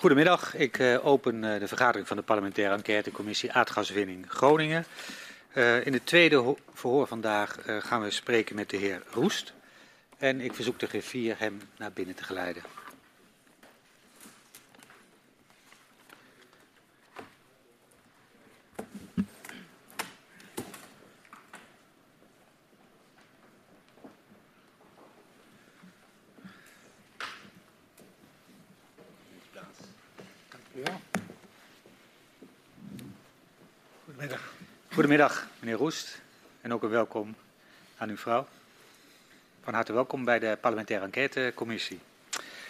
Goedemiddag, ik uh, open uh, de vergadering van de parlementaire enquêtecommissie aardgaswinning Groningen. Uh, in het tweede verhoor vandaag gaan we spreken met de heer Roest. En ik verzoek de griffier hem naar binnen te geleiden. Goedemiddag. Meneer Roest. En ook een welkom aan uw vrouw. Van harte welkom bij de parlementaire enquêtecommissie.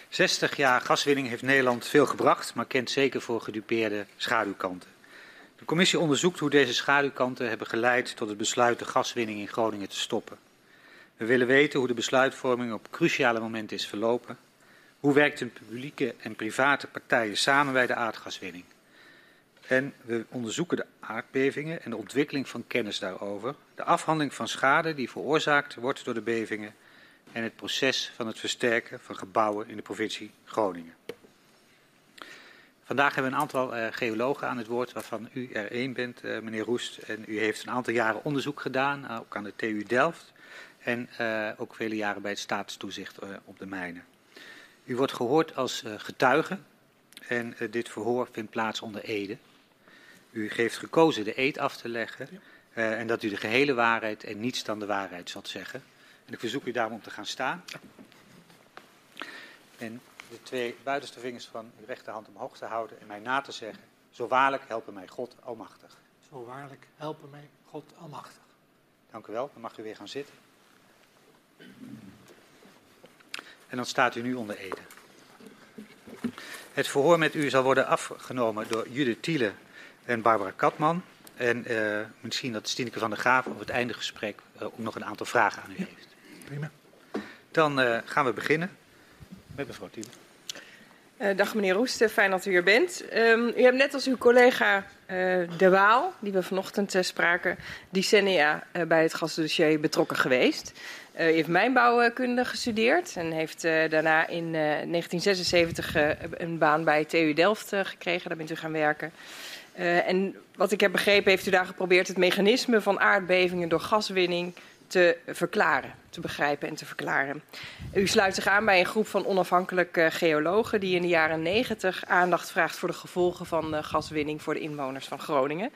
60 jaar gaswinning heeft Nederland veel gebracht, maar kent zeker voor gedupeerde schaduwkanten. De commissie onderzoekt hoe deze schaduwkanten hebben geleid tot het besluit de gaswinning in Groningen te stoppen. We willen weten hoe de besluitvorming op cruciale momenten is verlopen. Hoe werkten publieke en private partijen samen bij de aardgaswinning? En we onderzoeken de aardbevingen en de ontwikkeling van kennis daarover, de afhandeling van schade die veroorzaakt wordt door de bevingen en het proces van het versterken van gebouwen in de provincie Groningen. Vandaag hebben we een aantal uh, geologen aan het woord, waarvan u er één bent, uh, meneer Roest. En u heeft een aantal jaren onderzoek gedaan, uh, ook aan de TU Delft. En ook vele jaren bij het staatstoezicht op de mijnen. U wordt gehoord als getuige en dit verhoor vindt plaats onder Ede. U heeft gekozen de eed af te leggen ja. en dat u de gehele waarheid en niets dan de waarheid zult zeggen. En ik verzoek u daarom om te gaan staan. En de twee buitenste vingers van uw rechterhand omhoog te houden en mij na te zeggen. Zo waarlijk helpen mij God Almachtig. Zo waarlijk helpen mij God Almachtig. Dank u wel, dan mag u weer gaan zitten. En dan staat u nu onder Ede. Het verhoor met u zal worden afgenomen door Judith Thiele en Barbara Katman. En uh, misschien dat Stineke van der Graaf op het einde gesprek uh, ook nog een aantal vragen aan u heeft. Prima. Dan uh, gaan we beginnen met mevrouw Thiele. Uh, dag meneer Roest, fijn dat u hier bent. Um, u hebt net als uw collega uh, De Waal, die we vanochtend uh, spraken, decennia bij het gasdossier betrokken geweest. u heeft mijnbouwkunde gestudeerd en heeft daarna in 1976 een baan bij TU Delft gekregen. Daar bent u gaan werken. En wat ik heb begrepen, heeft u daar geprobeerd het mechanisme van aardbevingen door gaswinning te verklaren, te begrijpen en te verklaren. U sluit zich aan bij een groep van onafhankelijke geologen die in de jaren 90 aandacht vraagt voor de gevolgen van uh, gaswinning voor de inwoners van Groningen.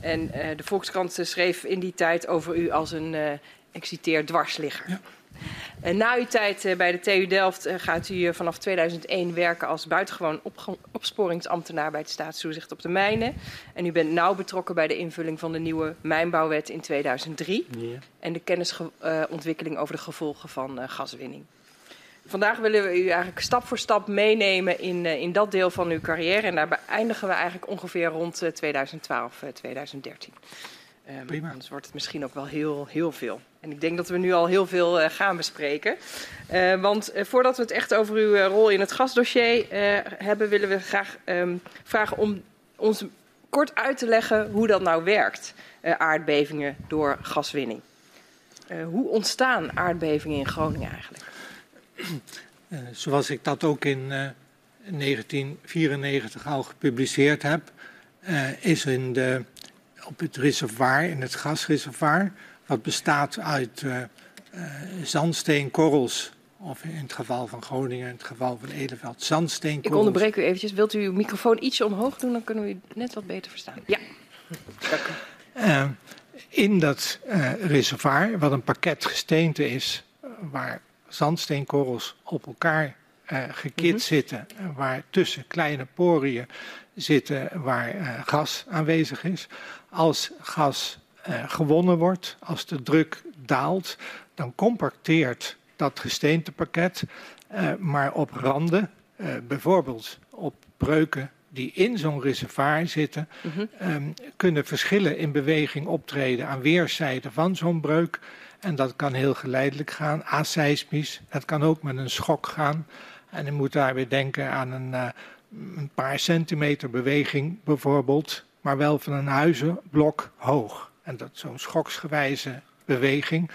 En uh, de Volkskrant schreef in die tijd over u als een, uh, ik dwarsligger. Ja. En na uw tijd bij de TU Delft gaat u vanaf 2001 werken als buitengewoon op opsporingsambtenaar bij het staatstoezicht op de mijnen. En u bent nauw betrokken bij de invulling van de nieuwe mijnbouwwet in 2003 ja. en de kennisontwikkeling over de gevolgen van gaswinning. Vandaag willen we u eigenlijk stap voor stap meenemen in, in dat deel van uw carrière. En daar beëindigen we eigenlijk ongeveer rond uh, 2012, 2013. Um, Prima. Anders wordt het misschien ook wel heel, heel veel. En ik denk dat we nu al heel veel uh, gaan bespreken. Uh, want uh, voordat we het echt over uw rol in het gasdossier hebben, willen we graag um, vragen om ons kort uit te leggen hoe dat nou werkt, aardbevingen door gaswinning. hoe ontstaan aardbevingen in Groningen eigenlijk? zoals ik dat ook in 1994 al gepubliceerd heb, is in de op het reservoir, in het gasreservoir, wat bestaat uit uh, uh, zandsteenkorrels, of in het geval van Groningen, in het geval van Edeveld, zandsteenkorrels. Ik onderbreek u eventjes. Wilt u uw microfoon ietsje omhoog doen, dan kunnen we u net wat beter verstaan. Ja. Uh, in dat reservoir, wat een pakket gesteente is, waar zandsteenkorrels op elkaar gekit mm -hmm. zitten, waar tussen kleine poriën zitten waar gas aanwezig is als gas uh, gewonnen wordt, als de druk daalt, dan compacteert dat gesteentepakket, uh, maar op randen, uh, bijvoorbeeld op breuken die in zo'n reservoir zitten, mm -hmm. um, kunnen verschillen in beweging optreden aan weerszijden van zo'n breuk. En dat kan heel geleidelijk gaan, aseismisch. Het kan ook met een schok gaan. En je moet daarbij denken aan een, een paar centimeter beweging bijvoorbeeld maar wel van een huizenblok hoog. En dat zo'n schoksgewijze beweging,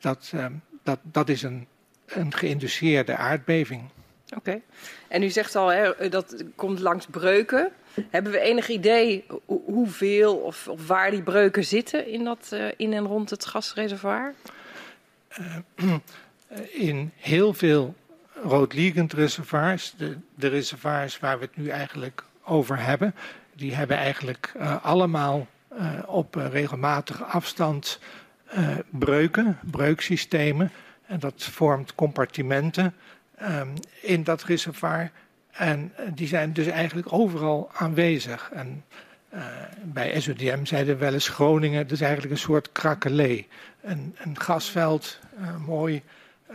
dat, uh, dat, dat is een, een geïnduceerde aardbeving. Oké. En u zegt al, hè, dat komt langs breuken. Hebben we enig idee hoeveel of, of waar die breuken zitten in, dat, uh, in en rond het gasreservoir? Uh, in heel veel roodliegend reservoirs, de, de, reservoirs waar we het nu eigenlijk over hebben, die hebben eigenlijk uh, allemaal op regelmatige afstand breuken, breuksystemen. En dat vormt compartimenten um, in dat reservoir. En die zijn dus eigenlijk overal aanwezig. En bij SODM zeiden we wel eens Groningen, dat is eigenlijk een soort krakelee. Een, een gasveld, mooi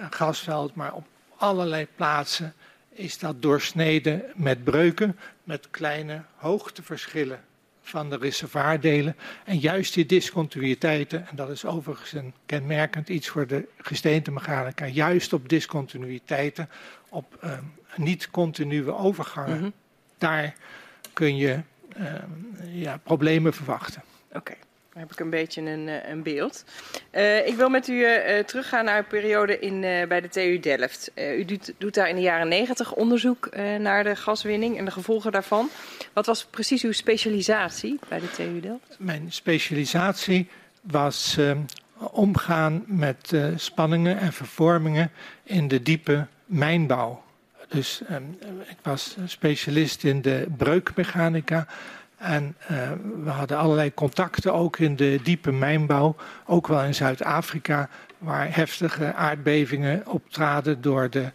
gasveld, maar op allerlei plaatsen is dat doorsneden met breuken, met kleine hoogteverschillen van de reservoirdelen. En juist die discontinuïteiten, en dat is overigens een kenmerkend iets voor de gesteentemechanica, juist op discontinuïteiten, op um, niet continue overgangen, mm -hmm. daar kun je um, ja, problemen verwachten. Oké. Okay. Heb ik een beetje een, eh, een beeld. Uh, ik wil met u uh, teruggaan naar een periode in, bij de TU Delft. u doet, doet, daar in de jaren negentig onderzoek naar de gaswinning en de gevolgen daarvan. Wat was precies uw specialisatie bij de TU Delft? Mijn specialisatie was omgaan met spanningen en vervormingen in de diepe mijnbouw. Dus um, ik was specialist in de breukmechanica. En uh, we hadden allerlei contacten ook in de diepe mijnbouw, ook wel in Zuid-Afrika, waar heftige aardbevingen optraden door de,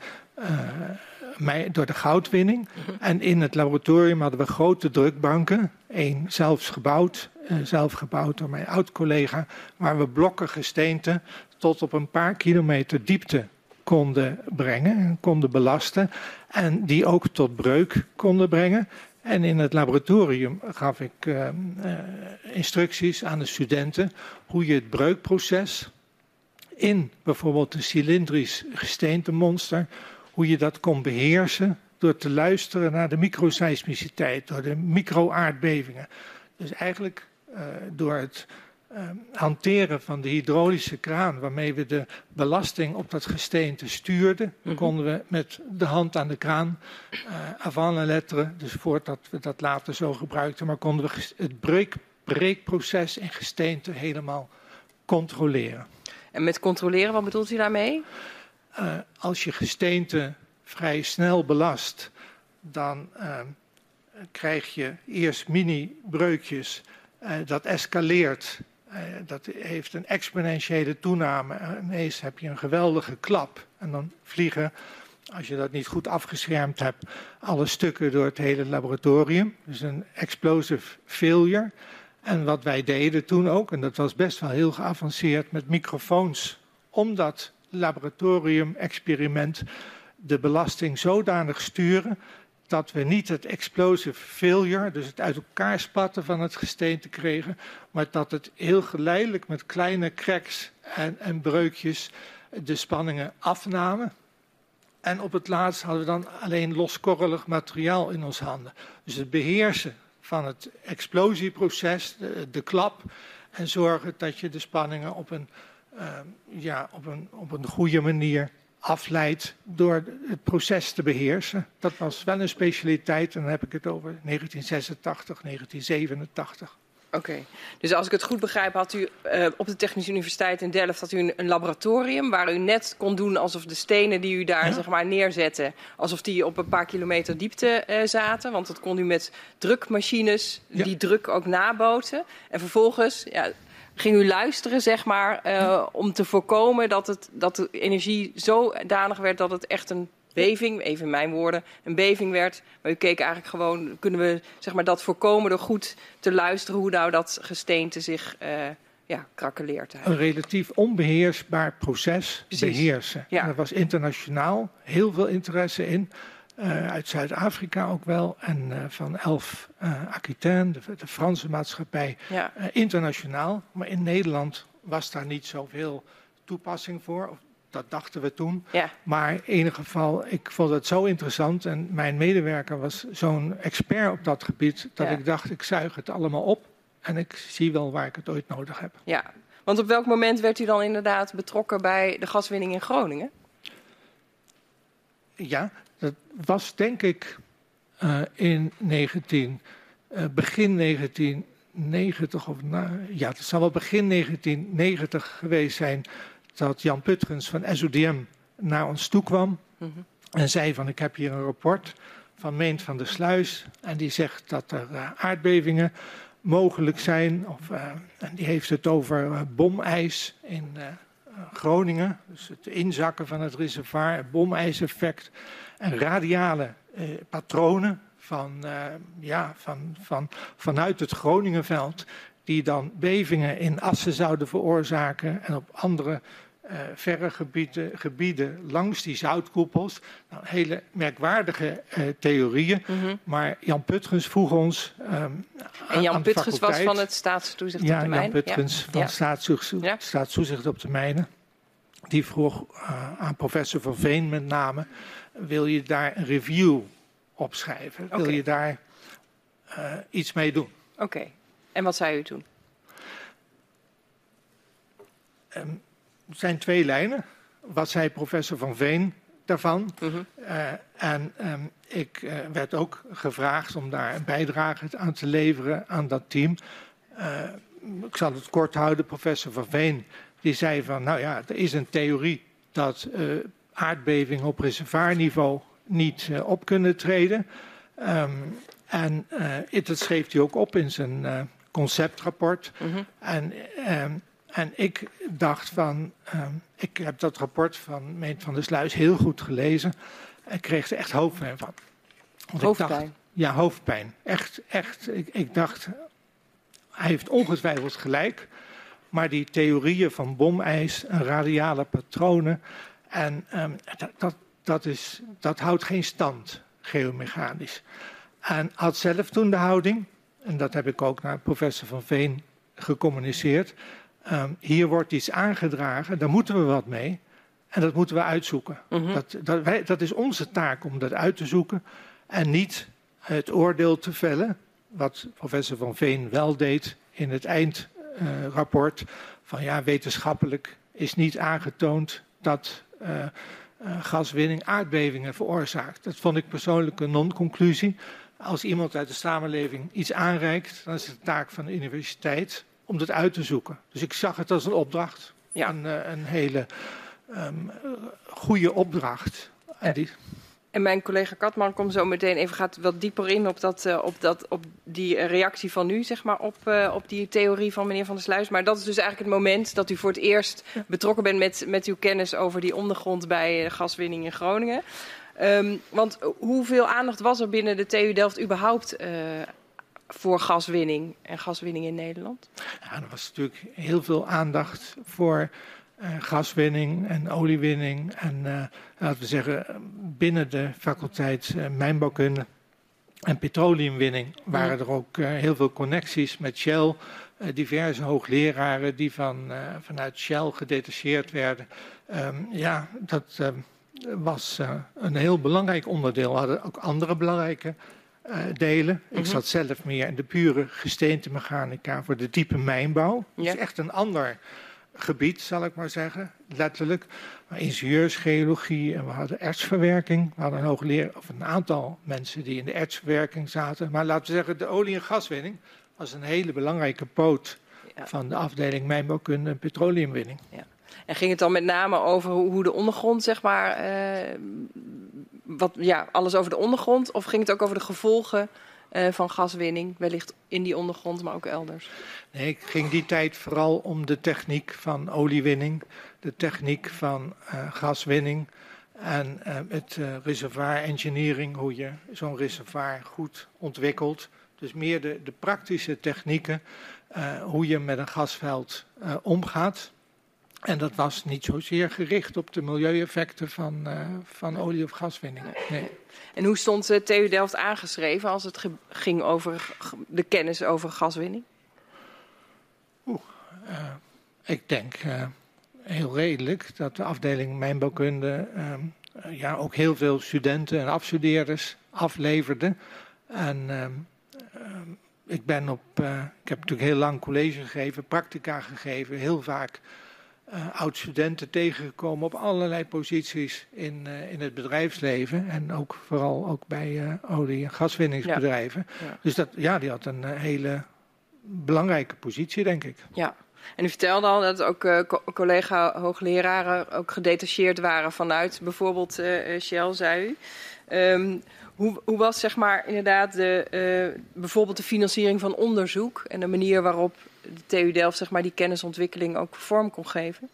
uh, door de goudwinning. Mm-hmm. En in het laboratorium hadden we grote drukbanken, één zelfs gebouwd, uh, zelf gebouwd door mijn oud-collega, waar we blokken gesteente tot op een paar kilometer diepte konden brengen en konden belasten. En die ook tot breuk konden brengen. En in het laboratorium gaf ik uh, uh, instructies aan de studenten hoe je het breukproces in bijvoorbeeld een cilindrisch gesteentemonster, hoe je dat kon beheersen door te luisteren naar de microseismiciteit, door de microaardbevingen. Dus eigenlijk uh, door het hanteren van de hydraulische kraan waarmee we de belasting op dat gesteente stuurden, -hmm. konden we met de hand aan de kraan uh, avant la lettre, dus voordat we dat later zo gebruikten, maar konden we het breek, breekproces in gesteente helemaal controleren. En met controleren, wat bedoelt u daarmee? Uh, als je gesteente vrij snel belast, dan krijg je eerst mini-breukjes. dat escaleert dat heeft een exponentiële toename. Ineens heb je een geweldige klap. En dan vliegen, als je dat niet goed afgeschermd hebt, alle stukken door het hele laboratorium. Dus een explosive failure. En wat wij deden toen ook, en dat was best wel heel geavanceerd met microfoons, om dat laboratorium-experiment de belasting zodanig sturen dat we niet het explosive failure, dus het uit elkaar spatten van het gesteente kregen, maar dat het heel geleidelijk met kleine cracks en, en breukjes de spanningen afnamen. En op het laatst hadden we dan alleen loskorrelig materiaal in ons handen. Dus het beheersen van het explosieproces, de, klap, en zorgen dat je de spanningen op een, uh, ja, op een, op een goede manier afleidt door het proces te beheersen. Dat was wel een specialiteit en dan heb ik het over 1986, 1987. Oké, okay. dus als ik het goed begrijp, had u uh, op de Technische Universiteit in Delft had u een, een, laboratorium waar u net kon doen alsof de stenen die u daar ja. zeg maar neerzette, alsof die op een paar kilometer diepte uh, zaten. Want dat kon u met drukmachines ja. die druk ook naboten. En vervolgens, ja, ging u luisteren, zeg maar, uh, om te voorkomen dat, het, dat de energie zodanig werd dat het echt een beving, even in mijn woorden, een beving werd. Maar u keek eigenlijk gewoon, kunnen we zeg maar, dat voorkomen door goed te luisteren hoe nou dat gesteente zich uh, ja, krakeleert. Een relatief onbeheersbaar proces Precies. beheersen. Ja. Er was internationaal heel veel interesse in. Uh, uit Zuid-Afrika ook wel. En uh, van Elf uh, Aquitaine, de, de, Franse maatschappij, ja. internationaal. Maar in Nederland was daar niet zoveel toepassing voor. Dat dachten we toen. Ja. Maar in ieder geval, ik vond het zo interessant. En mijn medewerker was zo'n expert op dat gebied. Dat ja. ik dacht, ik zuig het allemaal op. En ik zie wel waar ik het ooit nodig heb. Ja, want op welk moment werd u dan inderdaad betrokken bij de gaswinning in Groningen? ja, dat was denk ik uh, in 19, uh, begin 1990, of na, ja, het zal wel begin 1990 geweest zijn dat Jan Putgens van SODM naar ons toe kwam mm -hmm. en zei van ik heb hier een rapport van Meent van der Sluis en die zegt dat er uh, aardbevingen mogelijk zijn. Of, en die heeft het over bomijs in Groningen. Dus het inzakken van het reservoir, het bomijseffect. En radiale patronen van, ja, van, van, vanuit het Groningenveld. Die dan bevingen in Assen zouden veroorzaken en op andere uh, verre gebieden, gebieden, langs die zoutkoepels. Nou, hele merkwaardige uh, theorieën. Mm -hmm. Maar Jan Putgens vroeg ons. Um, en Jan Putgens was van het staatstoezicht ja, op de mijnen? Jan Putgens ja. van ja. staatstoezicht, ja. staatstoezicht op de mijnen. Die vroeg uh, aan professor Van Veen met name: wil je daar een review op schrijven? Okay. Wil je daar iets mee doen? Oké. Okay. En wat zei u toen? Um, er zijn twee lijnen. Wat zei professor Van Veen daarvan? Mhm. Uh, en um, ik uh, werd ook gevraagd om daar een bijdrage aan te leveren aan dat team. Ik zal het kort houden. Professor Van Veen die zei van, nou ja, er is een theorie dat aardbevingen op reservoirniveau niet op kunnen treden. Um, en dat schreef hij ook op in zijn conceptrapport. Mhm. En um, en ik dacht van, um, ik heb dat rapport van Meent van der Sluis heel goed gelezen. En kreeg er echt hoofdpijn van. Want hoofdpijn? Dacht, ja, hoofdpijn. Echt, echt. Ik, ik, dacht, hij heeft ongetwijfeld gelijk. Maar die theorieën van bomijs en radiale patronen. En um, dat, dat, dat, is, dat houdt geen stand, geomechanisch. En had zelf toen de houding, en dat heb ik ook naar professor Van Veen gecommuniceerd. Um, hier wordt iets aangedragen, daar moeten we wat mee. En dat moeten we uitzoeken. Mhm. Mm -hmm. dat, dat, wij, dat, is onze taak om dat uit te zoeken. En niet het oordeel te vellen, wat professor Van Veen wel deed in het eindrapport. Uh, van ja, wetenschappelijk is niet aangetoond dat gaswinning aardbevingen veroorzaakt. Dat vond ik persoonlijk een non-conclusie. Als iemand uit de samenleving iets aanreikt, dan is het de taak van de universiteit om dat uit te zoeken. Dus ik zag het als een opdracht. Ja. Een, uh, een hele um, goede opdracht. En, die... en, mijn collega Katman komt zo meteen even gaat wat dieper in op, dat, uh, op, dat, op die reactie van u, zeg maar, op, uh, op die theorie van meneer Van der Sluis. Maar dat is dus eigenlijk het moment dat u voor het eerst betrokken bent met, met uw kennis over die ondergrond bij gaswinning in Groningen. Um, want hoeveel aandacht was er binnen de TU Delft überhaupt voor gaswinning en gaswinning in Nederland? Ja, er was natuurlijk heel veel aandacht voor gaswinning en oliewinning. En uh, laten we zeggen, binnen de faculteit uh, mijnbouwkunde en petroleumwinning waren er ook heel veel connecties met Shell. diverse hoogleraren die van, vanuit Shell gedetacheerd werden. Um, ja, dat was een heel belangrijk onderdeel. We hadden ook andere belangrijke uh, delen. Mm -hmm. Ik zat zelf meer in de pure gesteentemechanica voor de diepe mijnbouw. Dat is echt een ander gebied, zal ik maar zeggen, letterlijk. Maar ingenieursgeologie en we hadden ertsverwerking. We hadden een hoogleraar, of een aantal mensen die in de ertsverwerking zaten. Maar laten we zeggen, de olie- en gaswinning was een hele belangrijke poot ja. van de afdeling mijnbouwkunde en petroleumwinning. Ja. En ging het dan met name over hoe de ondergrond, zeg maar, uh, wat, ja, alles over de ondergrond? Of ging het ook over de gevolgen uh, van gaswinning, wellicht in die ondergrond, maar ook elders? Nee, ik ging die tijd vooral om de techniek van oliewinning, de techniek van uh, gaswinning en uh, het reservoir engineering, hoe je zo'n reservoir goed ontwikkelt. Dus meer de, de praktische technieken, hoe je met een gasveld omgaat. En dat was niet zozeer gericht op de milieueffecten van, uh, van olie- of gaswinning. Nee. En hoe stond de TU Delft aangeschreven als het ging over de kennis over gaswinning? Oeh, uh, ik denk uh, heel redelijk dat de afdeling mijnbouwkunde ja, ook heel veel studenten en afstudeerders afleverde. En ik ben op, ik heb natuurlijk heel lang college gegeven, practica gegeven, heel vaak uh, oud-studenten tegengekomen op allerlei posities in, uh, in het bedrijfsleven. En ook vooral ook bij uh, olie- en gaswinningsbedrijven. Ja. Ja. Dus dat, ja, die had een hele belangrijke positie, denk ik. Ja, en u vertelde al dat ook collega-hoogleraren ook gedetacheerd waren vanuit bijvoorbeeld Shell, zei u. Um, hoe, hoe, was zeg maar inderdaad de, bijvoorbeeld de financiering van onderzoek en de manier waarop de TU Delft zeg maar, die kennisontwikkeling ook vorm kon geven?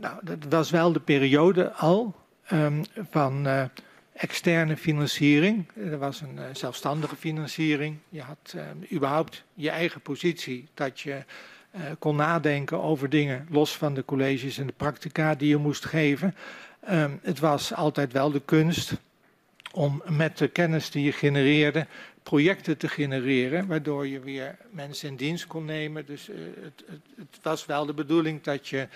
Nou, dat was wel de periode al um, van uh, externe financiering. Er was een uh, zelfstandige financiering. Je had uh, überhaupt je eigen positie, dat je kon nadenken over dingen los van de colleges en de practica die je moest geven. Um, het was altijd wel de kunst om met de kennis die je genereerde projecten te genereren, waardoor je weer mensen in dienst kon nemen. Dus uh, het, het, het, was wel de bedoeling dat je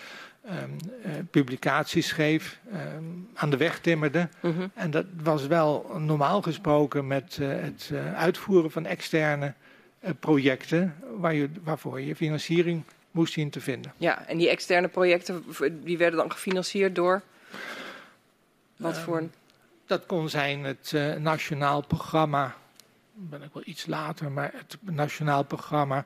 um, uh, publicaties schreef, um, aan de weg timmerde. Mm -hmm. En dat was wel normaal gesproken met uh, het uitvoeren van externe projecten, waar je, waarvoor je financiering moest zien te vinden. Ja, en die externe projecten die werden dan gefinancierd door? Wat um, voor een... Dat kon zijn het nationaal programma ben ik wel iets later, maar het nationaal programma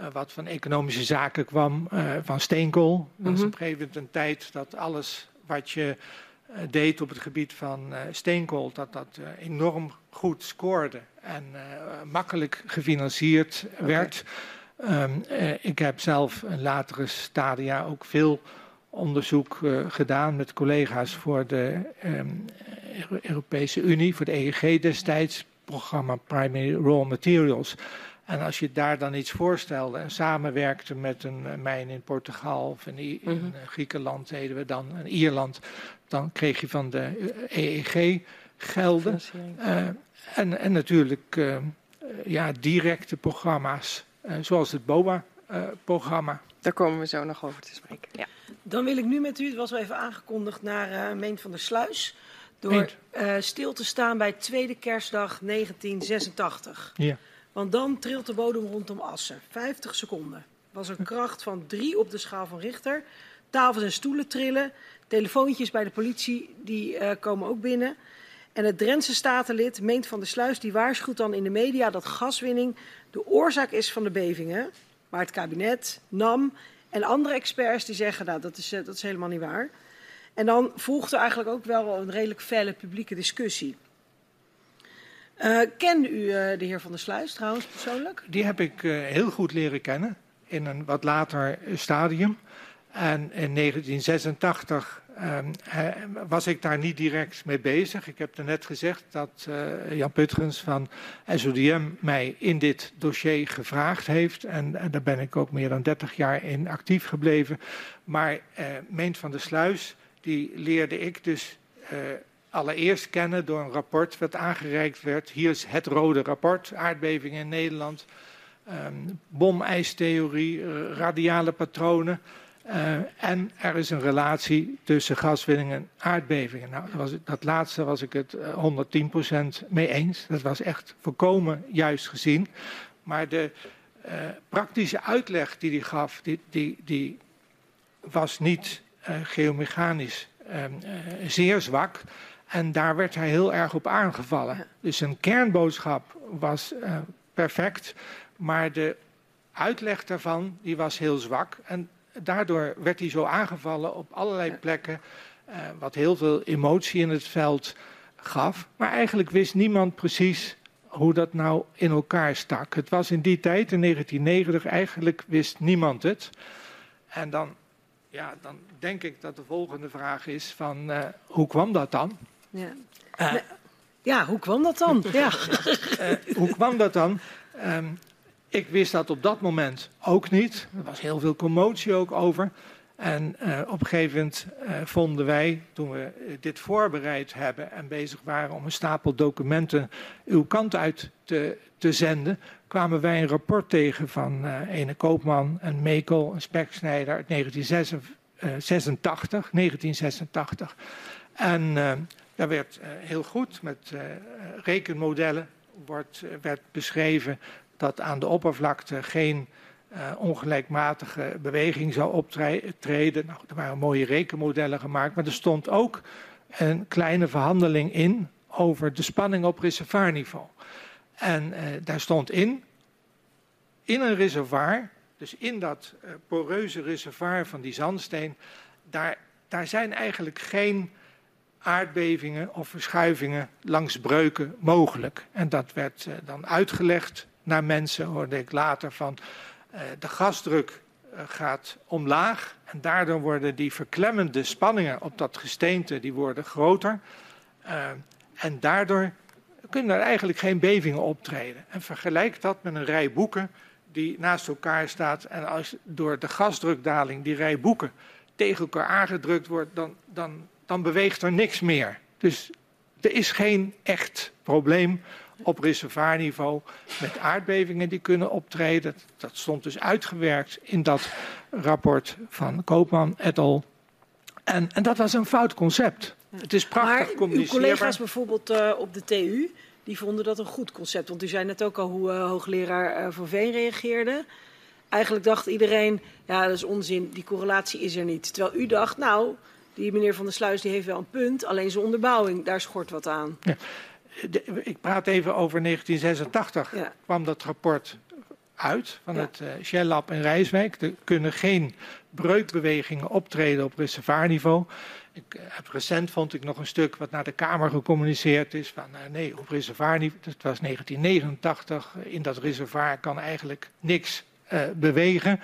uh, wat van economische zaken kwam, uh, van Steenkool. Dat mm -hmm. was op een gegeven moment een tijd dat alles wat je uh, deed op het gebied van steenkool, dat dat enorm goed scoorde en makkelijk gefinancierd okay. werd. Um, ik heb zelf in latere stadia ook veel onderzoek gedaan met collega's voor de um, Europese Unie, voor de EEG destijds, programma Primary Raw Materials. En als je daar dan iets voorstelde en samenwerkte met een mijn in Portugal of in, in mm -hmm. Griekenland, deden we dan, in Ierland, dan kreeg je van de EEG gelden. Uh, en, en natuurlijk uh, ja, directe programma's, uh, zoals het BOA-programma. Daar komen we zo nog over te spreken. Ja. Dan wil ik nu met u, het was al even aangekondigd, naar Meen van der Sluis. Door uh, stil te staan bij tweede kerstdag 1986. Ja. Want dan trilt de bodem rondom Assen. 50 seconden. Was een kracht van 3 op de schaal van Richter. Tafels en stoelen trillen. Telefoontjes bij de politie die uh, komen ook binnen. En het Drentse statenlid Meent van der Sluis die waarschuwt dan in de media dat gaswinning de oorzaak is van de bevingen. Maar het kabinet, NAM en andere experts die zeggen nou, dat is, uh, dat is helemaal niet waar. En dan volgt er eigenlijk ook wel een redelijk felle publieke discussie. Uh, kende u uh, de heer Van der Sluis trouwens persoonlijk? Die heb ik uh, heel goed leren kennen in een wat later stadium. En in 1986 um, was ik daar niet direct mee bezig. Ik heb net gezegd dat Jan Putgens van SODM mij in dit dossier gevraagd heeft. En, en daar ben ik ook meer dan 30 jaar in actief gebleven. Maar Meent van der Sluis die leerde ik dus uh, allereerst kennen door een rapport wat aangereikt werd. Hier is het rode rapport, aardbevingen in Nederland, um, bomijstheorie, uh, radiale patronen. Uh, en er is een relatie tussen gaswinning en aardbevingen. Nou, dat, laatste was ik het 110% mee eens. Dat was echt volkomen juist gezien. Maar de praktische uitleg die hij gaf, die, die, die was niet geomechanisch uh, zeer zwak. En daar werd hij heel erg op aangevallen. Dus zijn kernboodschap was uh, perfect, maar de uitleg daarvan die was heel zwak. En daardoor werd hij zo aangevallen op allerlei plekken, wat heel veel emotie in het veld gaf. Maar eigenlijk wist niemand precies hoe dat nou in elkaar stak. Het was in die tijd, in 1990, eigenlijk wist niemand het. En dan ja, dan denk ik dat de volgende vraag is van uh, hoe kwam dat dan? Ja. Uh, ja, hoe kwam dat dan? ja. uh, hoe kwam dat dan? Um, ik wist dat op dat moment ook niet. Er was heel veel commotie ook over. En op een gegeven moment vonden wij, toen we dit voorbereid hebben en bezig waren om een stapel documenten uw kant uit te, te zenden, kwamen wij een rapport tegen van uh, ene Koopman en Mekel, een speksnijder uit 1986. 1986. En uh, daar werd heel goed met rekenmodellen wordt, werd beschreven dat aan de oppervlakte geen ongelijkmatige beweging zou optreden. Nou, er waren mooie rekenmodellen gemaakt, maar er stond ook een kleine verhandeling in over de spanning op reservoirniveau. En uh, daar stond in, in een reservoir, dus in dat uh, poreuze reservoir van die zandsteen, daar, daar zijn eigenlijk geen aardbevingen of verschuivingen langs breuken mogelijk. En dat werd uh, dan uitgelegd naar mensen, hoorde ik later van de gasdruk gaat omlaag en daardoor worden die verklemmende spanningen op dat gesteente die worden groter. En daardoor kunnen er eigenlijk geen bevingen optreden. En vergelijk dat met een rij boeken die naast elkaar staat. En als door de gasdrukdaling die rij boeken tegen elkaar aangedrukt wordt, dan, dan, dan beweegt er niks meer. Dus er is geen echt probleem op reservoirniveau met aardbevingen die kunnen optreden. Dat stond dus uitgewerkt in dat rapport van Koopman et al. En, en dat was een fout concept. Het is prachtig maar uw collega's bijvoorbeeld uh, op de TU, die vonden dat een goed concept. Want u zei net ook al hoe uh, hoogleraar uh, Van Veen reageerde. Eigenlijk dacht iedereen, ja dat is onzin, die correlatie is er niet. Terwijl u dacht, nou, die meneer Van der Sluis die heeft wel een punt, alleen zijn onderbouwing, daar schort wat aan. Ja. De, ik praat even over 1986, ja. kwam dat rapport uit van ja. het uh, Shell Lab in Rijswijk. Er kunnen geen breukbewegingen optreden op reservoirniveau. Ik eh, heb recent vond ik nog een stuk wat naar de Kamer gecommuniceerd is. Van uh, nee, op reservoirniveau, dat was 1989, in dat reservoir kan eigenlijk niks uh, bewegen.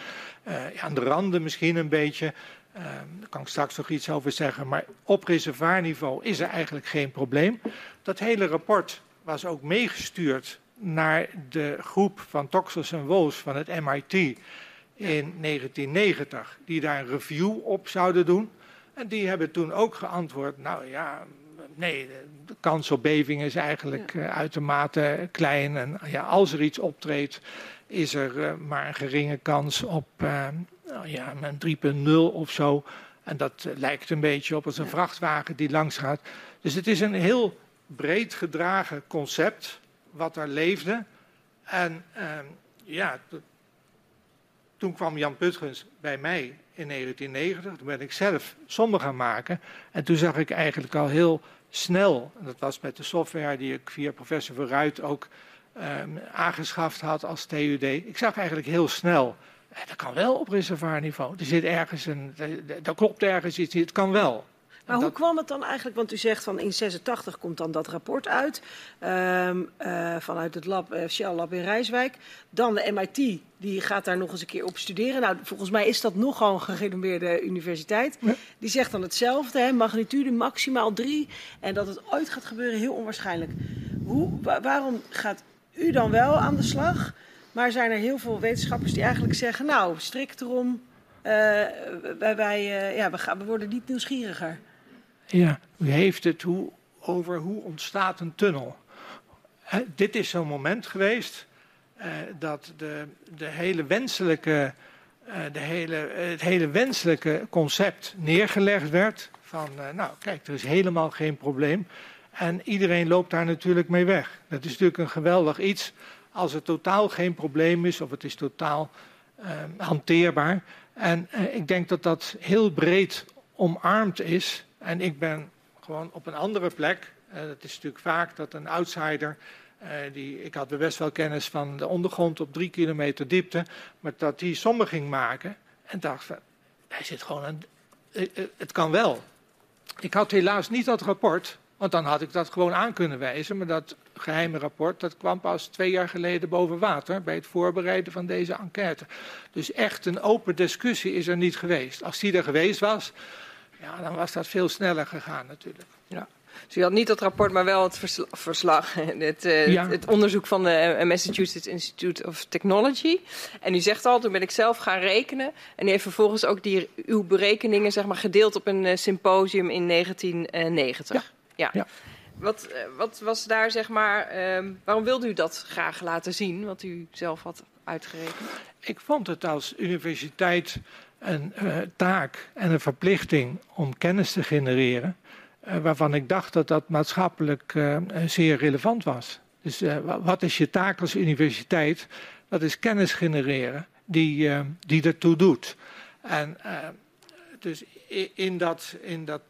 aan de randen misschien een beetje. daar kan ik straks nog iets over zeggen. Maar op reservoirniveau is er eigenlijk geen probleem. Dat hele rapport was ook meegestuurd naar de groep van Toxos en Wolfs van het MIT in 1990, die daar een review op zouden doen. En die hebben toen ook geantwoord, nou ja, nee, de kans op beving is eigenlijk ja. uh, uitermate klein. En ja, als er iets optreedt, is er uh, maar een geringe kans op uh, nou ja, een 3.0 of zo. En dat lijkt een beetje op als een vrachtwagen die langs gaat. Dus het is een heel breed gedragen concept wat er leefde. En ehm, ja, toen kwam Jan Putgens bij mij in 1990. Toen ben ik zelf sommen gaan maken. En toen zag ik eigenlijk al heel snel, en dat was met de software die ik via professor Verruit ook um, aangeschaft had als TUD. Ik zag eigenlijk heel snel, eh, dat kan wel op reservoirniveau. Er zit ergens een, daar klopt ergens iets, het kan wel. Maar hoe kwam het dan eigenlijk? Want u zegt van in 86 komt dan dat rapport uit. Um, uh, vanuit het lab, uh, Shell Lab in Rijswijk. Dan de MIT, die gaat daar nog eens een keer op studeren. Nou, volgens mij is dat nogal een gerenommeerde universiteit. Ja. Die zegt dan hetzelfde, hè, magnitude maximaal 3. En dat het ooit gaat gebeuren, heel onwaarschijnlijk. Hoe, wa waarom gaat u dan wel aan de slag? Maar zijn er heel veel wetenschappers die eigenlijk zeggen... nou, strikt erom, uh, wij, wij, ja, we, gaan, we worden niet nieuwsgieriger. Ja, u heeft het over hoe ontstaat een tunnel. Dit is zo'n moment geweest uh, dat de, de hele wenselijke, uh, de hele, het hele wenselijke concept neergelegd werd. Van, uh, nou kijk, er is helemaal geen probleem. En iedereen loopt daar natuurlijk mee weg. Dat is natuurlijk een geweldig iets als er totaal geen probleem is of het is totaal hanteerbaar. En ik denk dat dat heel breed omarmd is en ik ben gewoon op een andere plek. Uh, het is natuurlijk vaak dat een outsider. Uh, die, ik had best wel kennis van de ondergrond op drie kilometer diepte. Maar dat die sommen ging maken. En dacht van. Hij zit gewoon een. Uh, het kan wel. Ik had helaas niet dat rapport. Want dan had ik dat gewoon aan kunnen wijzen. Maar dat geheime rapport dat kwam pas twee jaar geleden boven water. bij het voorbereiden van deze enquête. Dus echt een open discussie is er niet geweest. Als die er geweest was ja, dan was dat veel sneller gegaan natuurlijk. Ja. Dus u had niet dat rapport, maar wel het verslag, het, uh, ja. het, onderzoek van de eh, Massachusetts Institute of Technology. En u zegt al, toen ben ik zelf gaan rekenen. En u heeft vervolgens ook die, uw berekeningen zeg maar, gedeeld op een uh, symposium in 1990. Ja. ja. ja. Wat, wat, was daar, zeg maar, um, waarom wilde u dat graag laten zien, wat u zelf had uitgerekend? Ik vond het als universiteit een uh, taak en een verplichting om kennis te genereren, uh, waarvan ik dacht dat dat maatschappelijk uh, zeer relevant was. Dus wat is je taak als universiteit? Dat is kennis genereren die, die ertoe doet. En dus in dat, in dat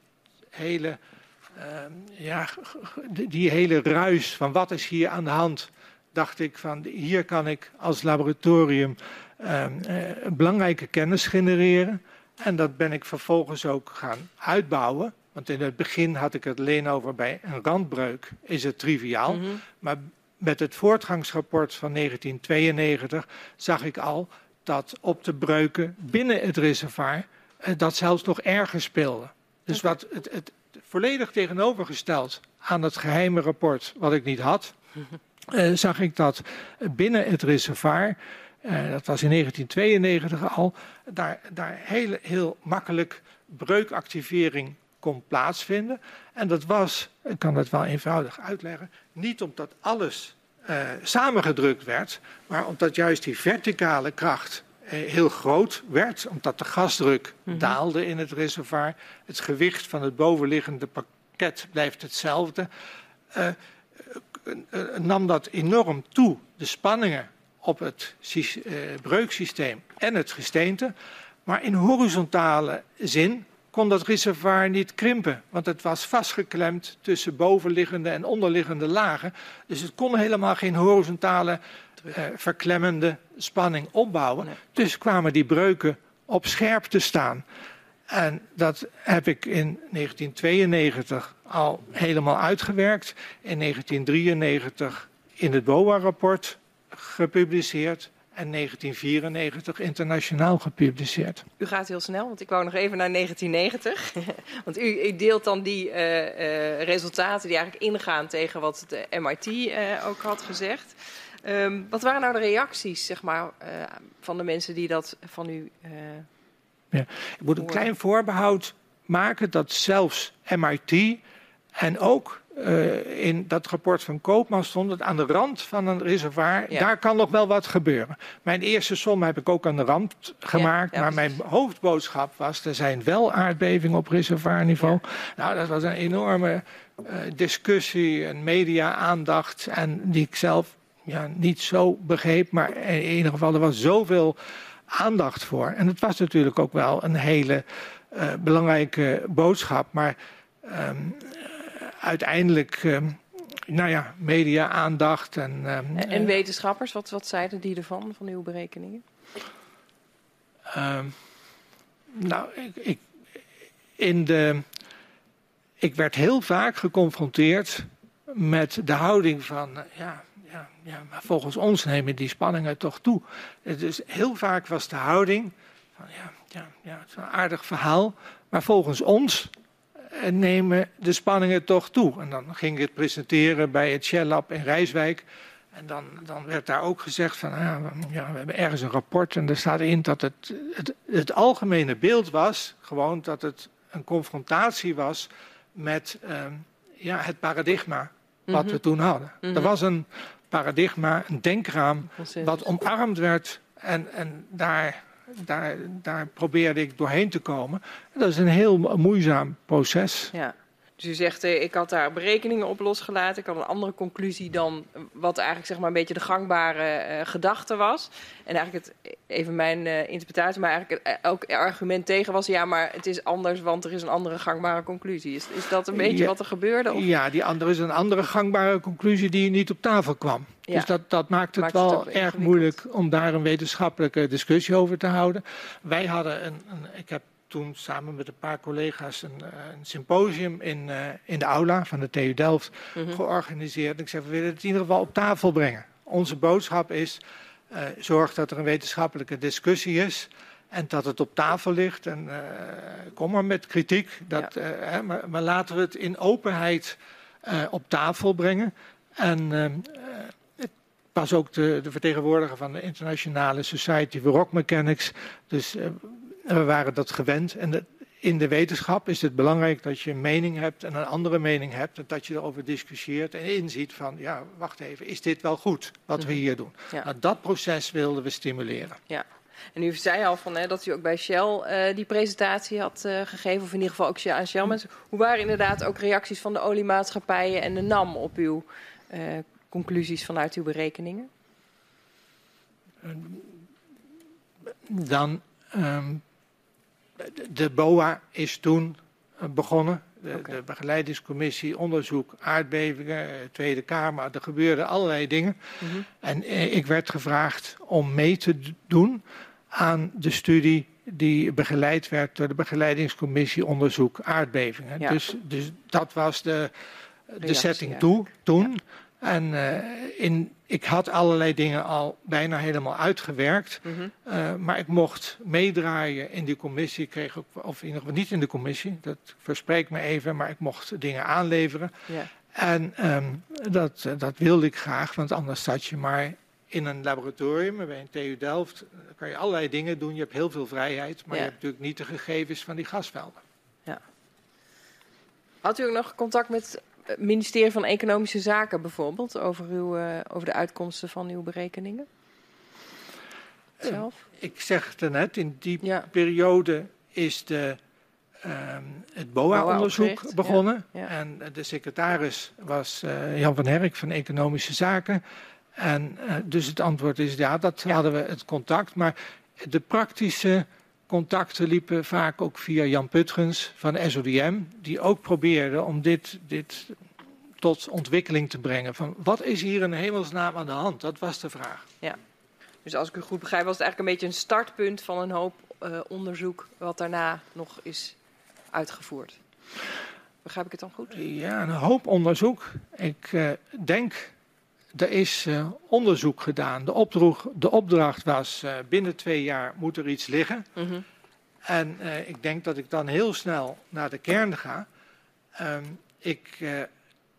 hele, ja, die hele ruis van wat is hier aan de hand, dacht ik van hier kan ik als laboratorium belangrijke kennis genereren. En dat ben ik vervolgens ook gaan uitbouwen. Want in het begin had ik het alleen over bij een randbreuk, is het triviaal. Mm -hmm. Maar met het voortgangsrapport van 1992 zag ik al dat op de breuken binnen het reservoir eh, dat zelfs nog erger speelde. Dus wat het, het, volledig tegenovergesteld aan het geheime rapport wat ik niet had, uh, zag ik dat binnen het reservoir, uh, dat was in 1992 al, daar, daar heel, heel makkelijk breukactivering kon plaatsvinden. En dat was, ik kan dat wel eenvoudig uitleggen, niet omdat alles uh, samengedrukt werd, maar omdat juist die verticale kracht uh, heel groot werd, omdat de gasdruk mm -hmm. daalde in het reservoir, het gewicht van het bovenliggende pakket blijft hetzelfde, uh, nam dat enorm toe, de spanningen op het breuksysteem en het gesteente, maar in horizontale zin kon dat reservoir niet krimpen, want het was vastgeklemd tussen bovenliggende en onderliggende lagen. Dus het kon helemaal geen horizontale uh, verklemmende spanning opbouwen. Nee. Dus kwamen die breuken op scherp te staan. En dat heb ik in 1992 al helemaal uitgewerkt. In 1993 in het BOA-rapport gepubliceerd en 1994 internationaal gepubliceerd. U gaat heel snel, want ik wou nog even naar 1990. want u, u, deelt dan die uh, uh, resultaten die eigenlijk ingaan tegen wat de MIT uh, ook had gezegd. Um, wat waren nou de reacties zeg maar, van de mensen die dat van u. ja, ik moet een klein voorbehoud maken dat zelfs MIT en ook uh, in dat rapport van Koopman stond het aan de rand van een reservoir. Ja. Daar kan nog wel wat gebeuren. Mijn eerste som heb ik ook aan de rand gemaakt. Ja, maar mijn hoofdboodschap was: er zijn wel aardbevingen op reservoirniveau. Nou, dat was een enorme uh, discussie en media-aandacht. En die ik zelf ja, niet zo begreep. Maar in ieder geval, er was zoveel aandacht voor. En het was natuurlijk ook wel een hele uh, belangrijke boodschap. Maar. Um, uiteindelijk, uh, nou ja, media-aandacht. En, uh, en wetenschappers, wat, wat zeiden die ervan, van uw berekeningen? Uh, nou, ik, ik, in de, ik werd heel vaak geconfronteerd met de houding van, ja, ja, ja, maar volgens ons nemen die spanningen toch toe. Dus heel vaak was de houding van, ja, ja, ja het is een aardig verhaal, maar volgens ons nemen de spanningen toch toe. En dan ging ik het presenteren bij het Shell Lab in Rijswijk. En dan, dan werd daar ook gezegd van, ah, ja, we hebben ergens een rapport en er staat in dat het, het, het algemene beeld was, gewoon dat het een confrontatie was met uh, ja, het paradigma wat we toen hadden. Er was een paradigma, een denkraam, wat omarmd werd en, en daar daar, daar probeerde ik doorheen te komen. Dat is een heel moeizaam proces. Ja. Dus u zegt, eh, ik had daar berekeningen op losgelaten. Ik had een andere conclusie dan wat eigenlijk zeg maar een beetje de gangbare uh, gedachte was. En eigenlijk het, even mijn uh, interpretatie, maar eigenlijk het, elk argument tegen was... ja, maar het is anders, want er is een andere gangbare conclusie. Is, is dat een beetje ja, wat er gebeurde? Of? Ja, die andere is een andere gangbare conclusie die niet op tafel kwam. Ja. Dus dat, dat maakt het maakt wel het erg moeilijk om daar een wetenschappelijke discussie over te houden. Wij hadden een, een ik heb toen samen met een paar collega's een, een symposium in, uh, in de aula van de TU Delft mm -hmm. georganiseerd. En ik zei, we willen het in ieder geval op tafel brengen. Onze boodschap is, uh, zorg dat er een wetenschappelijke discussie is en dat het op tafel ligt. En uh, kom maar met kritiek, dat, ja. hè, maar, maar, laten we het in openheid op tafel brengen. En het was ook de, de, vertegenwoordiger van de Internationale Society for Rock Mechanics. Dus en we waren dat gewend. En de, in de wetenschap is het belangrijk dat je een mening hebt en een andere mening hebt. En dat je erover discussieert en inziet van, ja, wacht even, is dit wel goed wat we hier doen? Ja. Nou, dat proces wilden we stimuleren. Ja. En u zei al van, hè, dat u ook bij Shell uh, die presentatie had uh, gegeven, of in ieder geval ook aan Shell mensen. Hoe waren inderdaad ook reacties van de oliemaatschappijen en de NAM op uw uh, conclusies vanuit uw berekeningen? dan ehm, de BOA is toen eh, begonnen. De, begeleidingscommissie, onderzoek, aardbevingen, eh, Tweede Kamer. Er gebeurden allerlei dingen. Mhm. En eh, ik werd gevraagd om mee te doen aan de studie die begeleid werd door de begeleidingscommissie onderzoek aardbevingen. Ja. Dus, dus dat was de, de Reactie setting toe, toen. En eh, in, ik had allerlei dingen al bijna helemaal uitgewerkt. Mhm. Eh, maar ik mocht meedraaien in die commissie. Ik kreeg ook, of in ieder geval niet in de commissie, dat verspreek me even, maar ik mocht dingen aanleveren. En ehm, dat, dat wilde ik graag, want anders zat je maar in een laboratorium bij een TU Delft. Dan kan je allerlei dingen doen, je hebt heel veel vrijheid, maar je hebt natuurlijk niet de gegevens van die gasvelden. Had u ook nog contact met ministerie van Economische Zaken bijvoorbeeld over, uw, eh, over de uitkomsten van uw berekeningen? Zelf? Ik zeg het net, in die Ja. periode is de, ehm, het BOA-onderzoek begonnen. ja, ja. En de secretaris was eh, Jan van Herk van Economische Zaken. En eh, dus het antwoord is ja, dat hadden we het contact. Maar de praktische contacten liepen vaak ook via Jan Putgens van SODM. Die ook probeerde om dit, dit tot ontwikkeling te brengen. Van wat is hier in hemelsnaam aan de hand? Dat was de vraag. Dus als ik u goed begrijp, was het eigenlijk een beetje een startpunt van een hoop eh, onderzoek wat daarna nog is uitgevoerd. Begrijp ik het dan goed? Ja, een hoop onderzoek. Ik eh, denk, er is eh, onderzoek gedaan. De, opdroeg, de opdracht was, eh, binnen twee jaar moet er iets liggen. Mhm. En eh, ik denk dat ik dan heel snel naar de kern ga. Ehm, ik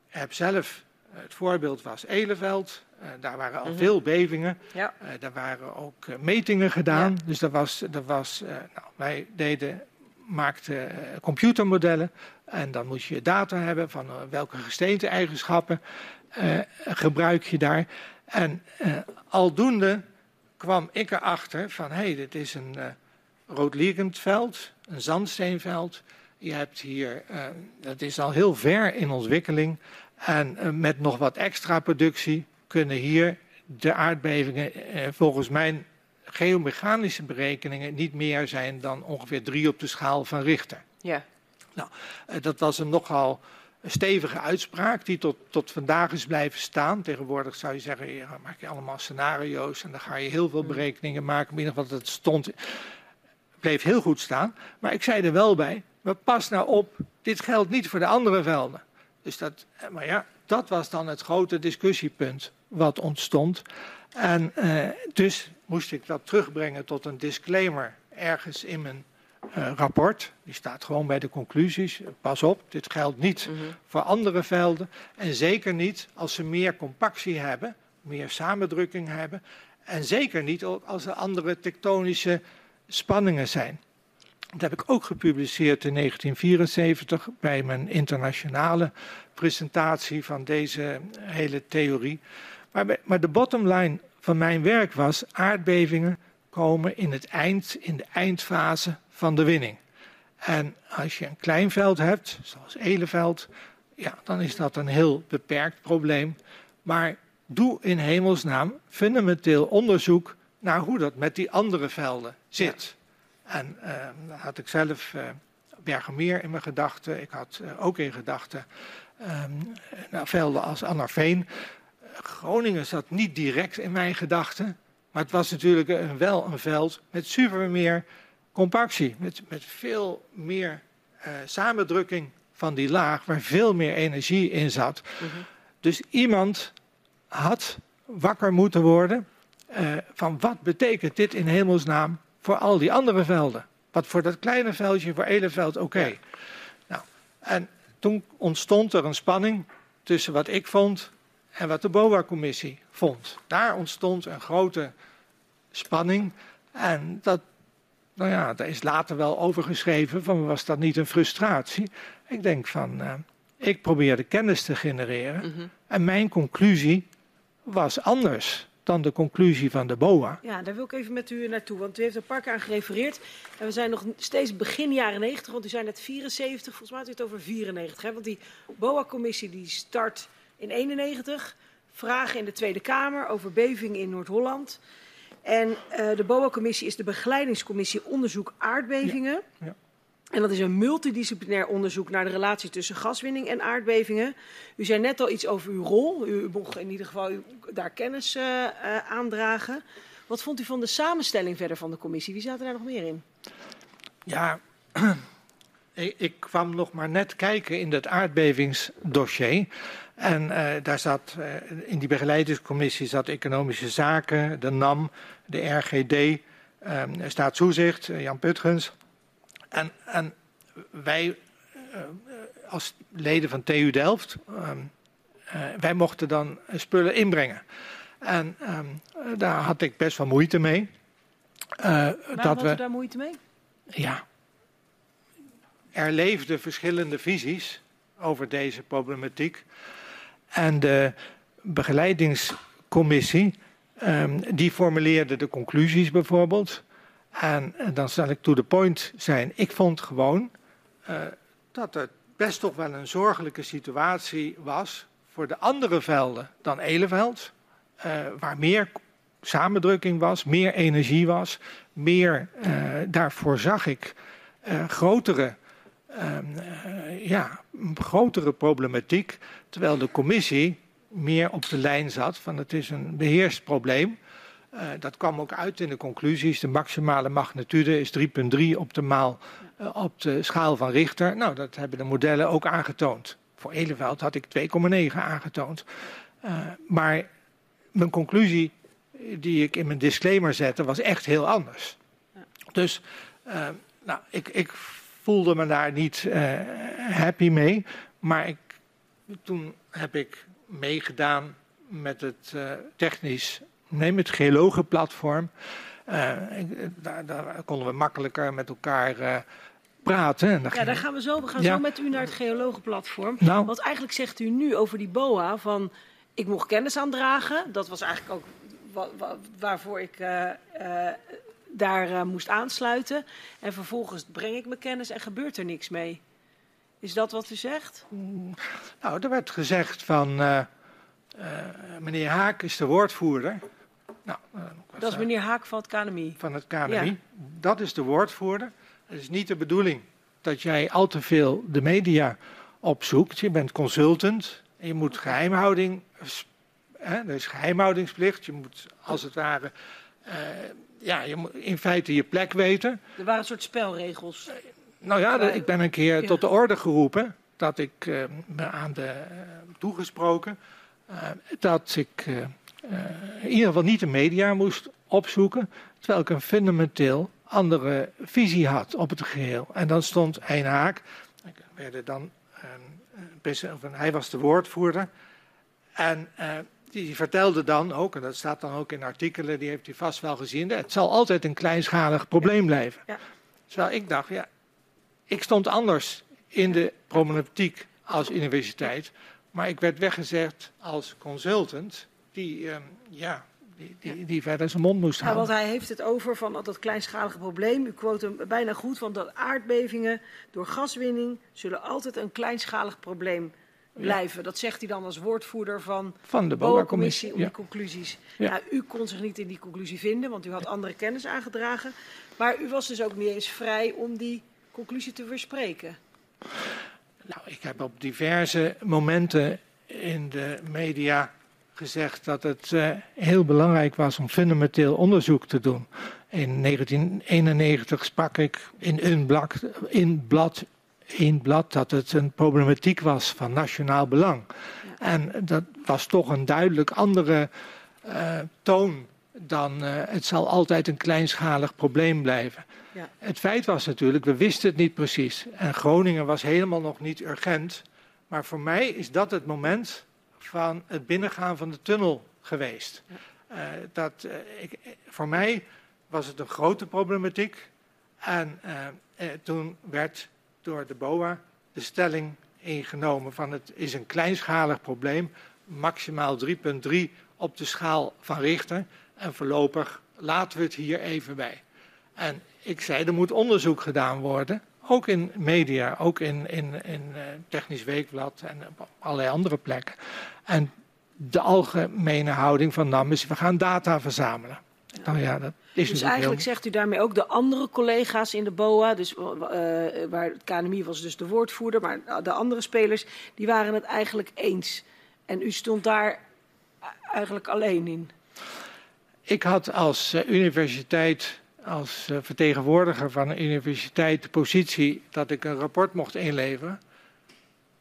heb zelf, het voorbeeld was Eleveld. Daar waren al Mhm. veel bevingen. Ja. Daar waren ook metingen gedaan. Dus er was, er was, nou, wij deden, maakten computermodellen. En dan moest je data hebben van welke gesteente-eigenschappen gebruik je daar. En eh, aldoende kwam ik erachter van, hé, hey, dit is een eh roodliegend veld, een zandsteenveld. Je hebt hier, eh, dat is al heel ver in ontwikkeling. En eh, met nog wat extra productie kunnen hier de aardbevingen eh, volgens mijn geomechanische berekeningen niet meer zijn dan ongeveer drie op de schaal van Richter. Ja. Eh, dat was een nogal stevige uitspraak die tot, tot vandaag is blijven staan. Tegenwoordig zou je zeggen, ja, dan maak je allemaal scenario's en dan ga je heel veel berekeningen maken. Maar in ieder geval, dat stond, bleef heel goed staan. Maar ik zei er wel bij, maar pas nou op, dit geldt niet voor de andere velden. Dus dat, eh, maar ja, dat was dan het grote discussiepunt wat ontstond. En eh, dus moest ik dat terugbrengen tot een disclaimer ergens in mijn eh, rapport. Die staat gewoon bij de conclusies. Pas op, dit geldt niet Mhm. voor andere velden. En zeker niet als ze meer compactie hebben, meer samendrukking hebben. En zeker niet ook als er andere tektonische spanningen zijn. Dat heb ik ook gepubliceerd in 1974 bij mijn internationale presentatie van deze hele theorie. Maar, maar de bottom line van mijn werk was: aardbevingen komen in, het eind, in de eindfase van de winning. En als je een klein veld hebt, zoals Eleveld, ja, dan is dat een heel beperkt probleem. Maar doe in hemelsnaam fundamenteel onderzoek naar hoe dat met die andere velden zit. En dan had ik zelf Bergermeer in mijn gedachten. Ik had eh, ook in gedachten nou, velden als Annarveen. Groningen zat niet direct in mijn gedachten. Maar het was natuurlijk een, wel een veld met super meer compactie. Met, met veel meer eh, samendrukking van die laag, waar veel meer energie in zat. Mhm. Dus iemand had wakker moeten worden eh, van wat betekent dit in hemelsnaam voor al die andere velden. Wat voor dat kleine veldje, voor Eleveld, oké. Ja. Nou, en toen ontstond er een spanning tussen wat ik vond en wat de BOA-commissie vond. Daar ontstond een grote spanning. En dat, nou ja, daar is later wel over geschreven van was dat niet een frustratie. Ik denk van, eh, ik probeerde kennis te genereren. Mhm. En mijn conclusie was anders dan de conclusie van de BOA. Ja, daar wil ik even met u naartoe, want u heeft er een paar keer aan gerefereerd. En we zijn nog steeds begin jaren 90, want u zei net 74, volgens mij had u het over 94. Hè? Want die BOA-commissie die start in 91, vragen in de Tweede Kamer over bevingen in Noord-Holland. En uh, de BOA-commissie is de begeleidingscommissie onderzoek aardbevingen. Ja. Ja. En dat is een multidisciplinair onderzoek naar de relatie tussen gaswinning en aardbevingen. U zei net al iets over uw rol. U mocht in ieder geval daar kennis uh, uh, aandragen. Wat vond u van de samenstelling verder van de commissie? Wie zaten daar nog meer in? Ja, ik kwam nog maar net kijken in het aardbevingsdossier. En uh, daar zat, uh, in die begeleidingscommissie zat Economische Zaken, de NAM, de RGD, um, Staatstoezicht, Jan Putgens. En, en wij, uh, als leden van TU Delft, um, wij mochten dan spullen inbrengen. En um, daar had ik best wel moeite mee. Waarom dat had we, daar moeite mee? Ja, er leefden verschillende visies over deze problematiek. En de begeleidingscommissie, um, die formuleerde de conclusies bijvoorbeeld. En, dan zal ik to the point zijn. Ik vond gewoon uh, dat het best toch wel een zorgelijke situatie was voor de andere velden dan Eleveld. Uh, waar meer samendrukking was, meer energie was, meer, uh, daarvoor zag ik grotere uh, ja, een grotere problematiek. Terwijl de commissie meer op de lijn zat van het is een beheerst probleem. Uh, dat kwam ook uit in de conclusies. De maximale magnitude is 3,3 optimaal uh, op de schaal van Richter. Nou, dat hebben de modellen ook aangetoond. Voor Eleveld had ik 2,9 aangetoond. Uh, maar mijn conclusie die ik in mijn disclaimer zette was echt heel anders. Ja. Dus nou, ik, ik voelde me daar niet uh, happy mee. Maar ik, toen heb ik meegedaan met het uh, technisch, nee, met het geologenplatform. Uh, daar, daar, konden we makkelijker met elkaar praten. En ja, daar gaan we zo. We gaan ja. zo met u naar het geologenplatform. Nou. Wat eigenlijk zegt u nu over die BOA van ik mocht kennis aandragen. Dat was eigenlijk ook waarvoor ik daar uh, moest aansluiten. En vervolgens breng ik mijn kennis en gebeurt er niks mee. Is dat wat u zegt? Nou, er werd gezegd van uh, uh, meneer Haak is de woordvoerder. Nou, dat is meneer Haak van het KNMI. Van het KNMI. Ja. Dat is de woordvoerder. Het is niet de bedoeling dat jij al te veel de media opzoekt. Je bent consultant en je moet geheimhouding. Hè, er is geheimhoudingsplicht. Je moet als het ware ja, je moet in feite je plek weten. Er waren een soort spelregels. Nou ja, ik ben een keer ja. tot de orde geroepen. Dat ik uh, me aan de uh, toegesproken. Uh, dat ik in ieder geval niet de media moest opzoeken. Terwijl ik een fundamenteel andere visie had op het geheel. En dan stond een haak. Werden dan, hij was de woordvoerder. En die vertelde dan ook, en dat staat dan ook in artikelen, die heeft u vast wel gezien, het zal altijd een kleinschalig probleem blijven. Ja. Terwijl ik dacht, ja, ik stond anders in de problematiek als universiteit, maar ik werd weggezegd als consultant, die, um, ja, die, die, die, verder zijn mond moest houden. Ja, want hij heeft het over van dat kleinschalige probleem. U quote hem bijna goed, want dat aardbevingen door gaswinning zullen altijd een kleinschalig probleem blijven. Dat zegt hij dan als woordvoerder van, van de BOA-commissie om die conclusies. Ja. Nou, u kon zich niet in die conclusie vinden, want u had andere kennis aangedragen. Maar u was dus ook niet eens vrij om die conclusie te verspreken. Nou, ik heb op diverse momenten in de media gezegd dat het uh, heel belangrijk was om fundamenteel onderzoek te doen. In 1991 sprak ik in een blad, in blad in blad dat het een problematiek was van nationaal belang. Ja. En dat was toch een duidelijk andere uh, toon dan uh, het zal altijd een kleinschalig probleem blijven. Ja. Het feit was natuurlijk, we wisten het niet precies. En Groningen was helemaal nog niet urgent. Maar voor mij is dat het moment van het binnengaan van de tunnel geweest. Uh, dat, ik, voor mij was het een grote problematiek. En toen werd door de BOA de stelling ingenomen van het is een kleinschalig probleem, maximaal 3,3 op de schaal van Richter en voorlopig laten we het hier even bij. En ik zei, er moet onderzoek gedaan worden, ook in media, ook in, in, in uh, Technisch Weekblad en op allerlei andere plekken. En de algemene houding van NAM is, we gaan data verzamelen. Nou ja, dat is Dus eigenlijk heel- zegt u daarmee ook de andere collega's in de BOA, dus, eh, waar het KNMI was dus de woordvoerder, maar de andere spelers, die waren het eigenlijk eens. En u stond daar eigenlijk alleen in. Ik had als eh, universiteit, als eh, vertegenwoordiger van een universiteit, de positie dat ik een rapport mocht inleveren.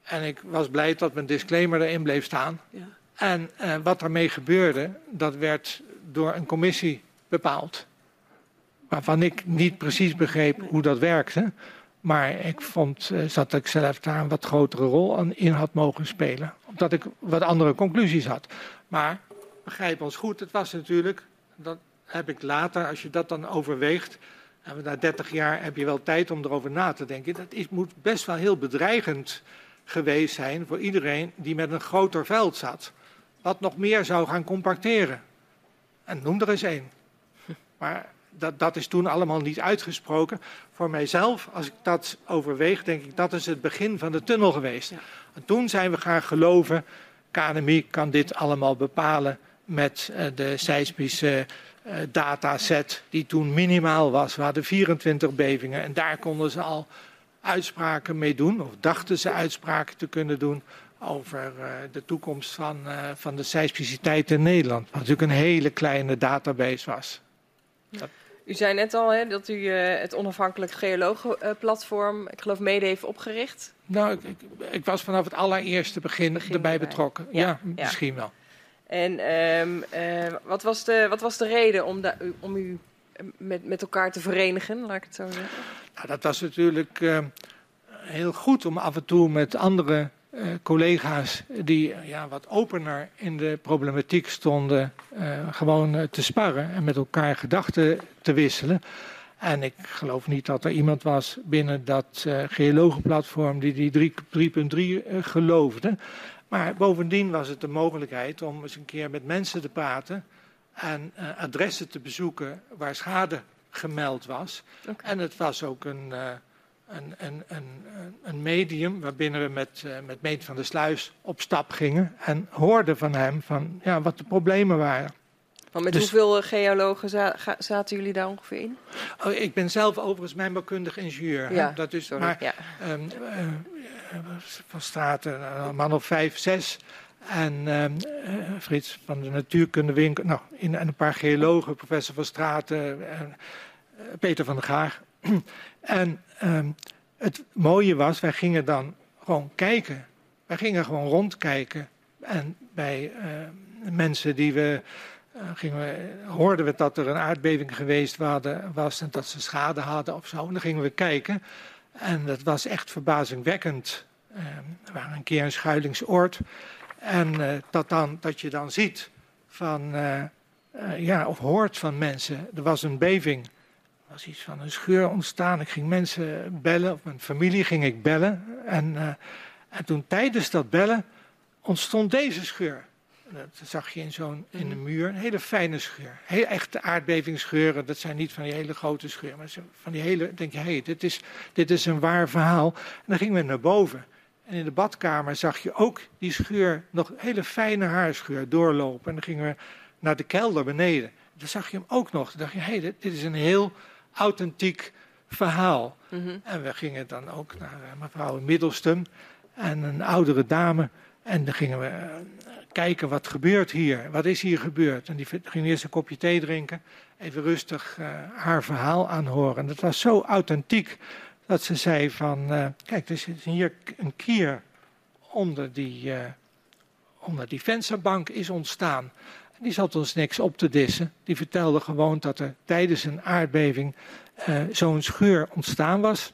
En ik was blij dat mijn disclaimer erin bleef staan. Ja. En eh, wat daarmee gebeurde, dat werd door een commissie bepaald. Waarvan ik niet precies begreep hoe dat werkte. Maar ik vond eh, dat ik zelf daar een wat grotere rol aan in had mogen spelen. Omdat ik wat andere conclusies had. Maar begrijp ons goed, het was natuurlijk, dat heb ik later, als je dat dan overweegt. En na 30 jaar heb je wel tijd om erover na te denken. Dat is, moet best wel heel bedreigend geweest zijn voor iedereen die met een groter veld zat. Wat nog meer zou gaan compacteren. En noem er eens één. Maar dat, dat is toen allemaal niet uitgesproken. Voor mijzelf, als ik dat overweeg, denk ik dat is het begin van de tunnel geweest. Ja. En toen zijn we gaan geloven, KNMI kan dit allemaal bepalen met eh, de seismische eh, dataset die toen minimaal was. We hadden 24 bevingen en daar konden ze al uitspraken mee doen, of dachten ze uitspraken te kunnen doen over eh, de toekomst van, eh, van de seismiciteit in Nederland. Wat natuurlijk een hele kleine database was. U zei net al hè, dat u eh, het onafhankelijk geologenplatform, ik geloof mede heeft opgericht. Nou, ik, ik, ik was vanaf het allereerste begin, Begin erbij betrokken. Ja, Ja, ja. misschien wel. En ehm, eh, wat, was de, wat was de reden om, da- u- om u met, met elkaar te verenigen, laat ik het zo zeggen? Nou, dat was natuurlijk eh, heel goed om af en toe met andere eh, collega's die ja, wat opener in de problematiek stonden, eh, gewoon eh, te sparren en met elkaar gedachten te wisselen. En ik geloof niet dat er iemand was binnen dat geologenplatform die die 3.3 eh, geloofde. Maar bovendien was het de mogelijkheid om eens een keer met mensen te praten en adressen te bezoeken waar schade gemeld was. En het was ook een, een, een, een, een medium waarbinnen we met, eh, met Meet van der Sluis op stap gingen en hoorden van hem van, ja, wat de problemen waren. Met Dus- hoeveel eh, geologen za- zaten jullie daar ongeveer in? Oh, ik ben zelf overigens mijnbouwkundig ingenieur. Ja, dat is, Sorry. maar ja. Ehm, eh, van straten, een man of vijf, zes. En ehm, eh, Frits van de natuurkundewinkel, nou, in, en een paar geologen, professor van Straten, en, Peter van der Gaag. en ehm, het mooie was, wij gingen dan gewoon kijken. Wij gingen gewoon rondkijken. En bij eh, mensen die we eh, gingen hoorden we dat er een aardbeving geweest was en dat ze schade hadden of zo. En dan gingen we kijken. En dat was echt verbazingwekkend. Eh, we waren een keer een schuilingsoord. En eh, dat, dan, dat je dan ziet van, eh, ja, of hoort van mensen. Er was een beving. Er was iets van een scheur ontstaan. Ik ging mensen bellen, of mijn familie ging ik bellen. En, eh, en toen tijdens dat bellen ontstond deze scheur. Dat zag je in zo'n in de muur, een hele fijne scheur. Heel echte aardbevingsscheuren, dat zijn niet van die hele grote scheuren, maar van die hele, denk je, hé, hey, dit, is, dit is een waar verhaal. En dan gingen we naar boven. En in de badkamer zag je ook die scheur, nog hele fijne haarscheur doorlopen. En dan gingen we naar de kelder beneden. Dan zag je hem ook nog. Dan dacht je, hé, hey, dit is een heel authentiek verhaal. Mhm. En we gingen dan ook naar eh, mevrouw Middelstum en een oudere dame. En dan gingen we eh, kijken wat gebeurt hier, wat is hier gebeurd. En die ging eerst een kopje thee drinken, even rustig eh, haar verhaal aanhoren. En dat was zo authentiek dat ze zei van, kijk, er zit hier een kier onder die, eh, onder die vensterbank is ontstaan. Die zat ons niks op te dissen. Die vertelde gewoon dat er tijdens een aardbeving eh, zo'n scheur ontstaan was.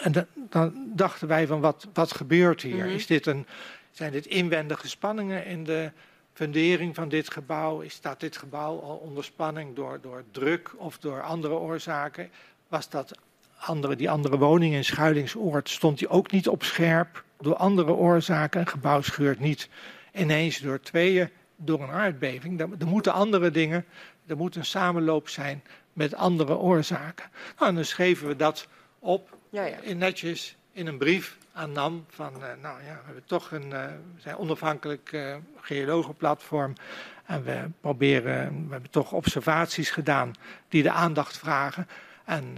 En da- dan dachten wij van wat, wat gebeurt hier? Mhm. Is dit een, zijn dit inwendige spanningen in de fundering van dit gebouw? Is, staat dit gebouw al onder spanning door, door druk of door andere oorzaken? Was dat andere, die andere woning in Schuilingsoord, stond die ook niet op scherp door andere oorzaken? Een gebouw scheurt niet ineens door tweeën door een aardbeving. Er, er moeten andere dingen, er moet een samenloop zijn met andere oorzaken. Nou, en dan schreven we dat op Ja, ja. in netjes in een brief aan NAM van, eh, nou ja, we hebben toch een, eh, we zijn onafhankelijk eh geologenplatform En we proberen, we hebben toch observaties gedaan die de aandacht vragen. En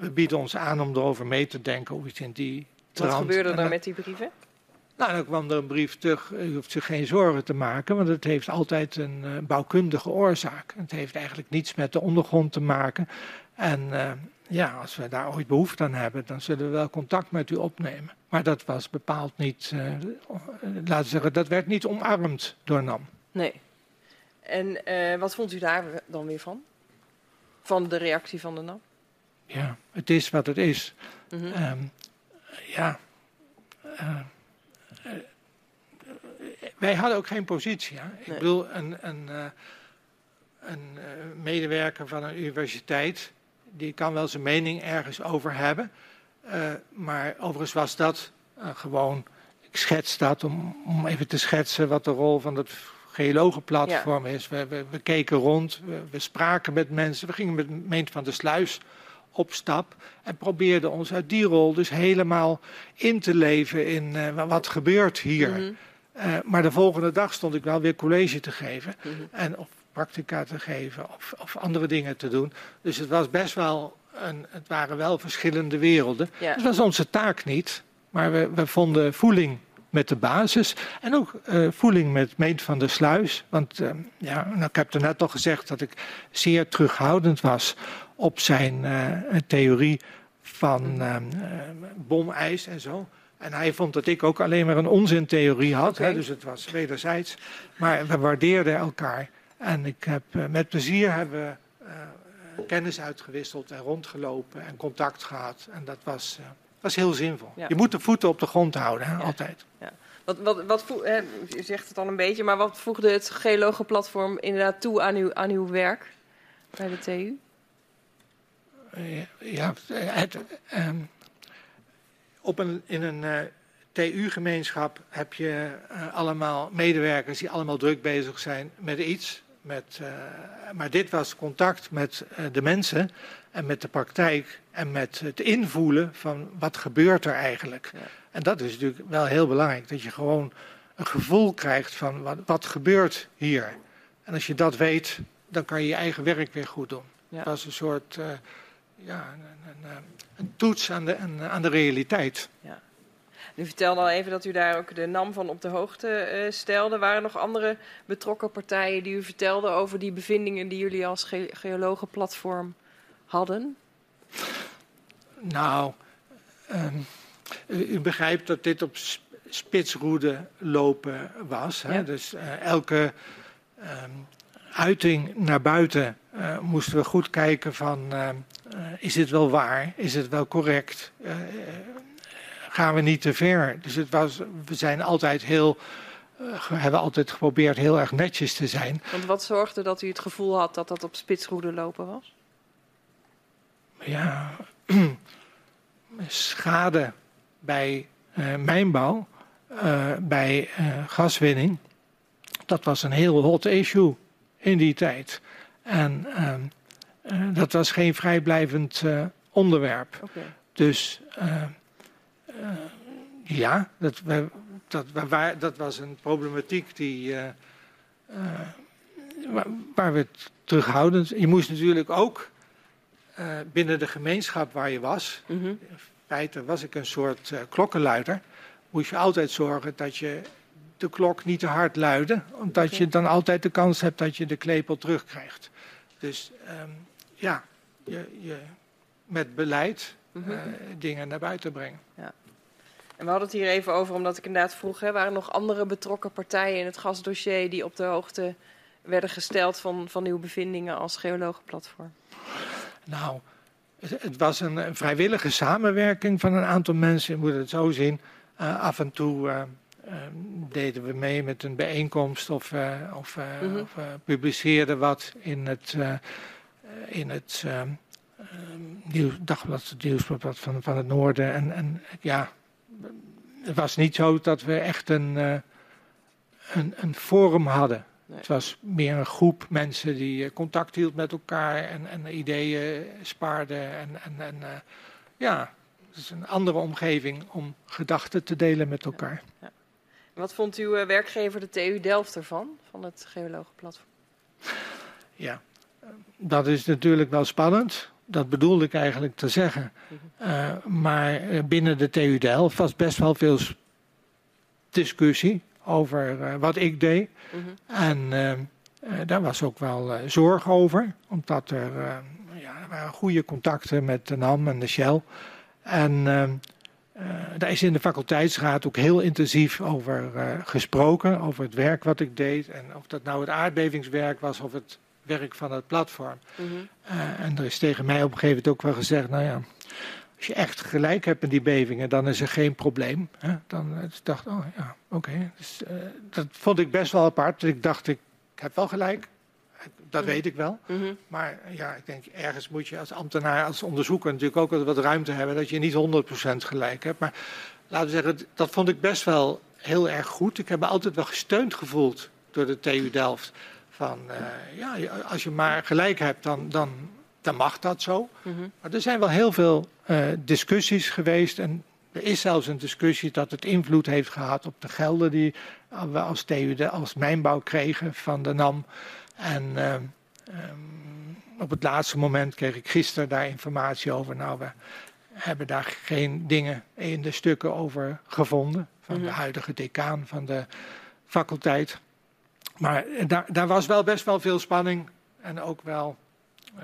we bieden ons aan om erover mee te denken hoe iets in die Wat gebeurde er met die brieven? Nou, dan kwam er een brief terug. U hoeft zich geen zorgen te maken, want het heeft altijd een uh, bouwkundige oorzaak. Het heeft eigenlijk niets met de ondergrond te maken. En uh, ja, als we daar ooit behoefte aan hebben, dan zullen we wel contact met u opnemen. Maar dat was bepaald niet, uh, laten we zeggen, dat werd niet omarmd door NAM. Nee. En wat vond u daar dan weer van? Van de reactie van de NAM? Ja, het is wat het is. Mm -hmm. um, ja. Wij hadden ook geen positie. Hè? Ik nee. bedoel, een, een, uh, een uh, medewerker van een universiteit, die kan wel zijn mening ergens over hebben. Uh, maar overigens was dat gewoon, ik schets dat om, om even te schetsen wat de rol van het geologenplatform ja. is. We, we, we, keken rond, we, we, spraken met mensen, we gingen met de gemeente van de Sluis op stap en probeerden ons uit die rol dus helemaal in te leven in uh, wat gebeurt hier. Mm -hmm. Uh, maar de volgende dag stond ik wel weer college te geven mm -hmm. en of practica te geven of, of, andere dingen te doen. Dus het was best wel een, het waren wel verschillende werelden. Ja. Dat was onze taak niet, maar we, we vonden voeling met de basis. En ook uh, voeling met Meent van der Sluis. Want uh, ja, nou, ik heb er net al gezegd dat ik zeer terughoudend was op zijn uh, theorie van bomijs en zo. En hij vond dat ik ook alleen maar een onzintheorie had. Okay. Hè, dus het was wederzijds. Maar we waardeerden elkaar. En ik heb met plezier hebben we kennis uitgewisseld en rondgelopen en contact gehad. En dat was dat is heel zinvol. Ja. Je moet de voeten op de grond houden, hè, ja. altijd. Ja. Wat, wat, wat hè, u zegt het al een beetje, maar wat voegde het Geologenplatform inderdaad toe aan uw, aan uw werk bij de TU? Ja, het, um, op een, in een uh, TU-gemeenschap heb je uh, allemaal medewerkers die allemaal druk bezig zijn met iets. Met, uh, maar dit was contact met de mensen en met de praktijk en met het invoelen van wat gebeurt er eigenlijk. Ja. En dat is natuurlijk wel heel belangrijk, dat je gewoon een gevoel krijgt van wat, wat gebeurt hier. En als je dat weet, dan kan je je eigen werk weer goed doen. Ja. Dat is een soort uh, ja, een, een, een, toets aan de, aan de realiteit. Ja. U vertelde al even dat u daar ook de NAM van op de hoogte uh, stelde. Waren er nog andere betrokken partijen die u vertelden over die bevindingen die jullie als ge geologenplatform hadden? Nou, um, u, u, begrijpt dat dit op spitsroede lopen was. Hè? Ja. Dus uh, elke um, uiting naar buiten uh, moesten we goed kijken van... Uh, is het wel waar? Is het wel correct? gaan we niet te ver? Dus het was, we zijn altijd heel... hebben altijd geprobeerd heel erg netjes te zijn. Want wat zorgde dat u het gevoel had dat dat op spitsroede lopen was? ja, schade bij uh, mijnbouw, uh, bij uh, gaswinning, dat was een heel hot issue in die tijd. En dat was geen vrijblijvend onderwerp. Okay. Dus ja, dat, dat, dat was een problematiek die, waar, waar we terughoudend. Je moest natuurlijk ook binnen de gemeenschap waar je was, mm -hmm. in feite was ik een soort klokkenluider, moest je altijd zorgen dat je de klok niet te hard luidde, omdat okay. je dan altijd de kans hebt dat je de klepel terugkrijgt. Dus um, ja, je, je, met beleid mm -hmm. uh, dingen naar buiten brengen. Ja. En we hadden het hier even over, omdat ik inderdaad vroeg, hè, waren er nog andere betrokken partijen in het gasdossier die op de hoogte werden gesteld van, van uw bevindingen als geologenplatform? Nou, het was een, een, vrijwillige samenwerking van een aantal mensen, je moet het zo zien. Uh, af en toe uh, uh, deden we mee met een bijeenkomst of, of, mm -hmm. of publiceerden wat in het, in het nieuws, dagblad, het nieuwsblad van, van het Noorden. En, en ja, het was niet zo dat we echt een, een, een forum hadden. Nee. Het was meer een groep mensen die contact hield met elkaar en, en ideeën spaarden. En, en, en uh, ja, het is een andere omgeving om gedachten te delen met elkaar. Ja. Wat vond uw eh, werkgever de TU Delft ervan, van het geologenplatform? Ja, dat is natuurlijk wel spannend. Dat bedoelde ik eigenlijk te zeggen. Uh, maar eh, binnen de TU Delft was best wel veel discussie over uh, wat ik deed. -hmm. En uh, daar was ook wel zorg over, omdat er, ja, er waren goede contacten met de NAM en de Shell. En daar is in de faculteitsraad ook heel intensief over gesproken, over het werk wat ik deed. En of dat nou het aardbevingswerk was of het werk van het platform. Mm -hmm. uh, en er is tegen mij op een gegeven moment ook wel gezegd, nou ja, als je echt gelijk hebt met die bevingen, dan is er geen probleem. Hè? Dan uh, dus dacht oh ja, oké. Okay. Dus, uh, dat vond ik best wel apart. Ik dacht, ik heb wel gelijk. Dat -hmm. weet ik wel. Mm -hmm. Maar ja, ik denk, ergens moet je als ambtenaar, als onderzoeker natuurlijk ook wat ruimte hebben, dat je niet 100% gelijk hebt. Maar laten we zeggen, dat vond ik best wel heel erg goed. Ik heb me altijd wel gesteund gevoeld door de TU Delft. Van uh, ja, als je maar gelijk hebt, dan, dan, dan mag dat zo. Mm -hmm. Maar er zijn wel heel veel uh, discussies geweest. En er is zelfs een discussie dat het invloed heeft gehad op de gelden die we als TU, als mijnbouw kregen van de NAM. En uh, um, op het laatste moment kreeg ik gisteren daar informatie over. Nou, we hebben daar geen dingen in de stukken over gevonden. Van mm -hmm. de huidige decaan van de faculteit. Maar daar, daar, was wel best wel veel spanning en ook wel uh,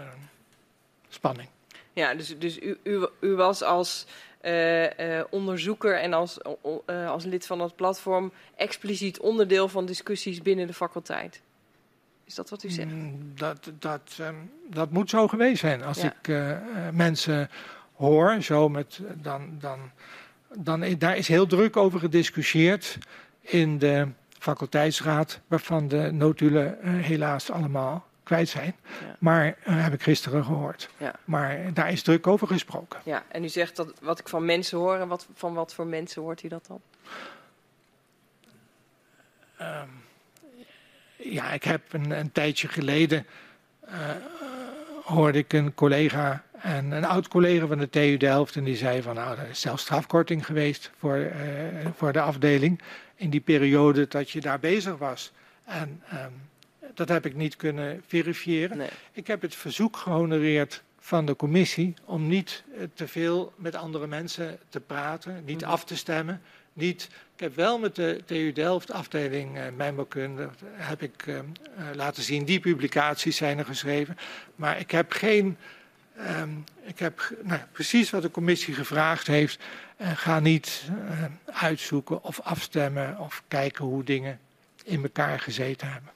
spanning. Ja, dus, dus u, u, u was als uh, uh, onderzoeker en als, als lid van het platform expliciet onderdeel van discussies binnen de faculteit. Is dat wat u zegt? Mm, dat, dat, um, dat moet zo geweest zijn. Als ja. ik mensen hoor, zo met, dan, dan, dan, daar is heel druk over gediscussieerd in de faculteitsraad, waarvan de notulen uh, helaas allemaal kwijt zijn. Ja. Maar uh, heb ik gisteren gehoord. Ja. Maar daar is druk over gesproken. Ja, en u zegt dat wat ik van mensen hoor, en wat, van wat voor mensen hoort u dat dan? Um, ja, ik heb een, een tijdje geleden uh, hoorde ik een collega en een oud collega van de TU Delft en die zei van nou, er is zelfs strafkorting geweest voor, uh, voor de afdeling in die periode dat je daar bezig was. En um, dat heb ik niet kunnen verifiëren. Nee. Ik heb het verzoek gehonoreerd van de commissie om niet te veel met andere mensen te praten, niet mm. af te stemmen. Niet, ik heb wel met de TU Delft afdeling uh, mijnbouwkunde heb ik uh, uh, laten zien, die publicaties zijn er geschreven. Maar ik heb geen, um, ik heb nou, precies wat de commissie gevraagd heeft. ga niet uitzoeken of afstemmen of kijken hoe dingen in elkaar gezeten hebben.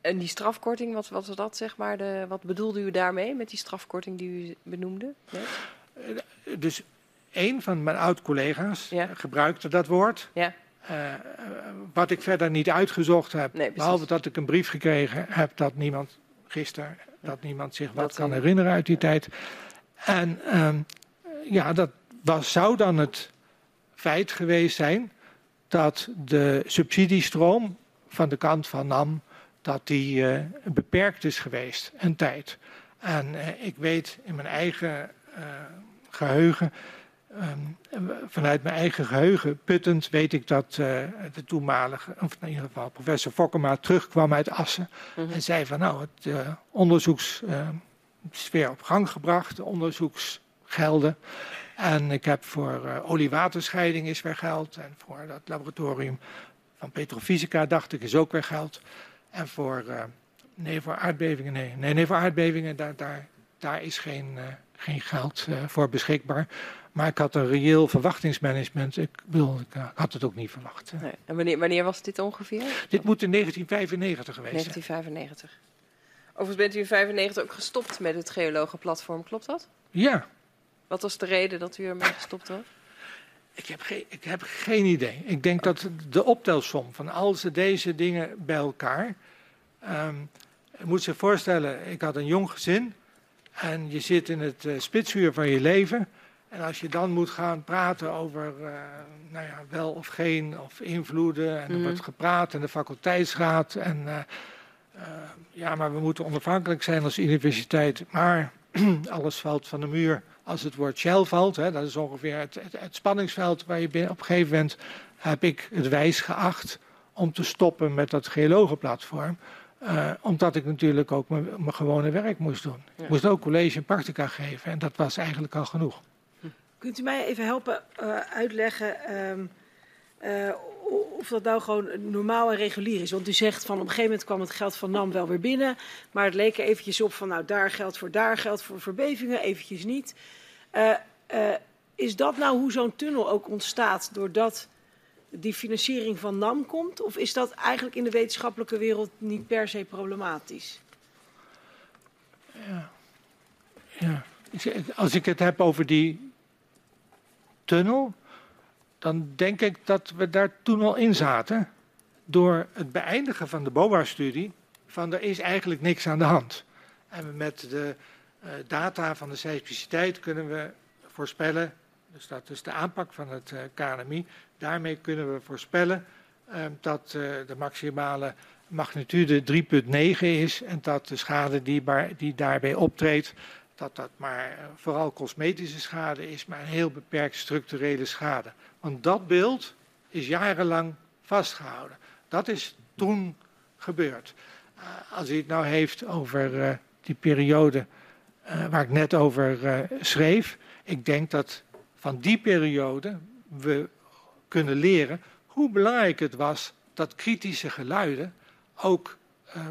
En die strafkorting, wat was dat zeg maar? De, wat bedoelde u daarmee met die strafkorting die u benoemde? Net? Dus een van mijn oud-collega's ja. gebruikte dat woord. Ja. Uh, wat ik verder niet uitgezocht heb, nee, behalve dat ik een brief gekregen heb dat niemand gisteren, dat niemand zich wat dat kan herinneren uit die tijd. En uh, ja, dat was, zou dan het feit geweest zijn dat de subsidiestroom van de kant van NAM dat die uh, beperkt is geweest, een tijd. En uh, ik weet in mijn eigen uh, geheugen, vanuit mijn eigen geheugen puttend, weet ik dat de toenmalige, of in ieder geval professor Fokkema, terugkwam uit Assen mm -hmm. en zei van nou, het onderzoeks is weer op gang gebracht, de onderzoeksgelden. En ik heb voor oliewaterscheiding is weer geld en voor dat laboratorium van petrofysica dacht ik is ook weer geld. En voor, uh, nee, voor aardbevingen, nee. Nee, nee voor aardbevingen, daar, daar, daar is geen, uh, geen geld uh, voor beschikbaar. Maar ik had een reëel verwachtingsmanagement. Ik, ik had het ook niet verwacht. Nee. En wanneer, wanneer was dit ongeveer? Dit moet in 1995 geweest 1995. zijn. 1995. Overigens bent u in 1995 ook gestopt met het geologenplatform, klopt dat? Ja. Wat was de reden dat u ermee gestopt was? Ik heb, geen, ik heb geen idee. Ik denk dat de optelsom van al deze dingen bij elkaar. Um, je moet zich voorstellen, ik had een jong gezin. En je zit in het uh, spitsuur van je leven. En als je dan moet gaan praten over uh, nou ja, wel of geen of invloeden. En er mm. wordt gepraat in de faculteitsraad. En uh, ja, maar we moeten onafhankelijk zijn als universiteit. Maar alles valt van de muur als het woord Shell valt, hè, dat is ongeveer het, het, het, spanningsveld waar je op een gegeven moment heb ik het wijs geacht om te stoppen met dat geologenplatform. Uh, omdat ik natuurlijk ook mijn gewone werk moest doen. Ja. Ik moest ook college en practica geven en dat was eigenlijk al genoeg. Kunt u mij even helpen uh, uitleggen um, uh, of dat nou gewoon normaal en regulier is? Want u zegt van op een gegeven moment kwam het geld van NAM wel weer binnen, maar het leek er eventjes op van nou daar geldt voor daar geldt voor verbevingen, eventjes niet. is dat nou hoe zo'n tunnel ook ontstaat doordat die financiering van NAM komt? Of is dat eigenlijk in de wetenschappelijke wereld niet per se problematisch? Ja. ja. Als ik het heb over die tunnel, dan denk ik dat we daar toen al in zaten. Door het beëindigen van de BOA-studie, van er is eigenlijk niks aan de hand. En met de uh, data van de seismiciteit kunnen we voorspellen dus dat is de aanpak van het uh, KNMI. Daarmee kunnen we voorspellen uh, dat uh, de maximale magnitude 3,9 is en dat de schade die, die, daarbij optreedt, dat dat maar vooral cosmetische schade is, maar een heel beperkt structurele schade. Want dat beeld is jarenlang vastgehouden. Dat is toen gebeurd. als u het nou heeft over die periode waar ik net over schreef, ik denk dat van die periode we kunnen leren hoe belangrijk het was dat kritische geluiden ook uh,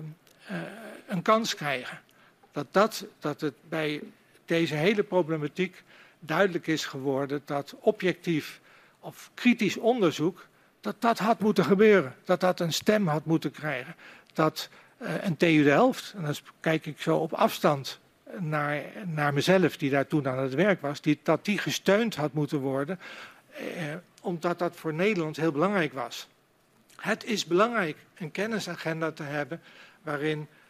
een kans krijgen. Dat, dat, dat het bij deze hele problematiek duidelijk is geworden dat objectief of kritisch onderzoek, dat dat had moeten gebeuren. Dat dat een stem had moeten krijgen. Dat een TU Delft, en dan kijk ik zo op afstand naar, naar mezelf, die daar toen aan het werk was, die, dat die gesteund had moeten worden, eh, omdat dat voor Nederland heel belangrijk was. Het is belangrijk een kennisagenda te hebben waarin eh,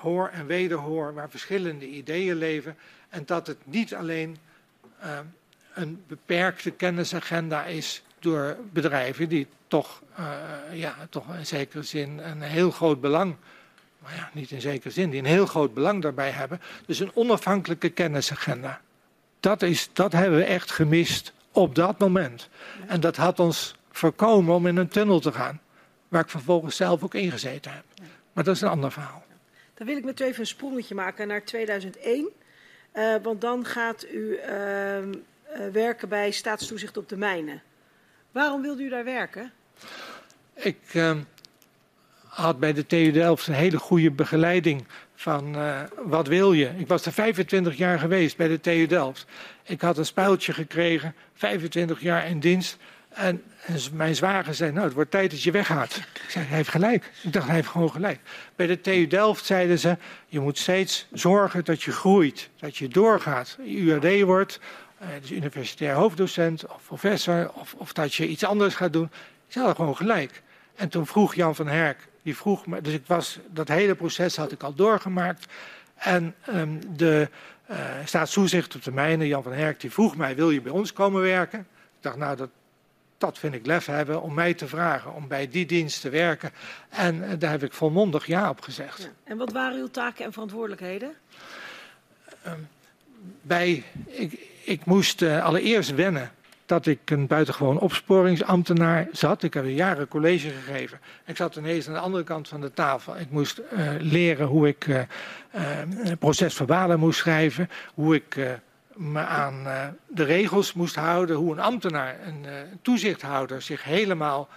hoor en wederhoor, waar verschillende ideeën leven, en dat het niet alleen uh, een beperkte kennisagenda is door bedrijven die toch, uh, ja, toch in zekere zin een heel groot belang maar ja, niet in zekere zin, die een heel groot belang daarbij hebben. Dus een onafhankelijke kennisagenda. Dat, is, dat hebben we echt gemist op dat moment. En dat had ons voorkomen om in een tunnel te gaan. Waar ik vervolgens zelf ook ingezeten heb. Maar dat is een ander verhaal. Dan wil ik met u even een sprongetje maken naar 2001. Uh, eh, want dan gaat u uh, uh, werken bij staatstoezicht op de mijnen. Waarom wilde u daar werken? Ik ehm, had bij de TU Delft een hele goede begeleiding van uh, wat wil je. Ik was er 25 jaar geweest bij de TU Delft. Ik had een spuiltje gekregen, 25 jaar in dienst. En, en mijn zwager zei, nou het wordt tijd dat je weggaat. Ik zei, hij heeft gelijk. Ik dacht, hij heeft gewoon gelijk. Bij de TU Delft zeiden ze, je moet steeds zorgen dat je groeit. Dat je doorgaat. UAD wordt, uh, dus universitair hoofddocent of professor. Of, of dat je iets anders gaat doen. Ze hadden gewoon gelijk. En toen vroeg Jan van Herk, die vroeg me, dus ik was, dat hele proces had ik al doorgemaakt. En um, de uh, op de mijnen, Jan van Herk, die vroeg mij, wil je bij ons komen werken? Ik dacht, nou, dat, dat vind ik lef hebben om mij te vragen, om bij die dienst te werken. En uh, daar heb ik volmondig ja op gezegd. Ja. En wat waren uw taken en verantwoordelijkheden? Um, bij, ik, ik moest uh, allereerst wennen dat ik een buitengewoon opsporingsambtenaar zat. Ik heb een jaren college gegeven. Ik zat ineens aan de andere kant van de tafel. Ik moest uh, leren hoe ik uh, procesverbalen moest schrijven, hoe ik me aan de regels moest houden, hoe een ambtenaar, een toezichthouder zich helemaal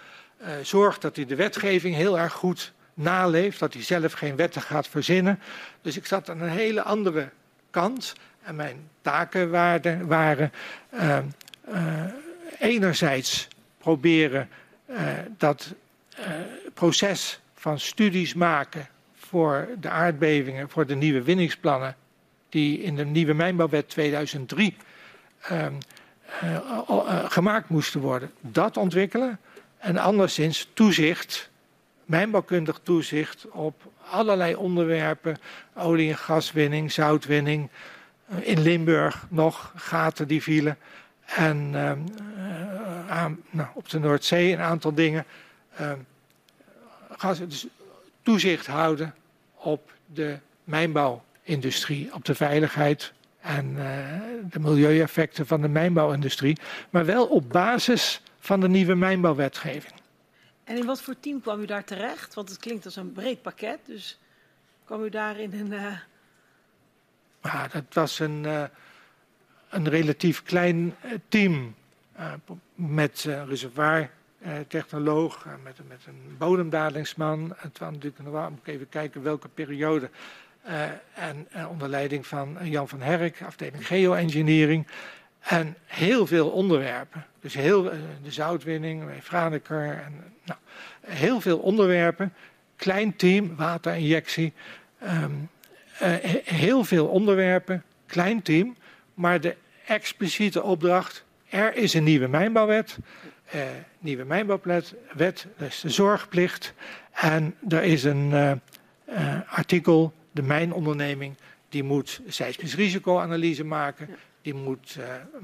zorgt dat hij de wetgeving heel erg goed naleeft, dat hij zelf geen wetten gaat verzinnen. Dus ik zat aan een hele andere kant. En mijn taken waren, enerzijds proberen dat proces van studies maken voor de aardbevingen, voor de nieuwe winningsplannen, die in de nieuwe mijnbouwwet 2003 ehm, gemaakt moesten worden, dat ontwikkelen. En anderszins toezicht, mijnbouwkundig toezicht op allerlei onderwerpen, olie- en gaswinning, zoutwinning. In Limburg nog gaten die vielen. En aan, nou, op de Noordzee een aantal dingen. Uh, ze dus toezicht houden op de mijnbouwindustrie, op de veiligheid en de milieueffecten van de mijnbouwindustrie, maar wel op basis van de nieuwe mijnbouwwetgeving. En in wat voor team kwam u daar terecht? Want het klinkt als een breed pakket, dus kwam u daar in een. Uh... Ja, dat was een, uh, een relatief klein team met een reservoirtechnoloog, met, met een bodemdalingsman. Het was natuurlijk een, moet even kijken welke periode. En onder leiding van Jan van Herk, afdeling geoengineering. En heel veel onderwerpen. Dus heel, de zoutwinning Franeker. En, nou, heel veel onderwerpen. Klein team, waterinjectie. Uh, heel veel onderwerpen. Klein team. Maar de expliciete opdracht. Er is een nieuwe mijnbouwwet. Nieuwe mijnbouwwet, dat is de zorgplicht. En er is een artikel, de mijnonderneming, die moet seismisch risicoanalyse maken die moet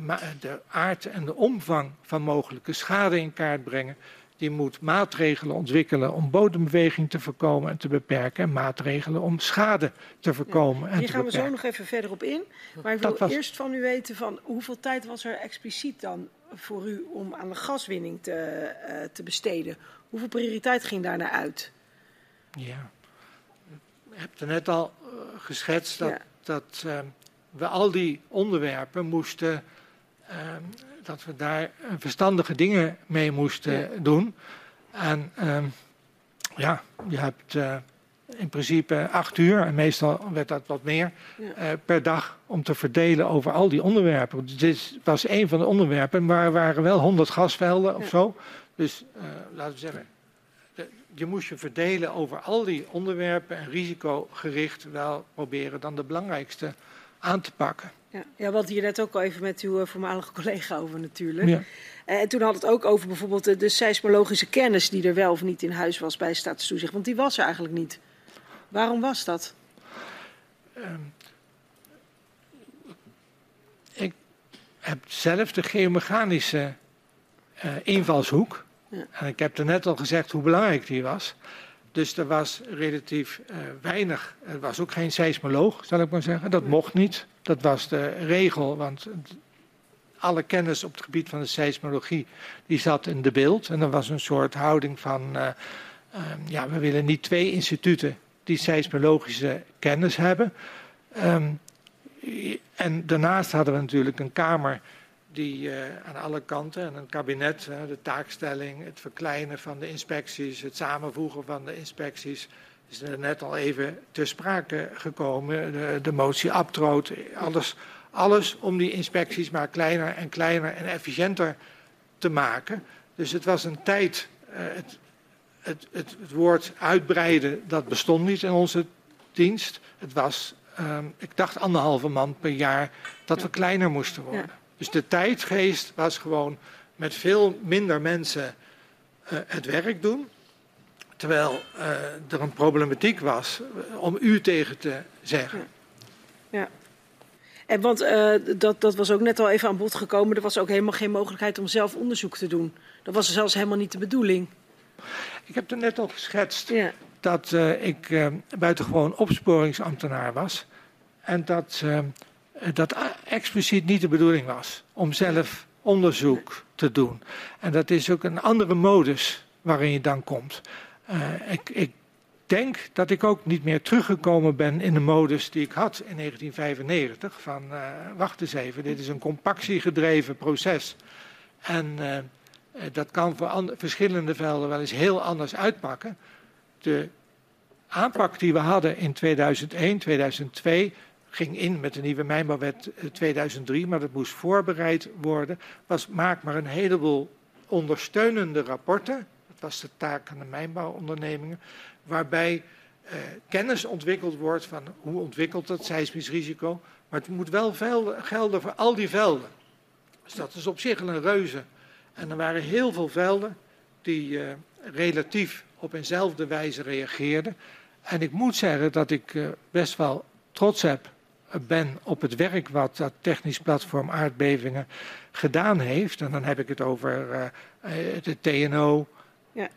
uh, de aard en de omvang van mogelijke schade in kaart brengen. Die moet maatregelen ontwikkelen om bodembeweging te voorkomen en te beperken. En maatregelen om schade te voorkomen. Ja, en hier gaan we zo nog even verder op in. Maar ik wil was... eerst van u weten van hoeveel tijd was er expliciet dan voor u om aan de gaswinning te, uh, te besteden? Hoeveel prioriteit ging daar naar uit? Ja, ik heb er net al uh, geschetst dat, ja. dat we al die onderwerpen moesten, uh, dat we daar verstandige dingen mee moesten ja. doen. En uh, ja, je hebt uh, in principe acht uur, en meestal werd dat wat meer, ja. Eh, per dag om te verdelen over al die onderwerpen. Dus dit was een van de onderwerpen, maar er waren wel honderd gasvelden ja. of zo. Dus eh, laten we zeggen, je moest je verdelen over al die onderwerpen en risicogericht wel proberen dan de belangrijkste aan te pakken. Ja, ja want hier net ook al even met uw voormalige collega over natuurlijk. Ja. En toen had het ook over bijvoorbeeld de, de seismologische kennis die er wel of niet in huis was bij staatstoezicht. Want die was er eigenlijk niet. Waarom was dat? Um, ik heb zelf de geomechanische uh, invalshoek. En ik heb er net al gezegd hoe belangrijk die was. Dus er was relatief uh, weinig. Er was ook geen seismoloog, zal ik maar zeggen. Dat mocht niet. Dat was de regel, want alle kennis op het gebied van de seismologie die zat in de beeld. En er was een soort houding van, uh, uh, ja, we willen niet twee instituten die seismologische kennis hebben. Um, en daarnaast hadden we natuurlijk een kamer die uh, aan alle kanten, en een kabinet, de taakstelling, het verkleinen van de inspecties, het samenvoegen van de inspecties, is er net al even ter sprake gekomen. De, de motie Abtroot, alles, alles om die inspecties maar kleiner en kleiner en efficiënter te maken. Dus het was een tijd, uh, het, het, het, het, woord uitbreiden, dat bestond niet in onze dienst. Het was, um, ik dacht, anderhalve man per jaar dat we kleiner moesten worden. Dus de tijdgeest was gewoon met veel minder mensen uh, het werk doen. Terwijl uh, er een problematiek was om u tegen te zeggen. Ja. ja. En want uh, dat, dat was ook net al even aan bod gekomen. Er was ook helemaal geen mogelijkheid om zelf onderzoek te doen. Dat was zelfs helemaal niet de bedoeling. Ik heb er net al geschetst ja. dat ik buitengewoon opsporingsambtenaar was. En dat dat expliciet niet de bedoeling was om zelf onderzoek te doen. En dat is ook een andere modus waarin je dan komt. Uh, ik, ik, denk dat ik ook niet meer teruggekomen ben in de modus die ik had in 1995. Van uh, wacht eens even, dit is een compactiegedreven proces. En dat kan voor verschillende velden wel eens heel anders uitpakken. De aanpak die we hadden in 2001, 2002 ging in met de nieuwe mijnbouwwet 2003, eh, maar dat moest voorbereid worden. Was maak maar een heleboel ondersteunende rapporten. Dat was de taak van de mijnbouwondernemingen, waarbij eh, kennis ontwikkeld wordt van hoe ontwikkelt het seismisch risico. Maar het moet wel gelden voor al die velden. Dus dat is op zich een reuze. En er waren heel veel velden die uh, relatief op eenzelfde wijze reageerden. En ik moet zeggen dat ik uh, best wel trots heb ben op het werk wat dat technisch platform aardbevingen gedaan heeft. En dan heb ik het over uh, de TNO, ja.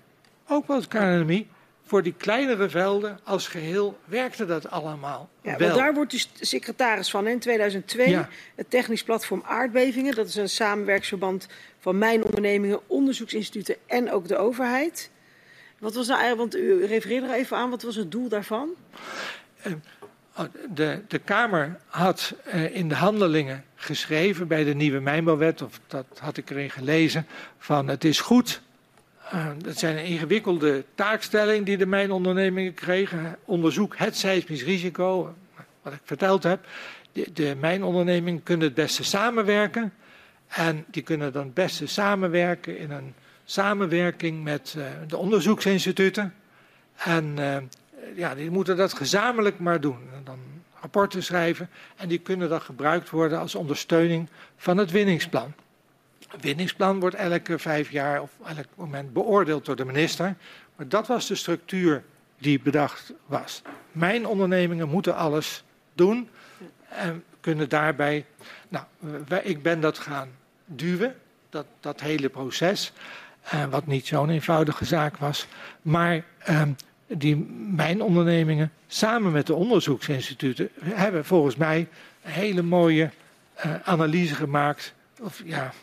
ook wel het KNMI. voor die kleinere velden als geheel werkte dat allemaal Ja, wel. want daar wordt dus secretaris van in 2002. Ja. Het technisch platform aardbevingen. Dat is een samenwerksverband van mijnondernemingen, onderzoeksinstituten en ook de overheid. Wat was nou eigenlijk, want u refereerde er even aan, wat was het doel daarvan? Oh, De, de Kamer had eh, in de handelingen geschreven bij de nieuwe mijnbouwwet, of dat had ik erin gelezen, van het is goed. Uh, dat zijn een ingewikkelde taakstelling die de mijnondernemingen kregen. Onderzoek het seismisch risico, wat ik verteld heb. De, de mijnondernemingen kunnen het beste samenwerken. En die kunnen dan het beste samenwerken in een samenwerking met uh, de onderzoeksinstituten. En ja, die moeten dat gezamenlijk maar doen. En dan rapporten schrijven en die kunnen dan gebruikt worden als ondersteuning van het winningsplan. Het winningsplan wordt elke vijf jaar of elk moment beoordeeld door de minister. Maar dat was de structuur die bedacht was. Mijn ondernemingen moeten alles doen en kunnen daarbij. Nou, ik ben dat gaan duwen, dat, dat hele proces. Uh, wat niet zo'n eenvoudige zaak was. Maar die mijnondernemingen samen met de onderzoeksinstituten hebben volgens mij een hele mooie uh, analyse gemaakt. Of ja,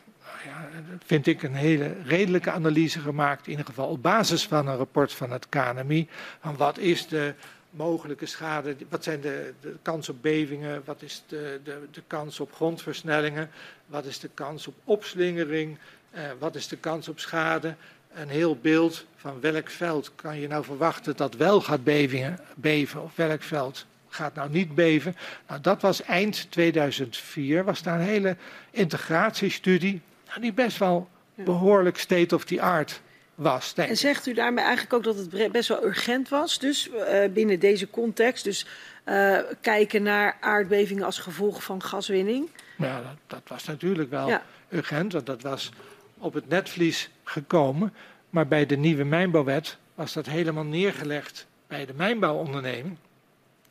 ja, vind ik een hele redelijke analyse gemaakt, in ieder geval op basis van een rapport van het KNMI. Van wat is de mogelijke schade, wat zijn de, de kans op bevingen, wat is de, de, de kans op grondversnellingen, wat is de kans op opslingering, uh, wat is de kans op schade een heel beeld van welk veld kan je nou verwachten dat wel gaat bevingen, beven of welk veld gaat nou niet beven. Nou, dat was eind 2004, was daar een hele integratiestudie nou, die best wel behoorlijk state of the art was. En zegt u daarmee eigenlijk ook dat het best wel urgent was, dus uh, binnen deze context, dus uh, kijken naar aardbevingen als gevolg van gaswinning? Ja, dat, dat was natuurlijk wel ja. urgent, want dat was op het netvlies gekomen. Maar bij de nieuwe mijnbouwwet was dat helemaal neergelegd bij de mijnbouwonderneming.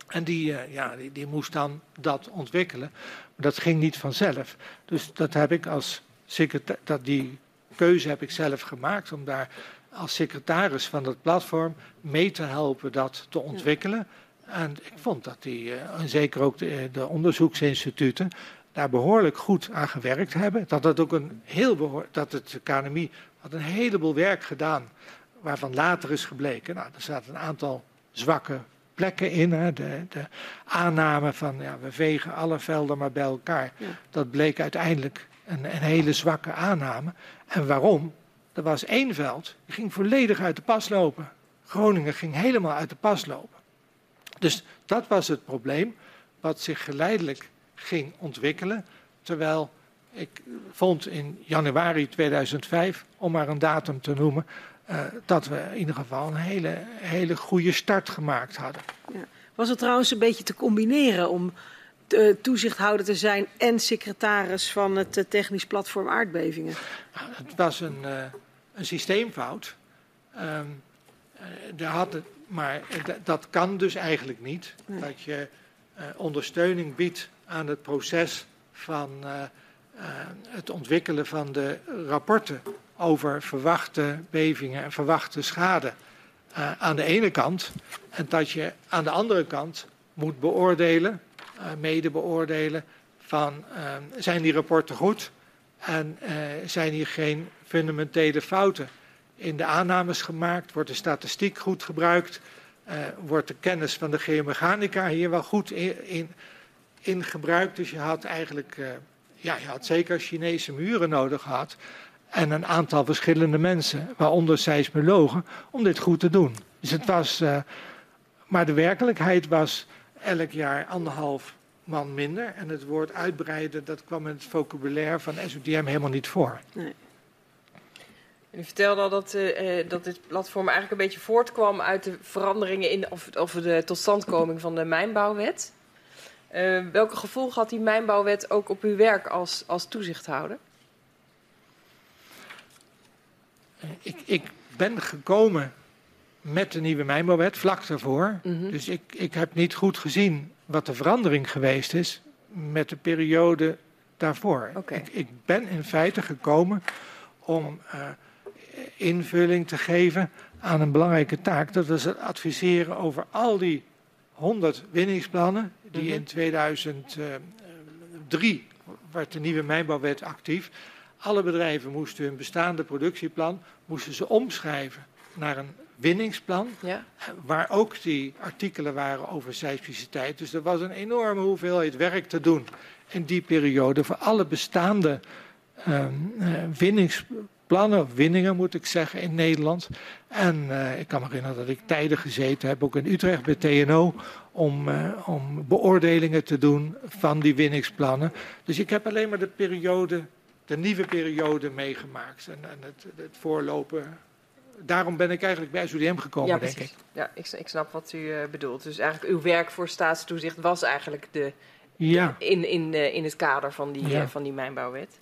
En die, uh, ja, die, die, moest dan dat ontwikkelen. Maar dat ging niet vanzelf. Dus dat heb ik als secretaris, dat die keuze heb ik zelf gemaakt om daar als secretaris van dat platform mee te helpen dat te ontwikkelen. En ik vond dat die, uh, en zeker ook de, de onderzoeksinstituten, daar behoorlijk goed aan gewerkt hebben. Dat het ook een heel behoor, dat het KNMI had een heleboel werk gedaan, waarvan later is gebleken. Nou, er zaten een aantal zwakke plekken in. Hè. De, de aanname van ja, we vegen alle velden maar bij elkaar. Ja. Dat bleek uiteindelijk een, een, hele zwakke aanname. En waarom? Er was één veld, die ging volledig uit de pas lopen. Groningen ging helemaal uit de pas lopen. Dus dat was het probleem, wat zich geleidelijk ging ontwikkelen. Terwijl ik vond in januari 2005, om maar een datum te noemen, uh, dat we in ieder geval een hele, hele goede start gemaakt hadden. Ja. Was het trouwens een beetje te combineren om uh, toezichthouder te zijn en secretaris van het uh, technisch platform aardbevingen? Nou, het was een, een systeemfout. Um, daar had het, maar dat kan dus eigenlijk niet. Nee. Dat je ondersteuning biedt aan het proces van uh, uh, het ontwikkelen van de rapporten over verwachte bevingen en verwachte schade uh, aan de ene kant. En dat je aan de andere kant moet beoordelen, mede beoordelen, van zijn die rapporten goed en zijn hier geen fundamentele fouten in de aannames gemaakt, wordt de statistiek goed gebruikt, wordt de kennis van de geomechanica hier wel goed in, in in gebruik. Dus je had eigenlijk, uh, ja, je had zeker Chinese muren nodig gehad. En een aantal verschillende mensen, waaronder seismologen, om dit goed te doen. Dus het was, uh, maar de werkelijkheid was elk jaar anderhalf man minder. En het woord uitbreiden, dat kwam in het vocabulaire van SODM helemaal niet voor. Nee. U vertelde al dat, uh, dat dit platform eigenlijk een beetje voortkwam uit de veranderingen in, of, of de totstandkoming van de mijnbouwwet. Uh, welke gevolgen had die mijnbouwwet ook op uw werk als, als toezichthouder? Ik, ik ben gekomen met de nieuwe mijnbouwwet, vlak daarvoor. Mm -hmm. Dus ik, ik heb niet goed gezien wat de verandering geweest is met de periode daarvoor. Okay. Ik, ik, ben in feite gekomen om uh, invulling te geven aan een belangrijke taak. Dat was het adviseren over al die 100 winningsplannen die Mhm. in 2003 werd de nieuwe mijnbouwwet actief. Alle bedrijven moesten hun bestaande productieplan moesten ze omschrijven naar een winningsplan. Ja. Waar ook die artikelen waren over seismiciteit. Dus er was een enorme hoeveelheid werk te doen in die periode voor alle bestaande eh, winningsplannen, of winningen moet ik zeggen, in Nederland. En eh, ik kan me herinneren dat ik tijden gezeten heb, ook in Utrecht bij TNO, om, eh, om beoordelingen te doen van die winningsplannen. Dus ik heb alleen maar de periode, de nieuwe periode meegemaakt en, en het, het voorlopen. Daarom ben ik eigenlijk bij SUDM gekomen, ja, denk ik. Ja, ik, ik snap wat u eh, bedoelt. Dus eigenlijk uw werk voor staatstoezicht was eigenlijk de, Ja, in, in, in het kader van die, Ja. van die mijnbouwwet.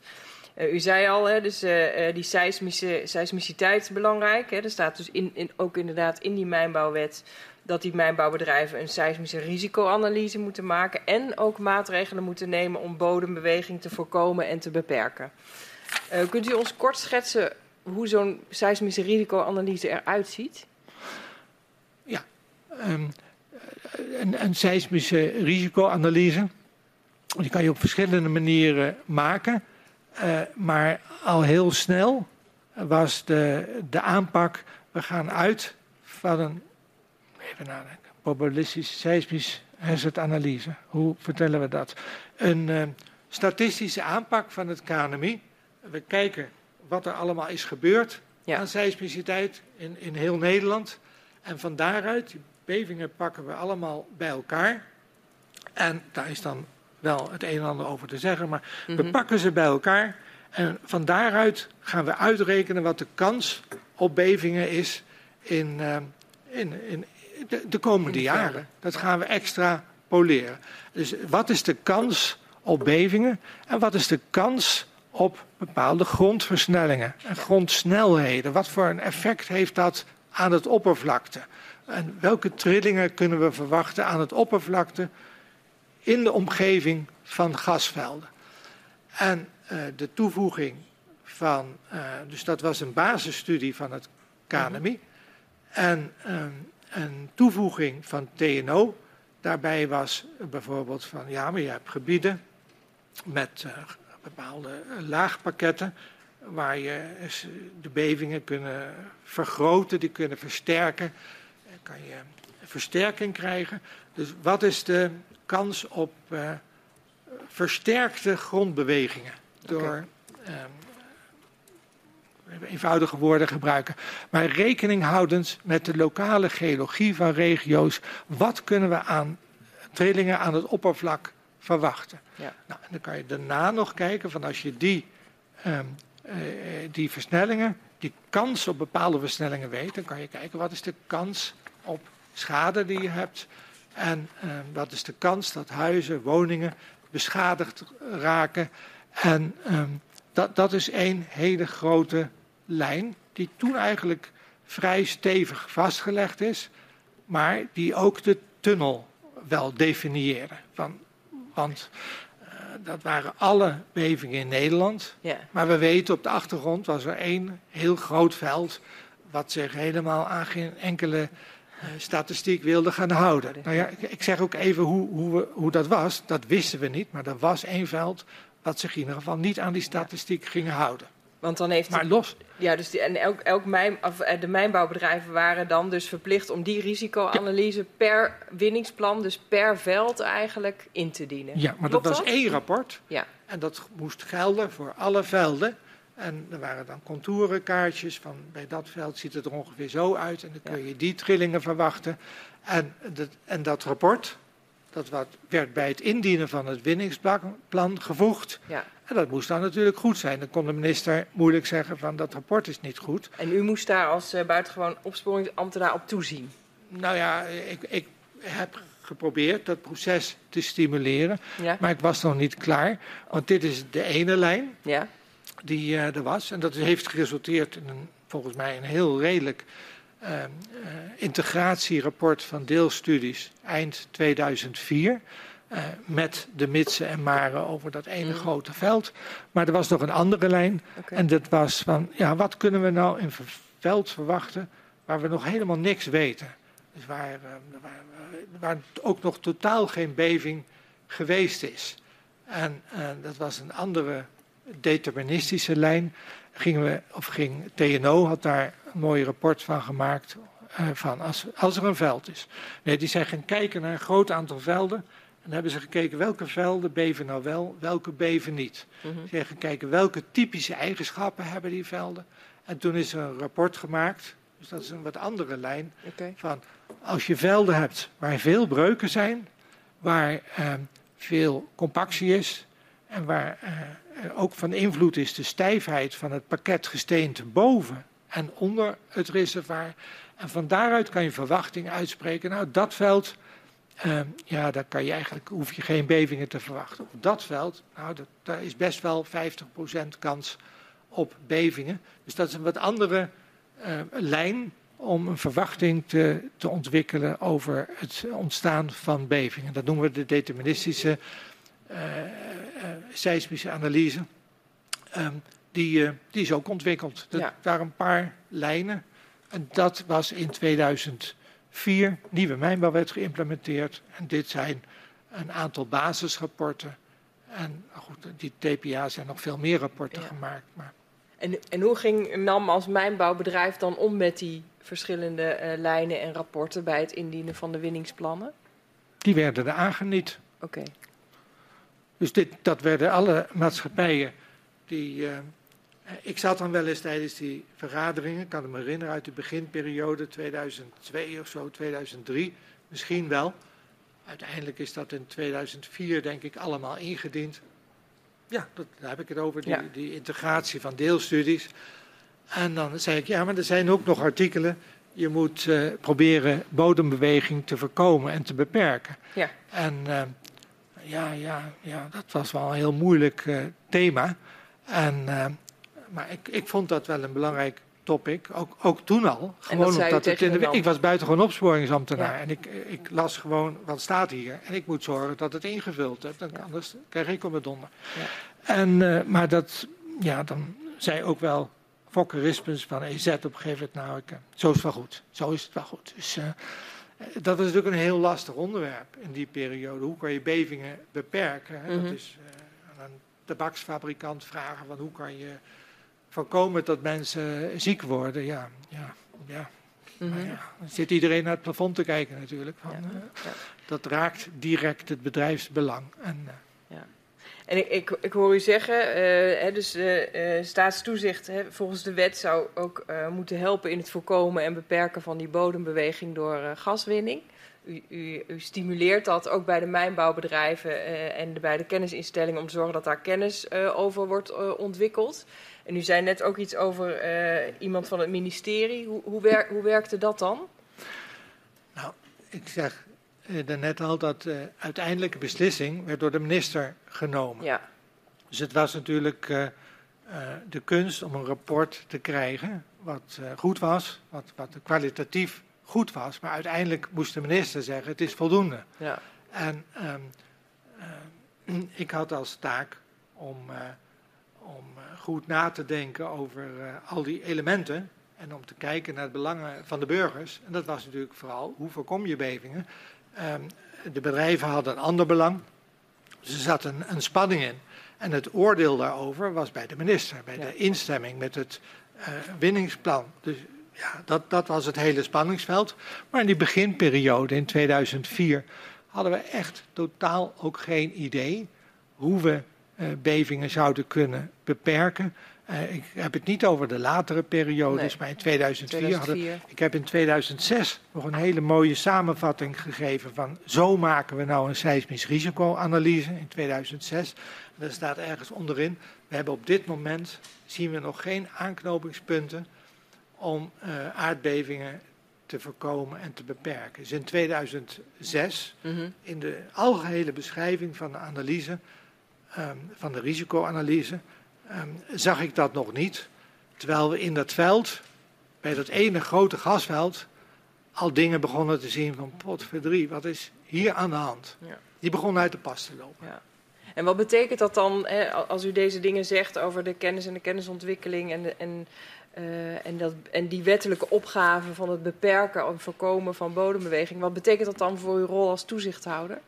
Eh, u zei al, hè, dus, eh, eh, die seismische, seismiciteit is belangrijk. Hè. Er staat dus in, in, ook inderdaad in die mijnbouwwet dat die mijnbouwbedrijven een seismische risicoanalyse moeten maken en ook maatregelen moeten nemen om bodembeweging te voorkomen en te beperken. Kunt u ons kort schetsen hoe zo'n seismische risicoanalyse eruit ziet? Ehm, een, een seismische risicoanalyse. Die kan je op verschillende manieren maken. Eh, maar al heel snel was de, de aanpak. We gaan uit van een. Even nadenken. Probabilistische seismisch hazardanalyse. Hoe vertellen we dat? Een eh, statistische aanpak van het KNMI. We kijken wat er allemaal is gebeurd Ja. aan seismiciteit in, in heel Nederland. En van daaruit, die bevingen pakken we allemaal bij elkaar. En daar is dan wel het een en ander over te zeggen, maar we Mhm. pakken ze bij elkaar. En van daaruit gaan we uitrekenen wat de kans op bevingen is in, eh, in, in de, de komende In jaren. Dat gaan we extra poleren. Dus wat is de kans op bevingen en wat is de kans op bepaalde grondversnellingen en grondsnelheden? Wat voor een effect heeft dat aan het oppervlakte? En welke trillingen kunnen we verwachten aan het oppervlakte in de omgeving van gasvelden? En eh, de toevoeging van, eh, dus dat was een basisstudie van het KNMI. En ehm, een toevoeging van TNO. Daarbij was bijvoorbeeld van, ja, maar je hebt gebieden met eh, bepaalde laagpakketten waar je de bevingen kunnen vergroten, die kunnen versterken. Dan kan je versterking krijgen. Dus wat is de kans op eh, versterkte grondbewegingen door ehm, eenvoudige woorden gebruiken. Maar rekening houdend met de lokale geologie van regio's. Wat kunnen we aan trillingen aan het oppervlak verwachten? Ja. Nou, en dan kan je daarna nog kijken van als je die, ehm, eh, die versnellingen, die kans op bepaalde versnellingen weet, dan kan je kijken wat is de kans op schade die je hebt. En ehm, wat is de kans dat huizen, woningen beschadigd raken. En ehm, dat, dat is één hele grote lijn die toen eigenlijk vrij stevig vastgelegd is, maar die ook de tunnel wel definiëren. Van, want eh, dat waren alle bevingen in Nederland. Ja. Maar we weten op de achtergrond was er één heel groot veld wat zich helemaal aan geen enkele statistiek wilde gaan houden. Nou ja, ik, zeg ook even hoe, hoe, we, hoe dat was. Dat wisten we niet, maar er was één veld wat zich in ieder geval niet aan die statistiek ging houden. Want dan heeft Maar los, Ja, dus die, en elk, elk mijn, of, eh, de mijnbouwbedrijven waren dan dus verplicht om die risicoanalyse per winningsplan, dus per veld eigenlijk, in te dienen. ja, maar Klopt dat was één rapport. Ja. En dat moest gelden voor alle velden. En er waren dan contourenkaartjes van bij dat veld ziet het er ongeveer zo uit. En dan kun je die trillingen verwachten. En dat, en dat rapport, dat wat, werd bij het indienen van het winningsplan gevoegd. Ja. En dat moest dan natuurlijk goed zijn. Dan kon de minister moeilijk zeggen van dat rapport is niet goed. En u moest daar als eh, buitengewoon opsporingsambtenaar op toezien. Nou ja, ik, ik heb geprobeerd dat proces te stimuleren. Ja? Maar ik was nog niet klaar. Want dit is de ene lijn. Ja? Die eh, er was. En dat heeft geresulteerd in een, volgens mij een heel redelijk eh, eh, integratierapport van deelstudies eind 2004. eh, met de mitsen en maren over dat ene Mhm. grote veld. Maar er was nog een andere lijn. En dat was van, ja, wat kunnen we nou in veld verwachten waar we nog helemaal niks weten. Dus waar, waar, waar ook nog totaal geen beving geweest is. En dat was een andere deterministische lijn. Gingen we, of ging TNO had daar een mooi rapport van gemaakt. Uh, van als, als er een veld is. Nee, die zijn gaan kijken naar een groot aantal velden. En dan hebben ze gekeken welke velden beven nou wel, welke beven niet. Mm Ze zijn gaan kijken welke typische eigenschappen hebben die velden. En toen is er een rapport gemaakt. Dus dat is een wat andere lijn. Okay. Van als je velden hebt waar veel breuken zijn, waar uh, veel compactie is en waar uh, ook van invloed is de stijfheid van het pakket gesteente boven en onder het reservoir. En van daaruit kan je verwachting uitspreken. Nou, dat veld, uh, ja, daar kan je eigenlijk, hoef je geen bevingen te verwachten. Op dat veld, nou, daar is best wel 50% kans op bevingen. Dus dat is een wat andere uh, lijn om een verwachting te, te ontwikkelen over het ontstaan van bevingen. Dat noemen we de deterministische uh, seismische analyse. Um, die, die is ook ontwikkeld. Er ja. waren een paar lijnen. En dat was in 2004. Nieuwe mijnbouwwet geïmplementeerd. En dit zijn een aantal basisrapporten. En goed, die TPA zijn nog veel meer rapporten ja. gemaakt. Maar... En, en hoe ging NAM als mijnbouwbedrijf dan om met die verschillende uh, lijnen en rapporten bij het indienen van de winningsplannen? Die werden er aangeniet. Oké. Okay. Dus dit, dat werden alle maatschappijen die. Uh, ik zat dan wel eens tijdens die vergaderingen, ik kan me herinneren uit de beginperiode 2002 of zo, 2003, misschien wel. Uiteindelijk is dat in 2004 denk ik allemaal ingediend. Ja, dat, daar heb ik het over, die, ja. die integratie van deelstudies. En dan zei ik, ja, maar er zijn ook nog artikelen. Je moet uh, proberen bodembeweging te voorkomen en te beperken. Ja. En uh, ja, ja, ja, dat was wel een heel moeilijk uh, thema. En, maar ik, ik vond dat wel een belangrijk topic, ook, ook toen al. Gewoon omdat het in de, ik was buitengewoon opsporingsambtenaar ja. en ik, ik las gewoon wat staat hier. En ik moet zorgen dat het ingevuld hebt, ja. anders krijg ik op het donder. Ja. En, uh, maar dat, ja, dan zei ook wel Fokker Rispens van EZ op een gegeven moment, nou, ik, zo is het wel goed. Zo is het wel goed. Dus dat is natuurlijk een heel lastig onderwerp in die periode. Hoe kan je bevingen beperken? Hè? Mm -hmm. Dat is aan een tabaksfabrikant vragen van hoe kan je voorkomen dat mensen ziek worden. Ja, ja, ja. Mm -hmm. ja, dan zit iedereen naar het plafond te kijken natuurlijk. Van, ja, ja. Dat raakt direct het bedrijfsbelang. En, ja. En ik, ik, hoor u zeggen, uh, hè, dus staatstoezicht hè, volgens de wet zou ook moeten helpen in het voorkomen en beperken van die bodembeweging door gaswinning. U, u, stimuleert dat ook bij de mijnbouwbedrijven en bij de kennisinstellingen om te zorgen dat daar kennis over wordt ontwikkeld. En u zei net ook iets over iemand van het ministerie. Hoe, hoe, hoe, werkte dat dan? Nou, ik zeg daarnet al dat de uiteindelijke beslissing werd door de minister genomen. Ja. Dus het was natuurlijk de kunst om een rapport te krijgen wat goed was, wat, wat kwalitatief goed was. Maar uiteindelijk moest de minister zeggen: het is voldoende. Ja. En um, uh, ik had als taak om, om goed na te denken over al die elementen. En om te kijken naar het belangen van de burgers. En dat was natuurlijk vooral hoe voorkom je bevingen. Um, de bedrijven hadden een ander belang. Er zat een, een, spanning in. En het oordeel daarover was bij de minister, bij ja. de instemming met het winningsplan. Dus ja, dat, dat was het hele spanningsveld. Maar in die beginperiode in 2004 hadden we echt totaal ook geen idee hoe we uh, bevingen zouden kunnen beperken. Uh, ik heb het niet over de latere periodes, nee. maar in 2004, 2004. Hadden, ik heb in 2006 nog een hele mooie samenvatting gegeven van zo maken we nou een seismisch risicoanalyse in 2006. En daar staat ergens onderin, we hebben op dit moment, zien we nog geen aanknopingspunten om uh, aardbevingen te voorkomen en te beperken. Dus in 2006, mm -hmm. in de algehele beschrijving van de analyse, um, van de risicoanalyse, zag ik dat nog niet. Terwijl we in dat veld, bij dat ene grote gasveld, al dingen begonnen te zien van potverdrie, wat is hier aan de hand? Ja. Die begonnen uit de pas te lopen. Ja. En wat betekent dat dan, hè, als u deze dingen zegt over de kennis en de kennisontwikkeling en, de, en Uh, en, dat, en die wettelijke opgave van het beperken en voorkomen van bodembeweging, wat betekent dat dan voor uw rol als toezichthouder?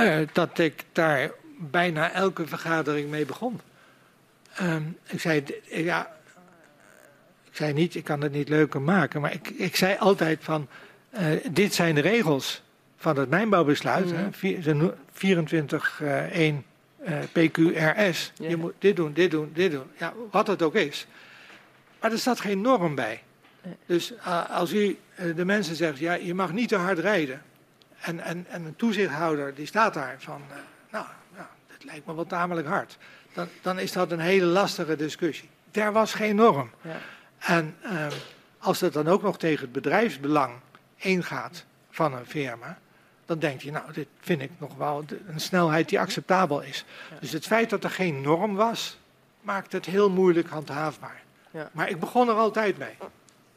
Uh, dat ik daar bijna elke vergadering mee begon. Um, ik zei, ja, ik zei niet, ik kan het niet leuker maken, maar ik, ik zei altijd van, uh, dit zijn de regels van het mijnbouwbesluit, mm. 24.1 uh, PQRS. Je moet dit doen, dit doen, dit doen. Ja, wat het ook is. Maar er staat geen norm bij. Dus als u de mensen zegt, ja, je mag niet te hard rijden. En, en, en een toezichthouder die staat daar van, nou, lijkt me wel tamelijk hard. Dan, dan is dat een hele lastige discussie. Er was geen norm. Ja. En ehm, als het dan ook nog tegen het bedrijfsbelang ingaat van een firma, dan denkt je, nou, dit vind ik nog wel een snelheid die acceptabel is. Dus het feit dat er geen norm was, maakt het heel moeilijk handhaafbaar. Ja. Maar ik begon er altijd mee.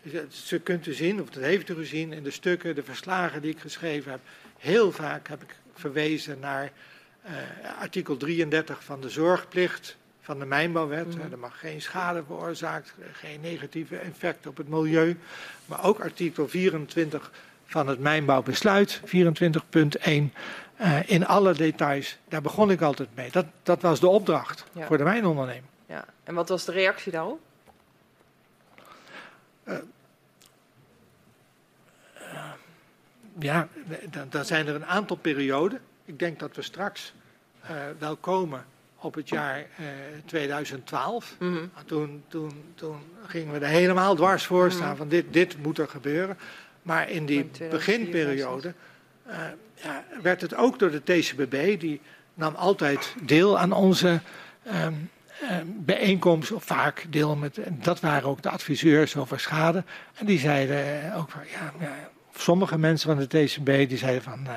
Dus ze kunt u zien, of dat heeft u gezien in de stukken, de verslagen die ik geschreven heb. Heel vaak heb ik verwezen naar uh, artikel 33 van de zorgplicht van de mijnbouwwet. Mm. Er mag geen schade veroorzaakt, geen negatieve effect op het milieu. Maar ook artikel 24 van het mijnbouwbesluit, 24.1, uh, eh, in alle details. Daar begon ik altijd mee. Dat, dat was de opdracht ja. voor de mijnonderneming. Ja. En wat was de reactie daarop? Uh, uh, ja, dan zijn er een aantal perioden. Ik denk dat we straks wel komen op het jaar 2012. Mm -hmm. toen, toen, toen gingen we er helemaal dwars voor staan mm -hmm. van dit, dit moet er gebeuren. Maar in die beginperiode uh, ja, werd het ook door de TCBB, die nam altijd deel aan onze um, bijeenkomst, of vaak deel met, dat waren ook de adviseurs over schade. En die zeiden ook van, ja, ja sommige mensen van de TCB, die zeiden van,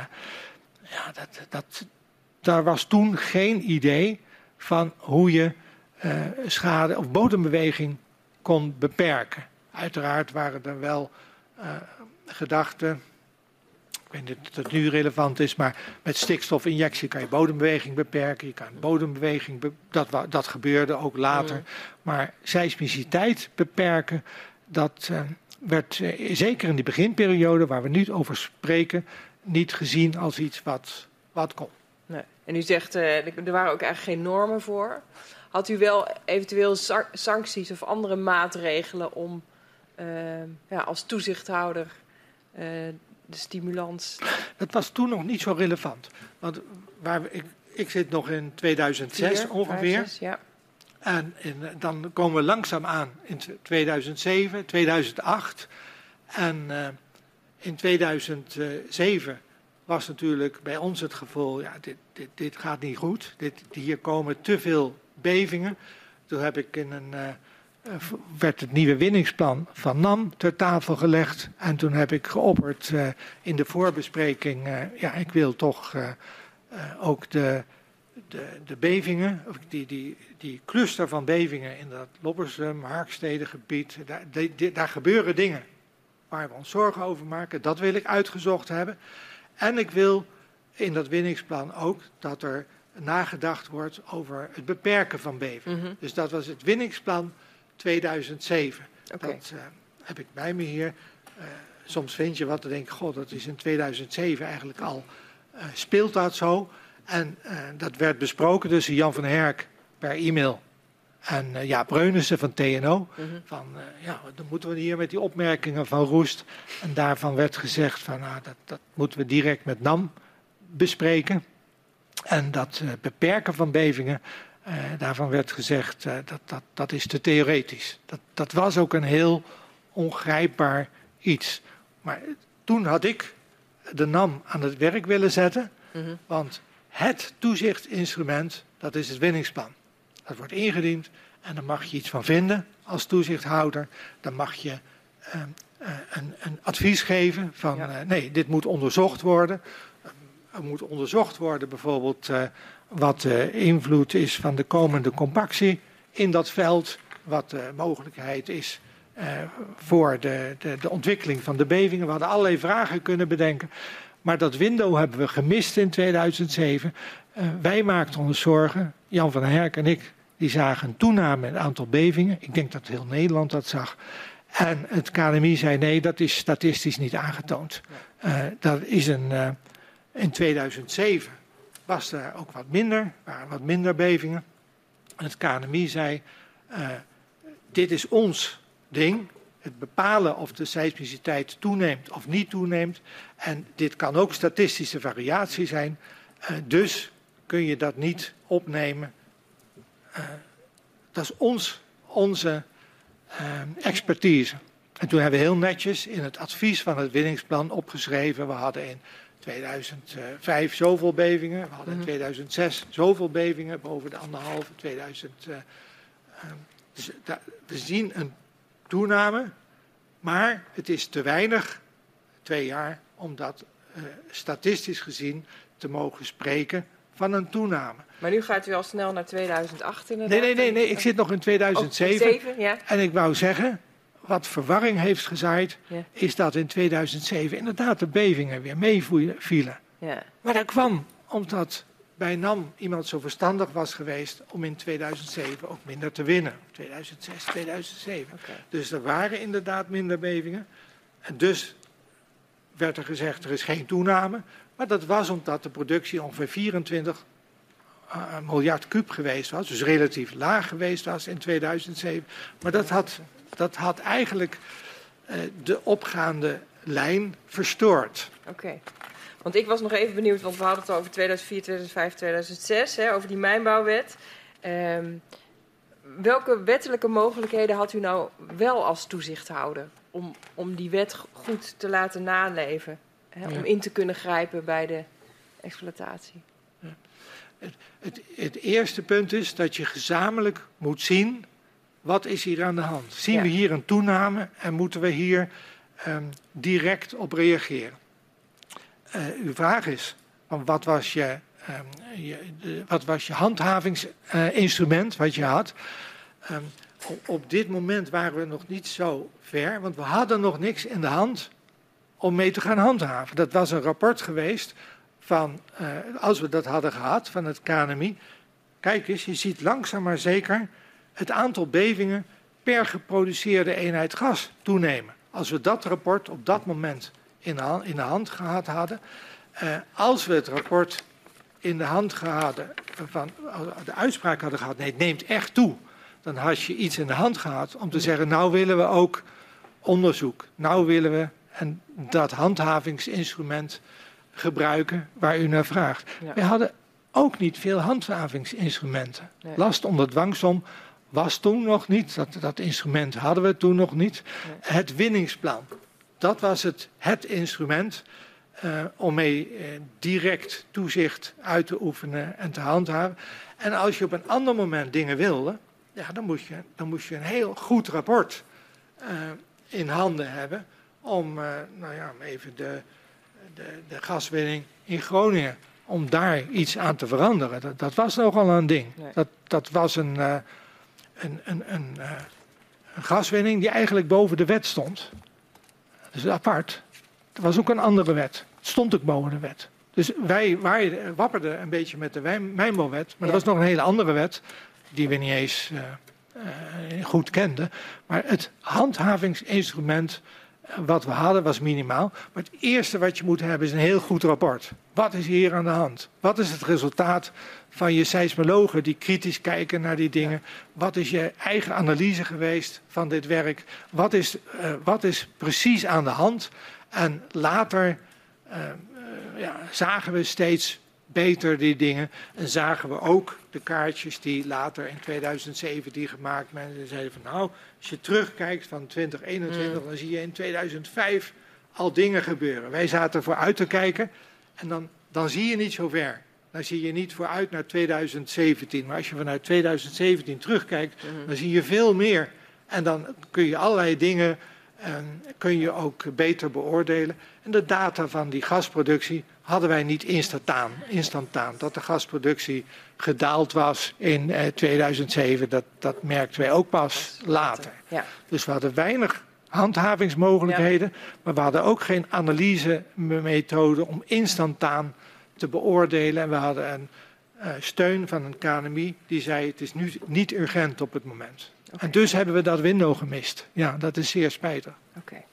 ja, dat, dat, daar was toen geen idee van hoe je uh, schade of bodembeweging kon beperken. Uiteraard waren er wel uh, gedachte. Ik weet niet of dat nu relevant is, maar met stikstofinjectie kan je bodembeweging beperken. Je kan bodembeweging, be dat, dat gebeurde ook later. Maar seismiciteit beperken, dat uh, werd uh, zeker in die beginperiode waar we nu over spreken, niet gezien als iets wat, wat kon. Nee. En u zegt, uh, er waren ook eigenlijk geen normen voor. Had u wel eventueel sancties of andere maatregelen om ja, als toezichthouder uh, de stimulans. Dat was toen nog niet zo relevant. Want waar we, ik, ik zit nog in 2006 Vier, ongeveer. 5, 6, ja. En in, dan komen we langzaam aan in 2007, 2008. En uh, in 2007 was natuurlijk bij ons het gevoel, ja, dit, dit, dit gaat niet goed. Dit, hier komen te veel bevingen. Toen heb ik een... Uh, eh, werd het nieuwe winningsplan van NAM ter tafel gelegd. En toen heb ik geopperd uh, in de voorbespreking, ja, ik wil toch ook de, de, de bevingen, of die, die, die cluster van bevingen in dat Loppersum, Harkstedengebied, daar, daar gebeuren dingen waar we ons zorgen over maken. Dat wil ik uitgezocht hebben. En ik wil in dat winningsplan ook dat er nagedacht wordt over het beperken van bevingen. Mm -hmm. Dus dat was het winningsplan 2007. Okay. Dat uh, heb ik bij me hier. Uh, soms vind je wat en denk ik, god, dat is in 2007 eigenlijk al. Uh, speelt dat zo? En dat werd besproken tussen Jan van Herk per e-mail en uh, Jaap Breunissen van TNO. Mm -hmm. Van ja, dan moeten we hier met die opmerkingen van Roest. En daarvan werd gezegd van nou, dat, dat moeten we direct met NAM bespreken. En dat beperken van bevingen, daarvan werd gezegd dat, dat dat is te theoretisch. Dat, dat was ook een heel ongrijpbaar iets. Maar toen had ik de NAM aan het werk willen zetten. Mm -hmm. Want het toezichtinstrument, dat is het winningsplan. Dat wordt ingediend en dan mag je iets van vinden als toezichthouder. Dan mag je uh, een, een, advies geven van ja. nee, dit moet onderzocht worden. er moet onderzocht worden bijvoorbeeld wat de invloed is van de komende compactie in dat veld, wat de mogelijkheid is voor de, de, de, ontwikkeling van de bevingen. We hadden allerlei vragen kunnen bedenken, maar dat window hebben we gemist in 2007. Uh, wij maakten ons zorgen, Jan van Herk en ik, die zagen een toename in het aantal bevingen. Ik denk dat heel Nederland dat zag. En het KNMI zei nee, dat is statistisch niet aangetoond. Uh, dat is een, uh, in 2007 was er ook wat minder, waren wat minder bevingen. En het KNMI zei, uh, dit is ons ding, het bepalen of de seismiciteit toeneemt of niet toeneemt. En dit kan ook statistische variatie zijn. Dus kun je dat niet opnemen. Dat is ons, onze uh, expertise. En toen hebben we heel netjes in het advies van het winningsplan opgeschreven. We hadden in 2005 zoveel bevingen. We hadden in 2006 mhm. zoveel bevingen, boven de anderhalve. 2000, dus we zien een toename, maar het is te weinig, twee jaar, om dat uh, statistisch gezien te mogen spreken van een toename. Maar nu gaat u al snel naar 2008 inderdaad? Nee, nee, nee, nee. ik zit nog in 2007. Oh, 7, ja. En ik wou zeggen, wat verwarring heeft gezaaid, ja. is dat in 2007 inderdaad de bevingen weer meevielen. Ja. Maar dat kwam omdat bij NAM iemand zo verstandig was geweest om in 2007 ook minder te winnen. 2006, 2007. Okay. Dus er waren inderdaad minder bevingen. En dus werd er gezegd, er is geen toename. Maar dat was omdat de productie ongeveer 24 uh, miljard kub geweest was. Dus relatief laag geweest was in 2007. Maar dat had, dat had eigenlijk uh, de opgaande lijn verstoord. Oké. Okay. Want ik was nog even benieuwd, want we hadden het over 2004, 2005, 2006, hè, over die mijnbouwwet. Um, welke wettelijke mogelijkheden had u nou wel als toezichthouder om, om die wet goed te laten naleven? Hè, ja. Om in te kunnen grijpen bij de exploitatie? Het, het, eerste punt is dat je gezamenlijk moet zien wat is hier aan de hand. Zien ja. we hier een toename en moeten we hier um, direct op reageren? uh, uw vraag is, wat was je, um, je de, wat was je handhavingsinstrument uh, wat je had? Um, op, op dit moment waren we nog niet zo ver, want we hadden nog niks in de hand om mee te gaan handhaven. Dat was een rapport geweest van, uh, als we dat hadden gehad, van het KNMI. Kijk eens, je ziet langzaam maar zeker het aantal bevingen per geproduceerde eenheid gas toenemen. Als we dat rapport op dat moment in de, hand gehad hadden. Uh, als we het rapport in de hand gehad van de uitspraak hadden gehad, nee, het neemt echt toe. Dan had je iets in de hand gehad om te zeggen, nou willen we ook onderzoek. Nou willen we en dat handhavingsinstrument gebruiken waar u naar vraagt. Ja. We hadden ook niet veel handhavingsinstrumenten. Nee. Last onder dwangsom was toen nog niet. Dat, dat instrument hadden we toen nog niet. Nee. Het winningsplan dat was het, het instrument uh, om mee uh, direct toezicht uit te oefenen en te handhaven. En als je op een ander moment dingen wilde, ja, dan, moest je, dan moest je een heel goed rapport uh, in handen hebben om, nou ja, even de, de, de, gaswinning in Groningen, om daar iets aan te veranderen. Dat, dat was nogal een ding. Nee. Dat, dat was een, een, een, een, een gaswinning die eigenlijk boven de wet stond. Dus apart. Er was ook een andere wet. Het stond ook boven de wet. Dus wij, wij wapperden een beetje met de mijnbouwwet. Maar ja. er was nog een hele andere wet. Die we niet eens uh, goed kenden. Maar het handhavingsinstrument wat we hadden was minimaal. Maar het eerste wat je moet hebben is een heel goed rapport. Wat is hier aan de hand? Wat is het resultaat van je seismologen die kritisch kijken naar die dingen? Wat is je eigen analyse geweest van dit werk? Wat is, uh, wat is precies aan de hand? En later uh, uh, ja, zagen we steeds beter die dingen. En zagen we ook de kaartjes die later in 2007 die gemaakt werden. En zeiden van nou, als je terugkijkt van 2021, mm. dan zie je in 2005 al dingen gebeuren. Wij zaten vooruit te kijken en dan, dan zie je niet zo ver. Dan zie je niet vooruit naar 2017. Maar als je vanuit 2017 terugkijkt, mm. dan zie je veel meer. En dan kun je allerlei dingen en kun je ook beter beoordelen. En de data van die gasproductie hadden wij niet instantaan. instantaan. Dat de gasproductie gedaald was in eh, 2007, dat, dat merkten wij ook pas later. Ja. Dus we hadden weinig handhavingsmogelijkheden, ja. maar we hadden ook geen analysemethode om instantaan te beoordelen. En we hadden een, uh, steun van een KNMI die zei het is nu niet urgent op het moment. Okay. En dus hebben we dat window gemist. Ja, dat is zeer spijtig. Oké. Okay.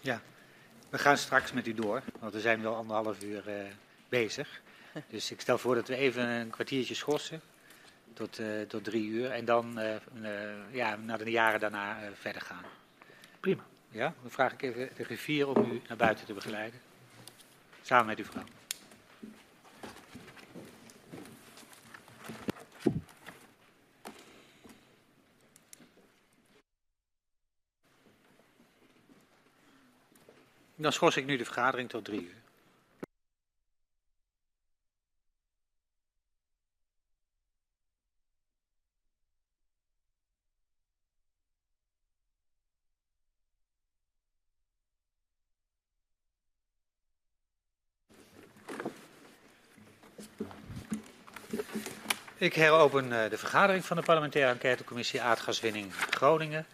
Ja, we gaan straks met u door, want we zijn al anderhalf uur uh, bezig. Dus ik stel voor dat we even een kwartiertje schorsen tot, uh, tot drie uur en dan ja, naar de jaren daarna verder gaan. Prima. Ja, dan vraag ik even de griffier om u naar buiten te begeleiden. Samen met uw vrouw. Dan schors ik nu de vergadering tot drie uur. Ik heropen eh, de vergadering van de parlementaire enquêtecommissie aardgaswinning Groningen.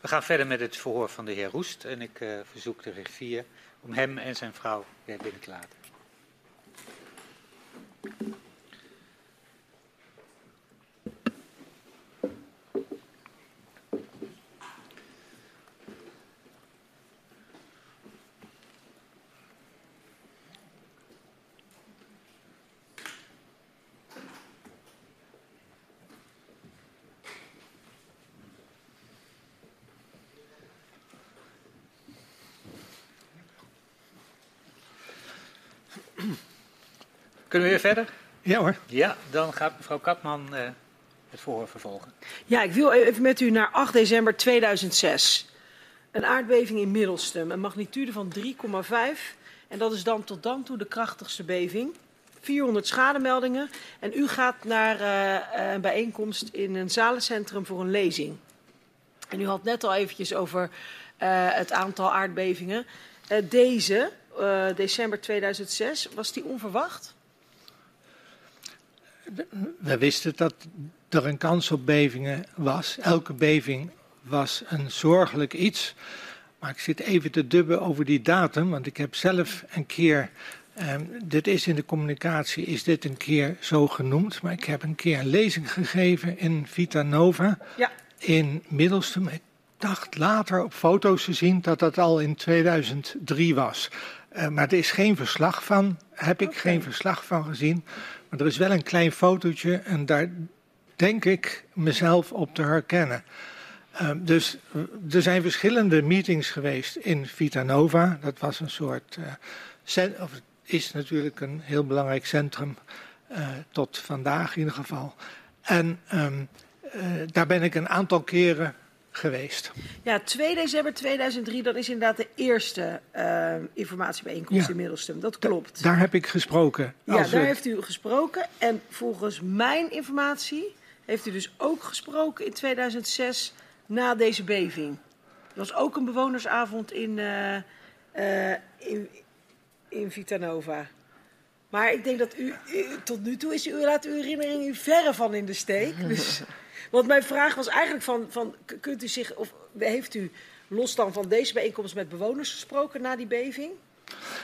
We gaan verder met het verhoor van de heer Roest en ik uh, verzoek de griffier om hem en zijn vrouw weer binnen te laten. Kunnen we weer verder? Ja hoor. Ja, dan gaat mevrouw Katman uh, het verhoor vervolgen. Ja, ik wil even met u naar 8 december 2006. Een aardbeving in Middelstum, een magnitude van 3,5. En dat is dan tot dan toe de krachtigste beving. 400 schademeldingen. En u gaat naar uh, een bijeenkomst in een zalencentrum voor een lezing. En u had net al eventjes over uh, het aantal aardbevingen. deze, december 2006, was die onverwacht? We wisten dat er een kans op bevingen was. Elke beving was een zorgelijk iets. Maar ik zit even te dubben over die datum, want ik heb zelf een keer. Um, dit is in de communicatie, is dit een keer zo genoemd. Maar ik heb een keer een lezing gegeven in Vita Nova ja. in Middelstum. Ik dacht later op foto's te zien dat dat al in 2003 was. Uh, maar er is geen verslag van, heb ik okay. geen verslag van gezien. Maar er is wel een klein fotootje en daar denk ik mezelf op te herkennen. Uh, dus er zijn verschillende meetings geweest in Vitanova. Dat was een soort. Uh, of is natuurlijk een heel belangrijk centrum. Uh, tot vandaag in ieder geval. En um, daar ben ik een aantal keren geweest. Ja, 2 december 2003, dat is inderdaad de eerste uh, informatiebijeenkomst ja, in Middelstum. Dat klopt. Da daar heb ik gesproken. Ja, daar we... heeft u gesproken. En volgens mijn informatie heeft u dus ook gesproken in 2006 na deze beving. Er was ook een bewonersavond in, uh, uh, in, in Vitanova. Maar ik denk dat u, u, tot nu toe is u, laat uw herinnering u verre van in de steek. Dus want mijn vraag was eigenlijk van, van kunt u zich, of heeft u los dan van deze bijeenkomst met bewoners gesproken na die beving?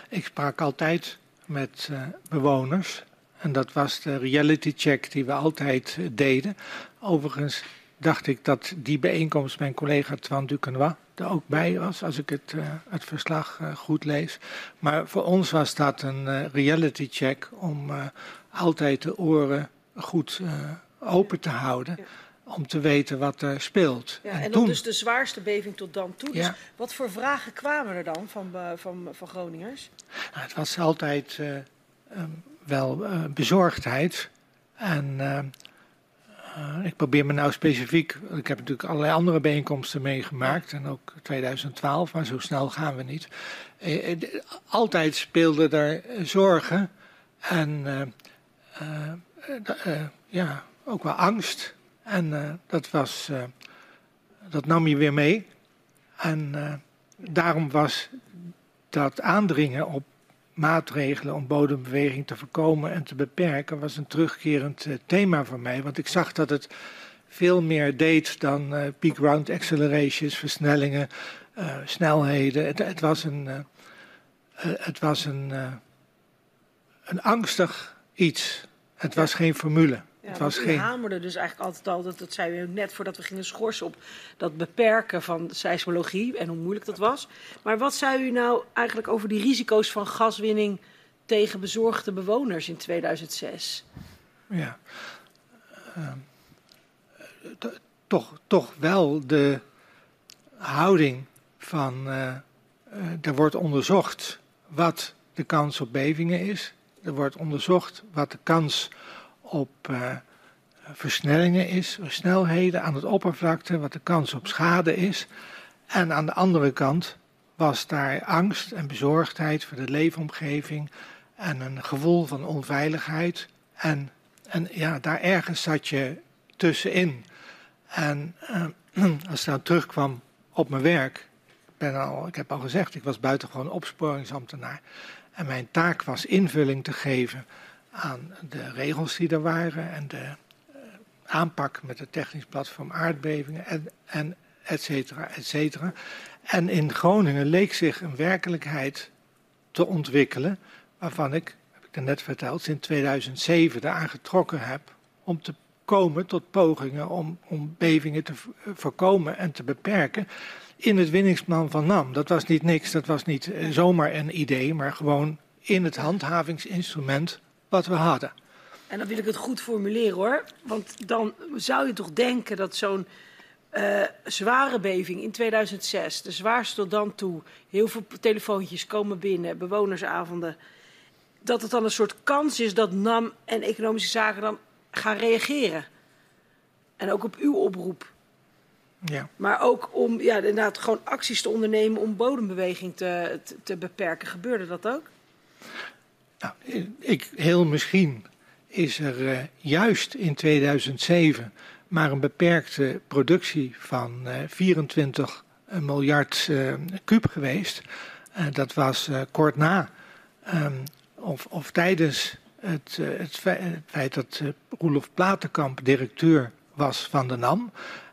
Ik sprak altijd met uh, bewoners. En dat was de reality check die we altijd uh, deden. Overigens dacht ik dat die bijeenkomst mijn collega Twan Ducanois er ook bij was, als ik het, uh, het verslag goed lees. Maar voor ons was dat een reality check om altijd de oren goed open te houden. Ja om te weten wat er speelt. Ja, en, en dan toen... dus de zwaarste beving tot dan toe. Dus ja. wat voor vragen kwamen er dan van, uh, van, van Groningers? Nou, het was altijd uh, um, wel uh, bezorgdheid. En ik probeer me nou specifiek... Ik heb natuurlijk allerlei andere bijeenkomsten meegemaakt. En ook 2012, maar zo snel gaan we niet. altijd speelden er zorgen. En ja, ook wel angst. En uh, dat, was, uh, dat nam je weer mee. En uh, daarom was dat aandringen op maatregelen om bodembeweging te voorkomen en te beperken, was een terugkerend thema voor mij. Want ik zag dat het veel meer deed dan peak round accelerations, versnellingen, snelheden. Het, het, was een, het was een, een angstig iets. Het was geen formule. Ja, het was geen... hamerde dus eigenlijk altijd al, dat, dat zei u net voordat we gingen schorsen, op dat beperken van seismologie en hoe moeilijk dat was. Maar wat zei u nou eigenlijk over die risico's van gaswinning tegen bezorgde bewoners in 2006? Ja. Ehm, to- toch, toch wel de houding van. eh, eh, er wordt onderzocht wat de kans op bevingen is. Er wordt onderzocht wat de kans op eh, versnellingen is, snelheden aan het oppervlakte, wat de kans op schade is. En aan de andere kant was daar angst en bezorgdheid voor de leefomgeving en een gevoel van onveiligheid. En, en ja, daar ergens zat je tussenin. En eh, als ik nou terugkwam op mijn werk, ben al, ik heb al gezegd, ik was buitengewoon opsporingsambtenaar. En mijn taak was invulling te geven aan de regels die er waren en de eh, aanpak met het technisch platform aardbevingen en, en et cetera, et cetera. En in Groningen leek zich een werkelijkheid te ontwikkelen waarvan ik, heb ik net verteld, sinds 2007 eraan getrokken heb om te komen tot pogingen om, om bevingen te v- voorkomen en te beperken in het winningsplan van NAM. Dat was niet niks, dat was niet eh, zomaar een idee, maar gewoon in het handhavingsinstrument wat we hadden. En dan wil ik het goed formuleren hoor. Want dan zou je toch denken dat zo'n eh, zware beving in 2006, de zwaarste tot dan toe, heel veel telefoontjes komen binnen, bewonersavonden, dat het dan een soort kans is dat NAM en economische zaken dan gaan reageren. En ook op uw oproep. Ja. Maar ook om ja, inderdaad gewoon acties te ondernemen om bodembeweging te, te, te beperken. Gebeurde dat ook? Nou, ik, heel misschien is er eh, juist in 2007 maar een beperkte productie van eh, 24 miljard eh, kuub geweest. Eh, dat was eh, kort na ehm, of, of tijdens het, eh, het, fe- het feit dat eh, Roelof Platenkamp directeur was van de NAM.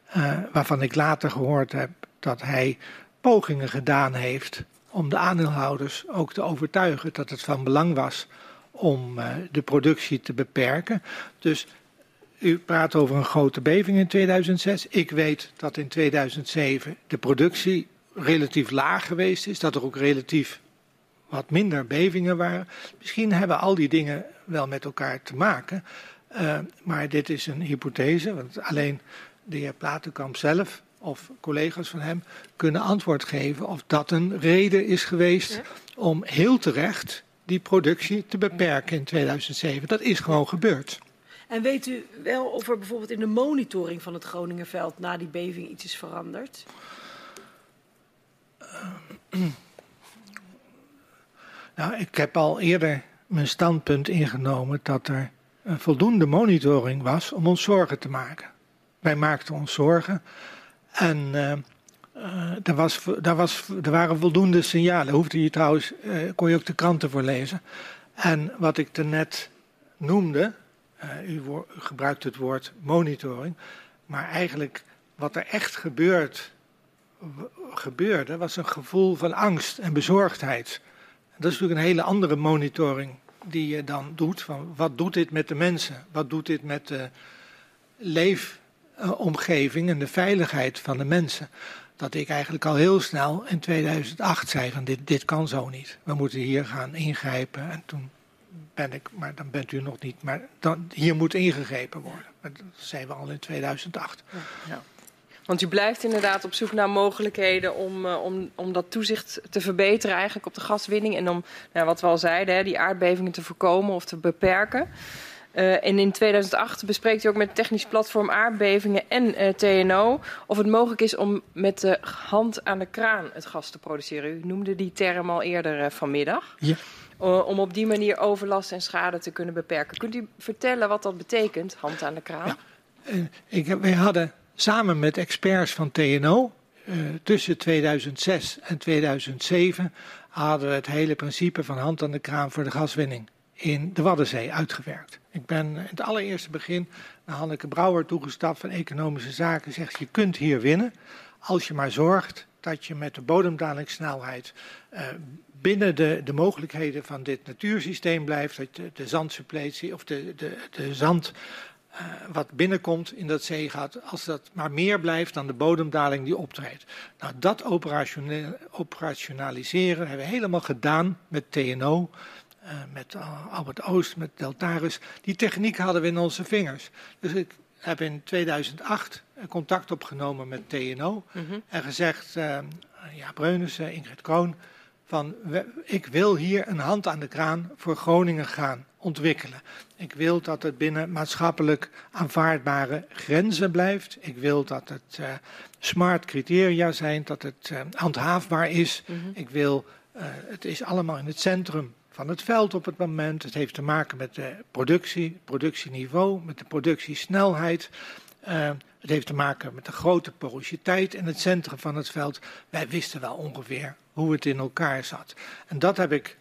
eh, waarvan ik later gehoord heb dat hij pogingen gedaan heeft om de aandeelhouders ook te overtuigen dat het van belang was om eh, de productie te beperken. Dus u praat over een grote beving in 2006. Ik weet dat in 2007 de productie relatief laag geweest is, dat er ook relatief wat minder bevingen waren. Misschien hebben al die dingen wel met elkaar te maken. Uh, maar dit is een hypothese, want alleen de heer Platenkamp zelf of collega's van hem kunnen antwoord geven of dat een reden is geweest om heel terecht die productie te beperken in 2007. Dat is gewoon gebeurd. En weet u wel of er bijvoorbeeld in de monitoring van het Groningenveld na die beving iets is veranderd? Uh, nou, ik heb al eerder mijn standpunt ingenomen dat er een voldoende monitoring was om ons zorgen te maken. Wij maakten ons zorgen en uh, uh, er, was, er, was, er waren voldoende signalen. Hoefde je trouwens, uh, kon je ook de kranten voor lezen. En wat ik net noemde, u, u, gebruikt het woord monitoring, maar eigenlijk wat er echt gebeurt, gebeurde, was een gevoel van angst en bezorgdheid. Dat is natuurlijk een hele andere monitoring die je dan doet. Van wat doet dit met de mensen? Wat doet dit met de leefomgeving en de veiligheid van de mensen? Dat ik eigenlijk al heel snel in 2008 zei van dit, dit kan zo niet. We moeten hier gaan ingrijpen. En toen ben ik, maar dan bent u nog niet, maar dan, hier moet ingegrepen worden. Dat zijn we al in 2008. Ja. Want u blijft inderdaad op zoek naar mogelijkheden om, uh, om, om dat toezicht te verbeteren eigenlijk op de gaswinning. En om, nou, wat we al zeiden, hè, die aardbevingen te voorkomen of te beperken. Uh, en in 2008 bespreekt u ook met technisch platform aardbevingen en uh, TNO of het mogelijk is om met de hand aan de kraan het gas te produceren. U noemde die term al eerder vanmiddag. Ja. om op die manier overlast en schade te kunnen beperken. Kunt u vertellen wat dat betekent, hand aan de kraan? Ja. ik, wij hadden samen met experts van TNO tussen 2006 en 2007 hadden we het hele principe van hand aan de kraan voor de gaswinning in de Waddenzee uitgewerkt. Ik ben in het allereerste begin naar Hanneke Brouwer toegestapt van Economische Zaken. Zegt je kunt hier winnen als je maar zorgt dat je met de bodemdalingssnelheid uh, binnen de, de mogelijkheden van dit natuursysteem blijft. Dat de, de zandsuppletie of de, de, de zand uh, wat binnenkomt in dat zeegat, als dat maar meer blijft dan de bodemdaling die optreedt. Nou, dat operationaliseren hebben we helemaal gedaan met TNO. Uh, met Albert Oost, met Deltaris. Die techniek hadden we in onze vingers. Dus ik heb in 2008 contact opgenomen met TNO mm -hmm. en gezegd, uh, ja, Breunissen, Ingrid Kroon, van ik wil hier een hand aan de kraan voor Groningen gaan ontwikkelen. Ik wil dat het binnen maatschappelijk aanvaardbare grenzen blijft. Ik wil dat het uh, smart criteria zijn, dat het uh, handhaafbaar is. Mm -hmm. Ik wil, het is allemaal in het centrum van het veld op het moment. Het heeft te maken met de productie, productieniveau, met de productiesnelheid. Uh, het heeft te maken met de grote porositeit in het centrum van het veld. Wij wisten wel ongeveer hoe het in elkaar zat. En dat heb ik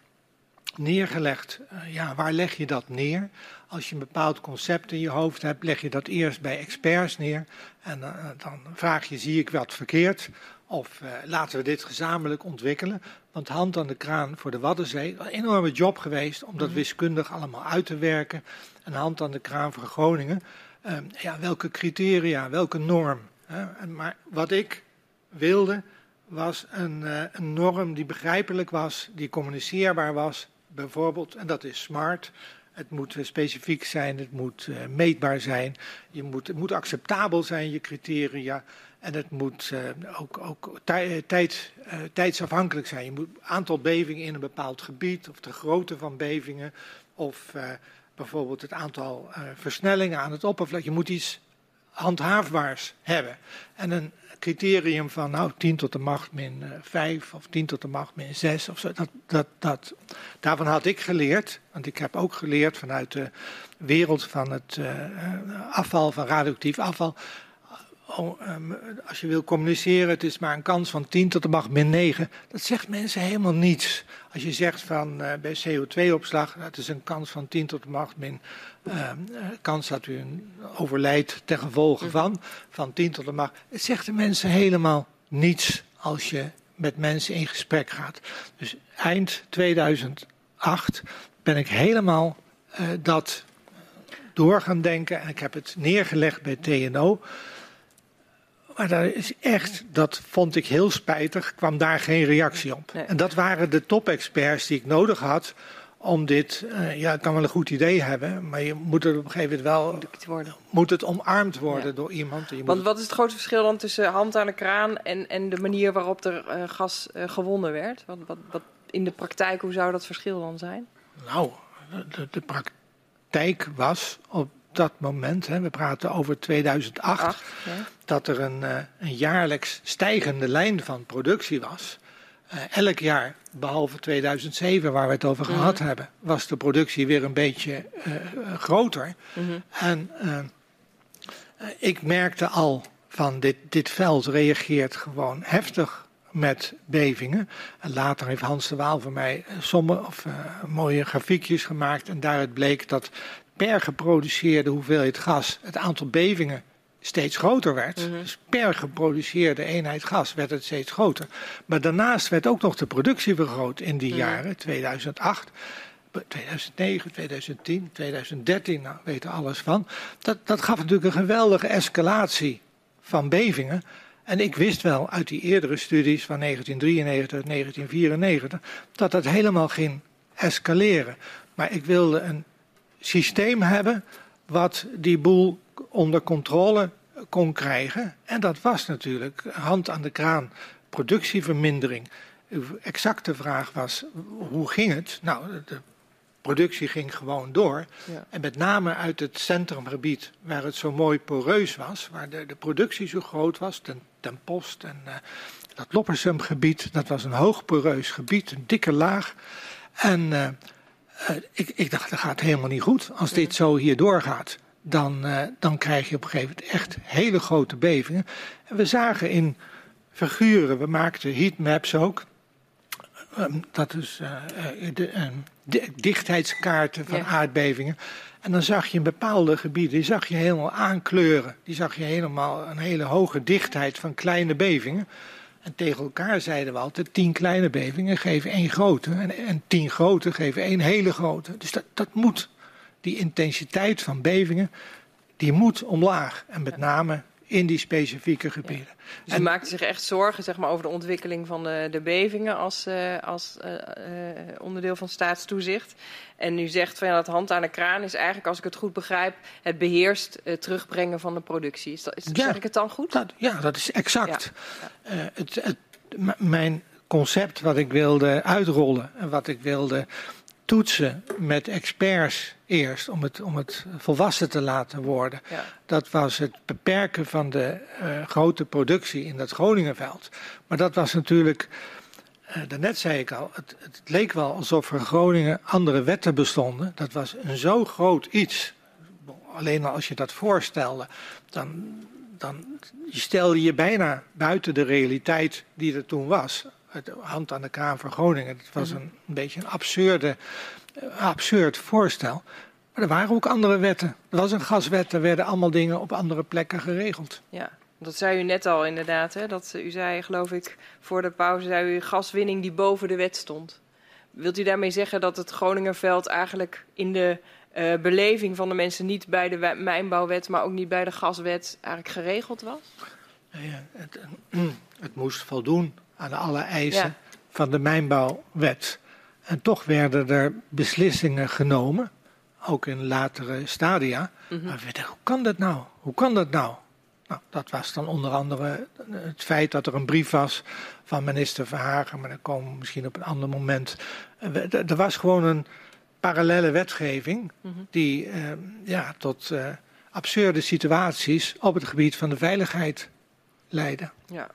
neergelegd. Uh, ja, waar leg je dat neer? Als je een bepaald concept in je hoofd hebt, leg je dat eerst bij experts neer. En uh, dan vraag je, zie ik wat verkeerd? Of uh, laten we dit gezamenlijk ontwikkelen. Want hand aan de kraan voor de Waddenzee, een enorme job geweest om dat mhm. wiskundig allemaal uit te werken. En hand aan de kraan voor Groningen. Uh, ja, welke criteria, welke norm. Hè? Maar wat ik wilde, was een, uh, een norm die begrijpelijk was, die communiceerbaar was. Bijvoorbeeld, en dat is smart. Het moet specifiek zijn, het moet uh, meetbaar zijn, je moet, het moet acceptabel zijn, je criteria. En het moet uh, ook, ook tij, tijd, tijdsafhankelijk zijn. Je moet aantal bevingen in een bepaald gebied, of de grootte van bevingen, of bijvoorbeeld het aantal versnellingen aan het oppervlak. Je moet iets handhaafbaars hebben. En een criterium van nou 10 tot de macht min 5 of 10 tot de macht min 6 of zo. Dat, dat, dat, daarvan had ik geleerd, want ik heb ook geleerd vanuit de wereld van het afval, van radioactief afval oh, um, als je wil communiceren, het is maar een kans van 10 tot de macht min 9. Dat zegt mensen helemaal niets. Als je zegt van uh, bij CO2-opslag, dat is een kans van 10 tot de macht min uh, kans dat u overlijdt ten gevolge van, van 10 tot de macht. Het zegt de mensen helemaal niets als je met mensen in gesprek gaat. Dus eind 2008 ben ik helemaal uh, dat door gaan denken en ik heb het neergelegd bij TNO. Maar daar is echt, dat vond ik heel spijtig, kwam daar geen reactie op. Nee. En dat waren de top-experts die ik nodig had om dit, uh, ja, ik kan wel een goed idee hebben, maar je moet het op een gegeven moment wel, moet het omarmd worden ja. door iemand. Je Want wat is het grote verschil dan tussen hand aan de kraan en, en de manier waarop er uh, gas uh, gewonnen werd? Wat, wat, wat, in de praktijk, hoe zou dat verschil dan zijn? Nou, de, de praktijk was op dat moment, hè, we praten over 2008, Acht, ja. dat er een, uh, een, jaarlijks stijgende lijn van productie was. Uh, elk jaar, behalve 2007 waar we het over mm -hmm. gehad hebben, was de productie weer een beetje uh, groter. Mm -hmm. En ik merkte al van dit, dit veld reageert gewoon heftig met bevingen. En later heeft Hans de Waal voor mij sommen of mooie grafiekjes gemaakt en daaruit bleek dat per geproduceerde hoeveelheid gas het aantal bevingen steeds groter werd. Mm -hmm. Dus per geproduceerde eenheid gas werd het steeds groter. Maar daarnaast werd ook nog de productie vergroot in die mm -hmm. jaren, 2008. 2009, 2010, 2013, nou weten alles van. Dat, dat gaf natuurlijk een geweldige escalatie van bevingen. En ik wist wel uit die eerdere studies van 1993, 1994 dat dat helemaal ging escaleren. Maar ik wilde een systeem hebben wat die boel onder controle kon krijgen. En dat was natuurlijk hand aan de kraan, productievermindering. Uw exacte vraag was, hoe ging het? Nou, de productie ging gewoon door. Ja. En met name uit het centrumgebied, waar het zo mooi poreus was, waar de, de productie zo groot was, ten, ten Post en uh, dat Loppersumgebied, dat was een hoog poreus gebied, een dikke laag. En uh, uh, ik, ik, dacht, dat gaat helemaal niet goed. Als dit zo hier doorgaat, dan, uh, dan krijg je op een gegeven moment echt hele grote bevingen. En we zagen in figuren, we maakten heatmaps ook. Um, dat is uh, de, de, dichtheidskaarten van ja. aardbevingen. En dan zag je in bepaalde gebieden, die zag je helemaal aankleuren. Die zag je helemaal een hele hoge dichtheid van kleine bevingen. En tegen elkaar zeiden we altijd: tien kleine bevingen geven één grote. En, en tien grote geven één hele grote. Dus dat, dat moet. Die intensiteit van bevingen, die moet omlaag. En met name in die specifieke gebieden. Dus u maakte zich echt zorgen zeg maar, over de ontwikkeling van de, de bevingen als, uh, als uh, uh, onderdeel van staatstoezicht. En u zegt van ja, dat hand aan de kraan is eigenlijk, als ik het goed begrijp, het beheerst terugbrengen van de productie. Is dat, is, ja, zeg ik het dan goed? Dat, ja, dat is exact. Ja. Ja. Het, het, mijn concept wat ik wilde uitrollen en wat ik wilde toetsen met experts eerst om het, om het volwassen te laten worden. Ja. Dat was het beperken van de uh, grote productie in dat Groningenveld. Maar dat was natuurlijk, uh, daarnet zei ik al, het, het, leek wel alsof er in Groningen andere wetten bestonden. Dat was een zo groot iets. Alleen als je dat voorstelde, dan, dan stelde je bijna buiten de realiteit die er toen was het hand aan de kraan voor Groningen. Het was mhm. een, een beetje een absurde, absurd voorstel. Maar er waren ook andere wetten. Er was een gaswet, er werden allemaal dingen op andere plekken geregeld. Ja, dat zei u net al inderdaad. Hè? Dat u zei, geloof ik, voor de pauze zei u gaswinning die boven de wet stond. Wilt u daarmee zeggen dat het Groningerveld eigenlijk in de uh, beleving van de mensen niet bij de mijnbouwwet, maar ook niet bij de gaswet eigenlijk geregeld was? Ja, het, het moest voldoen aan alle eisen van de mijnbouwwet. En toch werden er beslissingen genomen, ook in latere stadia. Mm Maar we dachten, hoe kan dat nou? Hoe kan dat nou? Nou, dat was dan onder andere het feit dat er een brief was van minister Verhagen, maar daar komen we misschien op een ander moment. Er was gewoon een parallele wetgeving mhm. die uh, ja, tot uh, absurde situaties op het gebied van de veiligheid leidde. Ja.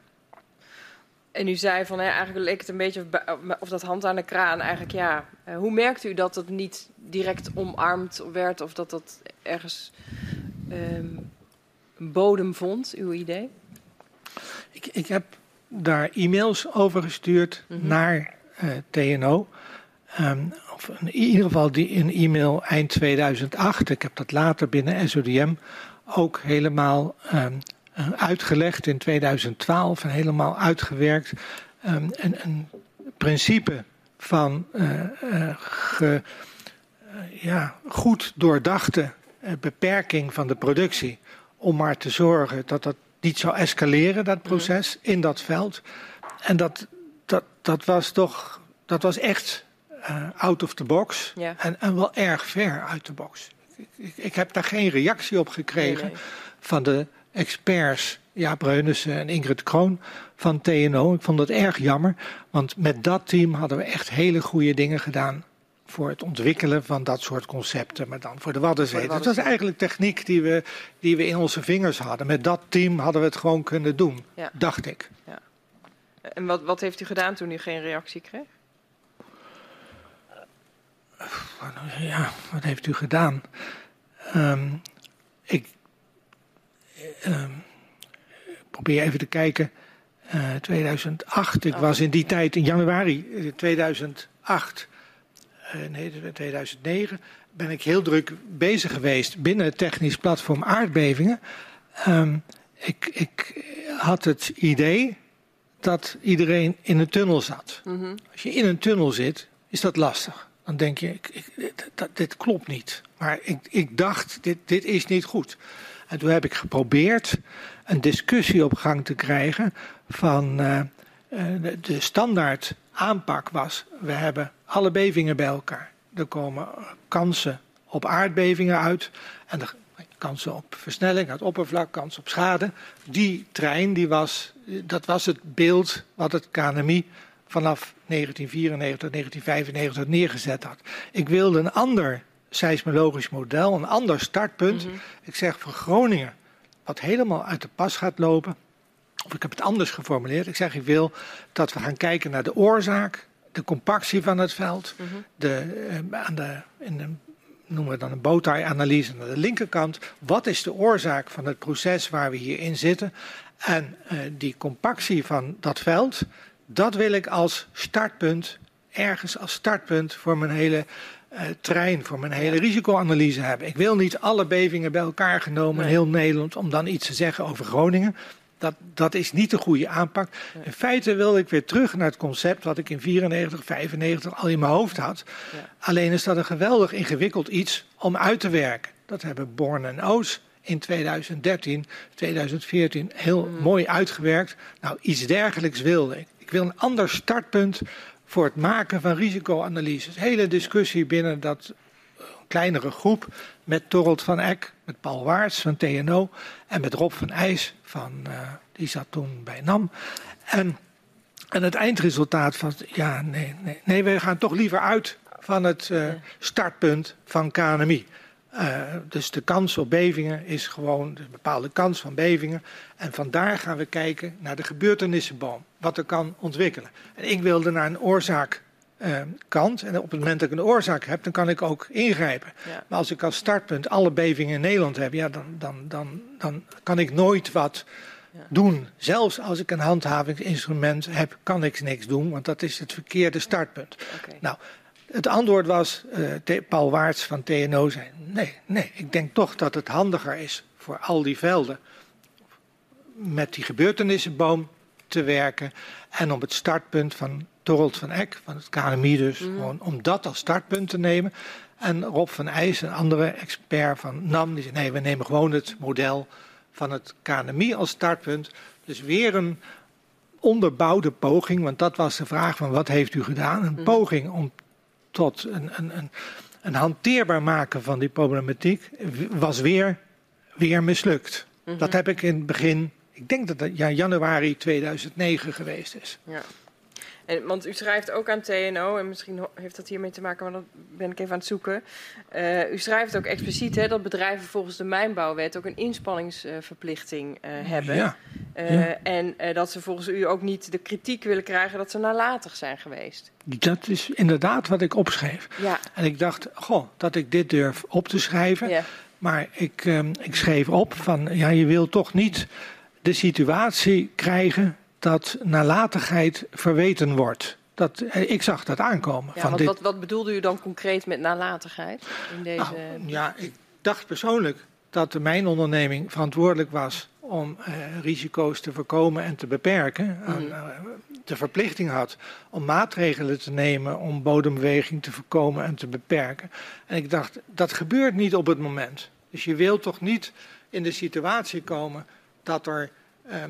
En u zei van, hè, eigenlijk leek het een beetje of dat hand aan de kraan. Eigenlijk ja, eh, hoe merkt u dat het niet direct omarmd werd of dat dat ergens um, bodem vond, uw idee? Ik, ik heb daar e-mails over gestuurd mm -hmm. naar uh, TNO. Um, of in ieder geval die een e-mail eind 2008. Ik heb dat later binnen SODM ook helemaal um, uitgelegd in 2012 en helemaal uitgewerkt. Um, een, een, principe van uh, ge, ja, goed doordachte beperking van de productie. Om maar te zorgen dat dat niet zou escaleren, dat proces, in dat veld. En dat, dat, dat was toch, dat was echt out of the box. Ja. En, en wel erg ver uit de box. Ik, ik, heb daar geen reactie op gekregen nee, nee. van de experts, Jaap Reunissen en Ingrid Kroon van TNO. Ik vond dat erg jammer, want met dat team hadden we echt hele goede dingen gedaan voor het ontwikkelen van dat soort concepten, maar dan voor de Waddenzee. Dat was eigenlijk techniek die we, die we in onze vingers hadden. Met dat team hadden we het gewoon kunnen doen, ja. dacht ik. Ja. En wat, wat heeft u gedaan toen u geen reactie kreeg? Ja, wat heeft u gedaan? Um, ik probeer even te kijken. Uh, 2008, ik was in die tijd, in januari 2008, uh, nee 2009, ben ik heel druk bezig geweest binnen het technisch platform aardbevingen. Um, ik, ik, had het idee dat iedereen in een tunnel zat. Mm -hmm. Als je in een tunnel zit, is dat lastig. Dan denk je, ik, ik, dit, dit, klopt niet. Maar ik, ik dacht, dit, dit is niet goed. En toen heb ik geprobeerd een discussie op gang te krijgen van uh, de, de standaard aanpak was, we hebben alle bevingen bij elkaar. Er komen kansen op aardbevingen uit en de kansen op versnelling, het oppervlak, kans op schade. Die trein, die was, dat was het beeld wat het KNMI vanaf 1994, 1995 neergezet had. Ik wilde een ander seismologisch model, een ander startpunt. Mm -hmm. Ik zeg voor Groningen, wat helemaal uit de pas gaat lopen. Of ik heb het anders geformuleerd. Ik zeg, ik wil dat we gaan kijken naar de oorzaak, de compactie van het veld, mm -hmm. de, uh, aan de, in noemen we dan een bowtie-analyse aan de linkerkant. Wat is de oorzaak van het proces waar we hier in zitten? En uh, die compactie van dat veld, dat wil ik als startpunt, ergens als startpunt voor mijn hele uh, trein voor mijn hele risicoanalyse hebben. Ik wil niet alle bevingen bij elkaar genomen in heel Nederland om dan iets te zeggen over Groningen. dat, dat is niet de goede aanpak. In feite wilde ik weer terug naar het concept wat ik in 94, 95 al in mijn hoofd had. Alleen is dat een geweldig ingewikkeld iets om uit te werken. Dat hebben Born en Oos in 2013, 2014 heel mooi uitgewerkt. Nou, iets dergelijks wilde ik. Ik wil een ander startpunt voor het maken van risicoanalyses. Hele discussie binnen dat eh, kleinere groep met Torald van Eck, met Paul Waarts van TNO en met Rob van IJs van, eh, die zat toen bij NAM. En, en het eindresultaat was, ja, nee, nee, nee, we gaan toch liever uit van het eh, startpunt van KNMI. Uh, dus de kans op bevingen is gewoon een bepaalde kans van bevingen. En vandaar gaan we kijken naar de gebeurtenissenboom, wat er kan ontwikkelen. En ik wilde naar een oorzaakkant. en op het moment dat ik een oorzaak heb, dan kan ik ook ingrijpen. Ja. Maar als ik als startpunt alle bevingen in Nederland heb, ja, dan, dan, dan, dan kan ik nooit wat Ja. doen. Zelfs als ik een handhavingsinstrument heb, kan ik niks doen, want dat is het verkeerde startpunt. Nou, het antwoord was, eh, Paul Waarts van TNO zei, nee, nee, ik denk toch dat het handiger is voor al die velden met die gebeurtenissenboom te werken en om het startpunt van Torald van Eck, van het KNMI dus, gewoon om dat als startpunt te nemen. En Rob van IJs, een andere expert van NAM, die zei, nee, we nemen gewoon het model van het KNMI als startpunt. Dus weer een onderbouwde poging, want dat was de vraag van wat heeft u gedaan? Een poging om tot een, een, een, een hanteerbaar maken van die problematiek was weer, weer mislukt. Dat heb ik in het begin, ik denk dat dat ja, januari 2009 geweest is. Ja. En, want u schrijft ook aan TNO, en misschien heeft dat hiermee te maken, maar dat ben ik even aan het zoeken. Eh, u schrijft ook expliciet hè, dat bedrijven volgens de mijnbouwwet ook een inspanningsverplichting eh, hebben. Ja, Eh, ja. En dat ze volgens u ook niet de kritiek willen krijgen dat ze nalatig zijn geweest. dat is inderdaad wat ik opschreef. Ja, En ik dacht, goh, dat ik dit durf op te schrijven. ja, Maar ik, ehm, ik schreef op van, ja, je wil toch niet de situatie krijgen dat nalatigheid verweten wordt. Dat, eh, ik zag dat aankomen. ja van want dit, wat, wat bedoelde u dan concreet met nalatigheid in deze... Nou, ja, ik dacht persoonlijk dat de mijn onderneming verantwoordelijk was om eh, risico's te voorkomen en te beperken. Mhm. En, eh, de verplichting had om maatregelen te nemen om bodembeweging te voorkomen en te beperken. En ik dacht, dat gebeurt niet op het moment. Dus je wilt toch niet in de situatie komen dat er eh,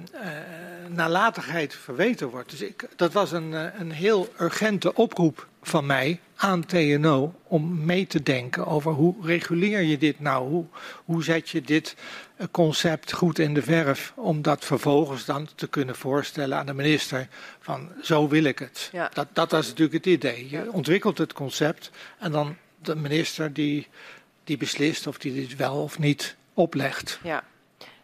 nalatigheid verweten wordt. Dus ik, dat was een, eh, een heel urgente oproep van mij aan TNO om mee te denken over hoe reguleer je dit nou? Hoe, hoe zet je dit eh, concept goed in de verf om dat vervolgens dan te kunnen voorstellen aan de minister van zo wil ik het. Ja. Dat, dat was natuurlijk het idee. Je ontwikkelt het concept en dan de minister die, die beslist of die dit wel of niet oplegt. Ja.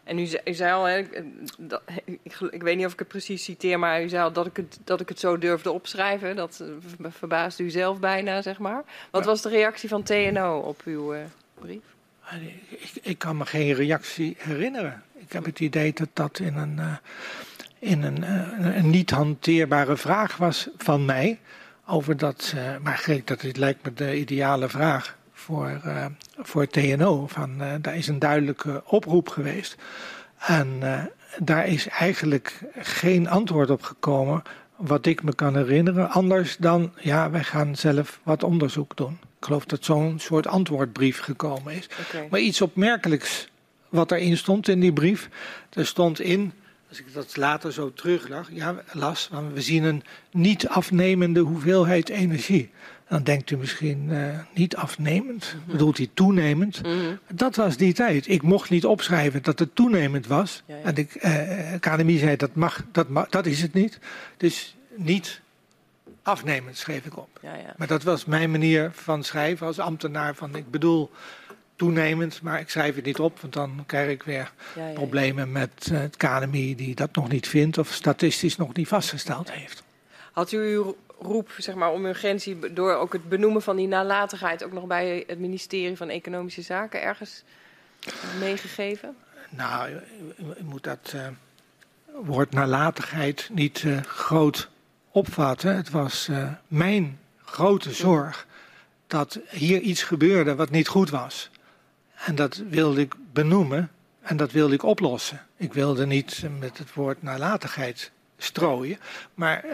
En u, u zei al, hè, ik- dat, ik, ik weet niet of ik het precies citeer, maar u zei al dat ik het, dat ik het zo durfde opschrijven. Dat eh, ver- verbaasde u zelf bijna, zeg maar. Wat was de reactie van TNO op uw eh, brief? Ik, ik kan me geen reactie herinneren. Ik heb het idee dat dat in een, eh, in een, eh, een niet hanteerbare vraag was van mij. Over dat, eh, maar gek, dat lijkt me de ideale vraag voor, eh, voor TNO. Van, eh, daar is een duidelijke oproep geweest. En eh, daar is eigenlijk geen antwoord op gekomen. Wat ik me kan herinneren, anders dan ja, wij gaan zelf wat onderzoek doen. Ik geloof dat zo'n soort antwoordbrief gekomen is. Maar iets opmerkelijks wat erin stond in die brief. Er stond in, als ik dat later zo teruglas, ja, las, we zien een niet afnemende hoeveelheid energie. Dan denkt u misschien eh, niet afnemend, bedoelt hij toenemend. Mhm. Dat was die tijd. Ik mocht niet opschrijven dat het toenemend was. Ja, ja. En de eh, academie zei dat mag, dat mag, dat is het niet. Dus niet afnemend schreef ik op. Ja, ja. Maar dat was mijn manier van schrijven als ambtenaar. Van ik bedoel toenemend, maar ik schrijf het niet op, want dan krijg ik weer problemen met eh, het KNMI die dat nog niet vindt of statistisch nog niet vastgesteld heeft. Had u uw roep zeg maar, om urgentie door ook het benoemen van die nalatigheid ook nog bij het ministerie van Economische Zaken ergens meegegeven? Nou, je, moet dat eh, woord nalatigheid niet eh, groot opvatten. Het was eh, mijn grote zorg dat hier iets gebeurde wat niet goed was. En dat wilde ik benoemen En dat wilde ik oplossen. Ik wilde niet met het woord nalatigheid strooien. Maar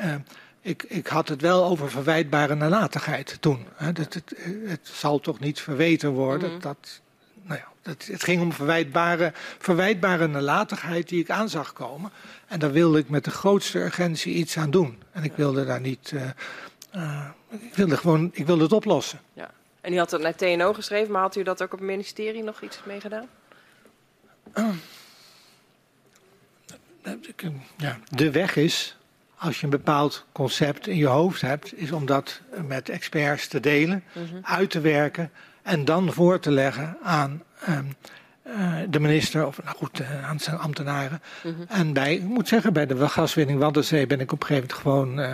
ik, ik, had het wel over verwijtbare nalatigheid toen. Het, het, het zal toch niet verweten worden mm. dat. Nou ja, het, het, ging om verwijtbare, verwijtbare nalatigheid die ik aan zag komen. En daar wilde ik met de grootste urgentie iets aan doen. En ik wilde daar niet. Uh, uh, ik wilde gewoon. Ik wilde het oplossen. Ja. En u had het naar TNO geschreven, maar had u dat ook op het ministerie nog iets mee gedaan? ja, de weg is, als je een bepaald concept in je hoofd hebt, is om dat met experts te delen, mm -hmm. uit te werken en dan voor te leggen aan um, uh, de minister, of nou goed, uh, aan zijn ambtenaren. Mm -hmm. En bij, ik moet zeggen, bij de gaswinning Waddenzee ben ik op een gegeven moment gewoon uh,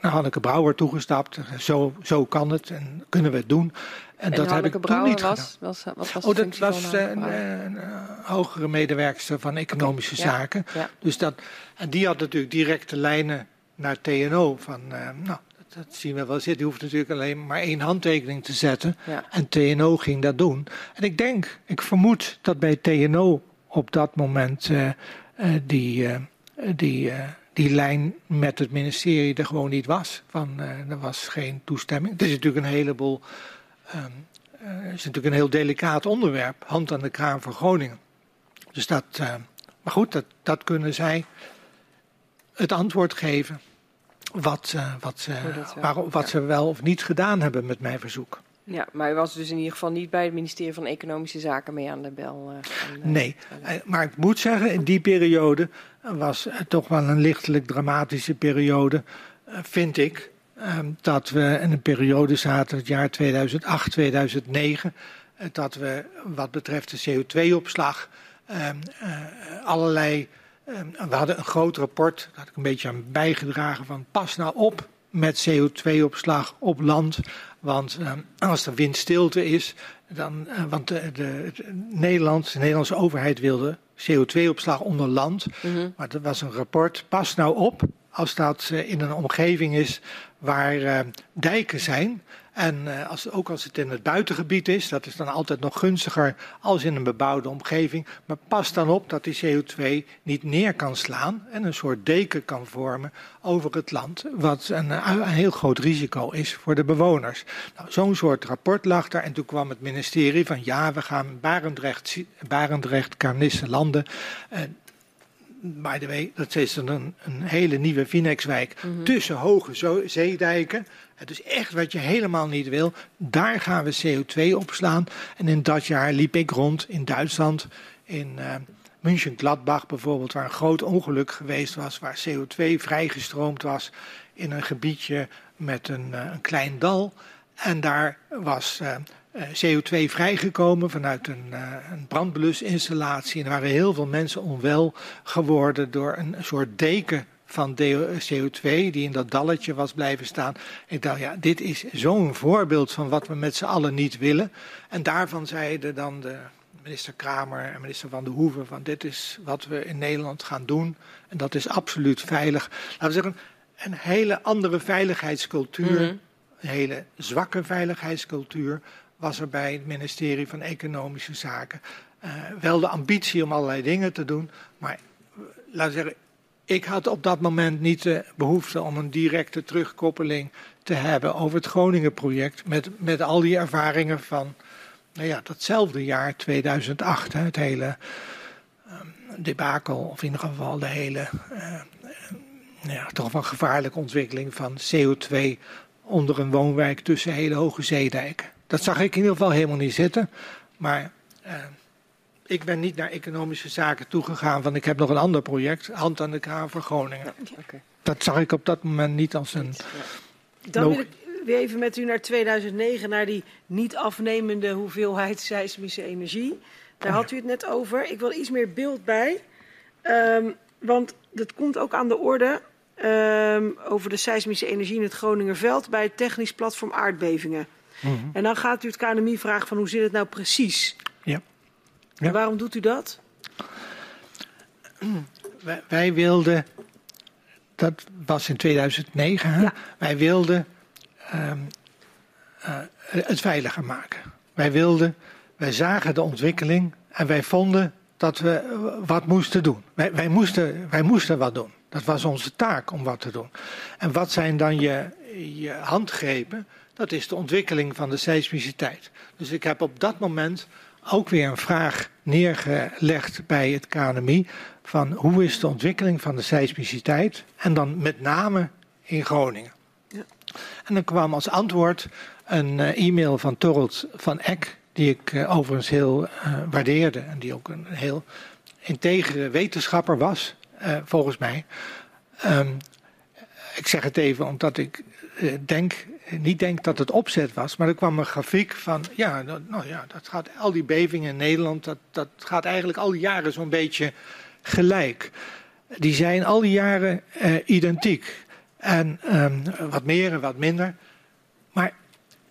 naar Hanneke Brouwer toegestapt. Zo, zo kan het en kunnen we het doen. En, en dat heb ik toen niet was, was, oh, dat was een, een, een, hogere medewerkster van economische okay, zaken. Ja, ja. Dus dat, en die had natuurlijk directe lijnen naar TNO. Van, uh, nou, dat, zien we wel zitten. Die hoeft natuurlijk alleen maar één handtekening te zetten. Ja. En TNO ging dat doen. En ik denk, ik vermoed dat bij TNO op dat moment uh, uh, die, die, die lijn met het ministerie er gewoon niet was. Van, er was geen toestemming. Het is natuurlijk een heleboel um, uh, is natuurlijk een heel delicaat onderwerp, hand aan de kraan voor Groningen. Dus dat, uh, maar goed, dat, dat kunnen zij het antwoord geven wat, uh, wat, waar, wat ja. ze wel of niet gedaan hebben met mijn verzoek. Ja, maar u was dus in ieder geval niet bij het ministerie van Economische Zaken mee aan de bel. Van, nee, maar ik moet zeggen, in die periode was het toch wel een lichtelijk dramatische periode, vind ik. Um, dat we in een periode zaten, het jaar 2008, 2009, uh, dat we wat betreft de CO2-opslag um, uh, allerlei. Um, we hadden een groot rapport, daar had ik een beetje aan bijgedragen van pas nou op met CO2-opslag op land. Want als er windstilte is, dan, uh, want de, de, de, Nederland, de Nederlandse overheid wilde CO2-opslag onder land. Mm -hmm. Maar dat was een rapport, pas nou op als dat in een omgeving is waar uh, dijken zijn. En uh, als, ook als het in het buitengebied is, dat is dan altijd nog gunstiger als in een bebouwde omgeving. Maar pas dan op dat die CO2 niet neer kan slaan en een soort deken kan vormen over het land, wat een, een heel groot risico is voor de bewoners. Nou, Zo'n soort rapport lag daar en toen kwam het ministerie van ja, we gaan Barendrecht, Barendrecht Carnisse landen. By the way, dat is een, een hele nieuwe Vinexwijk mm -hmm. tussen hoge zeedijken. Het is echt wat je helemaal niet wil. Daar gaan we CO2 opslaan. En in dat jaar liep ik rond in Duitsland, in uh, München-Gladbach bijvoorbeeld, waar een groot ongeluk geweest was, waar CO2 vrijgestroomd was in een gebiedje met een, uh, een klein dal. En daar was uh, CO2 vrijgekomen vanuit een, uh, een brandblusinstallatie. En er waren heel veel mensen onwel geworden door een soort deken van CO2 die in dat dalletje was blijven staan. Ik dacht, ja, dit is zo'n voorbeeld van wat we met z'n allen niet willen. En daarvan zeiden dan de minister Kramer en minister Van der Hoeven van dit is wat we in Nederland gaan doen. En dat is absoluut veilig. Laten we zeggen, een hele andere veiligheidscultuur. Mm -hmm. Een hele zwakke veiligheidscultuur was er bij het ministerie van Economische Zaken uh, wel de ambitie om allerlei dingen te doen. Maar laten we zeggen, ik had op dat moment niet de behoefte om een directe terugkoppeling te hebben over het Groningen-project. Met, met al die ervaringen van nou ja, datzelfde jaar 2008. Hè, het hele um, debakel, of in ieder geval de hele uh, ja, toch wel gevaarlijke ontwikkeling van CO2 onder een woonwijk tussen hele hoge zeedijken. Dat zag ik in ieder geval helemaal niet zitten. Maar uh, ik ben niet naar economische zaken toegegaan, want ik heb nog een ander project, Hand aan de Kraan voor Groningen. Ja, okay. Dat zag ik op dat moment niet als een. Ja. Dan wil ik weer even met u naar 2009, naar die niet afnemende hoeveelheid seismische energie. Daar had u het net over. Ik wil iets meer beeld bij. Um, want dat komt ook aan de orde um, over de seismische energie in het Groningerveld bij het technisch platform aardbevingen. Mm -hmm. En dan gaat u het KNMI vragen van hoe zit het nou precies? Ja. ja. En waarom doet u dat? Wij, wij wilden, dat was in 2009, ja. wij wilden um, uh, het veiliger maken. Wij wilden, wij zagen de ontwikkeling en wij vonden dat we wat moesten doen. Wij, wij, moesten, wij moesten wat doen. Dat was onze taak om wat te doen. En wat zijn dan je, je handgrepen? Dat is de ontwikkeling van de seismiciteit. Dus ik heb op dat moment ook weer een vraag neergelegd bij het KNMI van hoe is de ontwikkeling van de seismiciteit en dan met name in Groningen. Ja. En dan kwam als antwoord een uh, e-mail van Torald van Eck, die ik uh, overigens heel uh, waardeerde en die ook een heel integere wetenschapper was, volgens mij. Um, ik zeg het even omdat ik denk niet denk dat het opzet was, maar er kwam een grafiek van, ja, nou ja, dat gaat, al die bevingen in Nederland, dat, dat gaat eigenlijk al die jaren zo'n beetje gelijk. Die zijn al die jaren eh, identiek. En um, wat meer en wat minder. Maar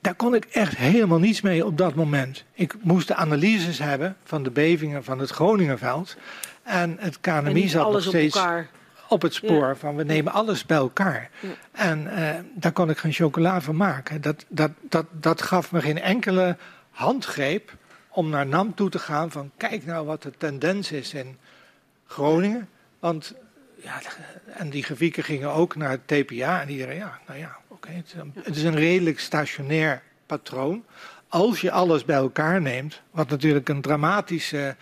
daar kon ik echt helemaal niets mee op dat moment. Ik moest de analyses hebben van de bevingen van het Groningenveld. En het KNMI zat nog steeds... Op elkaar op het spoor van we nemen alles bij elkaar. En uh, daar kon ik geen chocola van maken. Dat, dat, dat, dat gaf me geen enkele handgreep om naar NAM toe te gaan van kijk nou wat de tendens is in Groningen. Want ja, en die grafieken gingen ook naar het TPA en iedereen, ja, nou ja, oké, okay, het, het is een redelijk stationair patroon. Als je alles bij elkaar neemt, wat natuurlijk een dramatische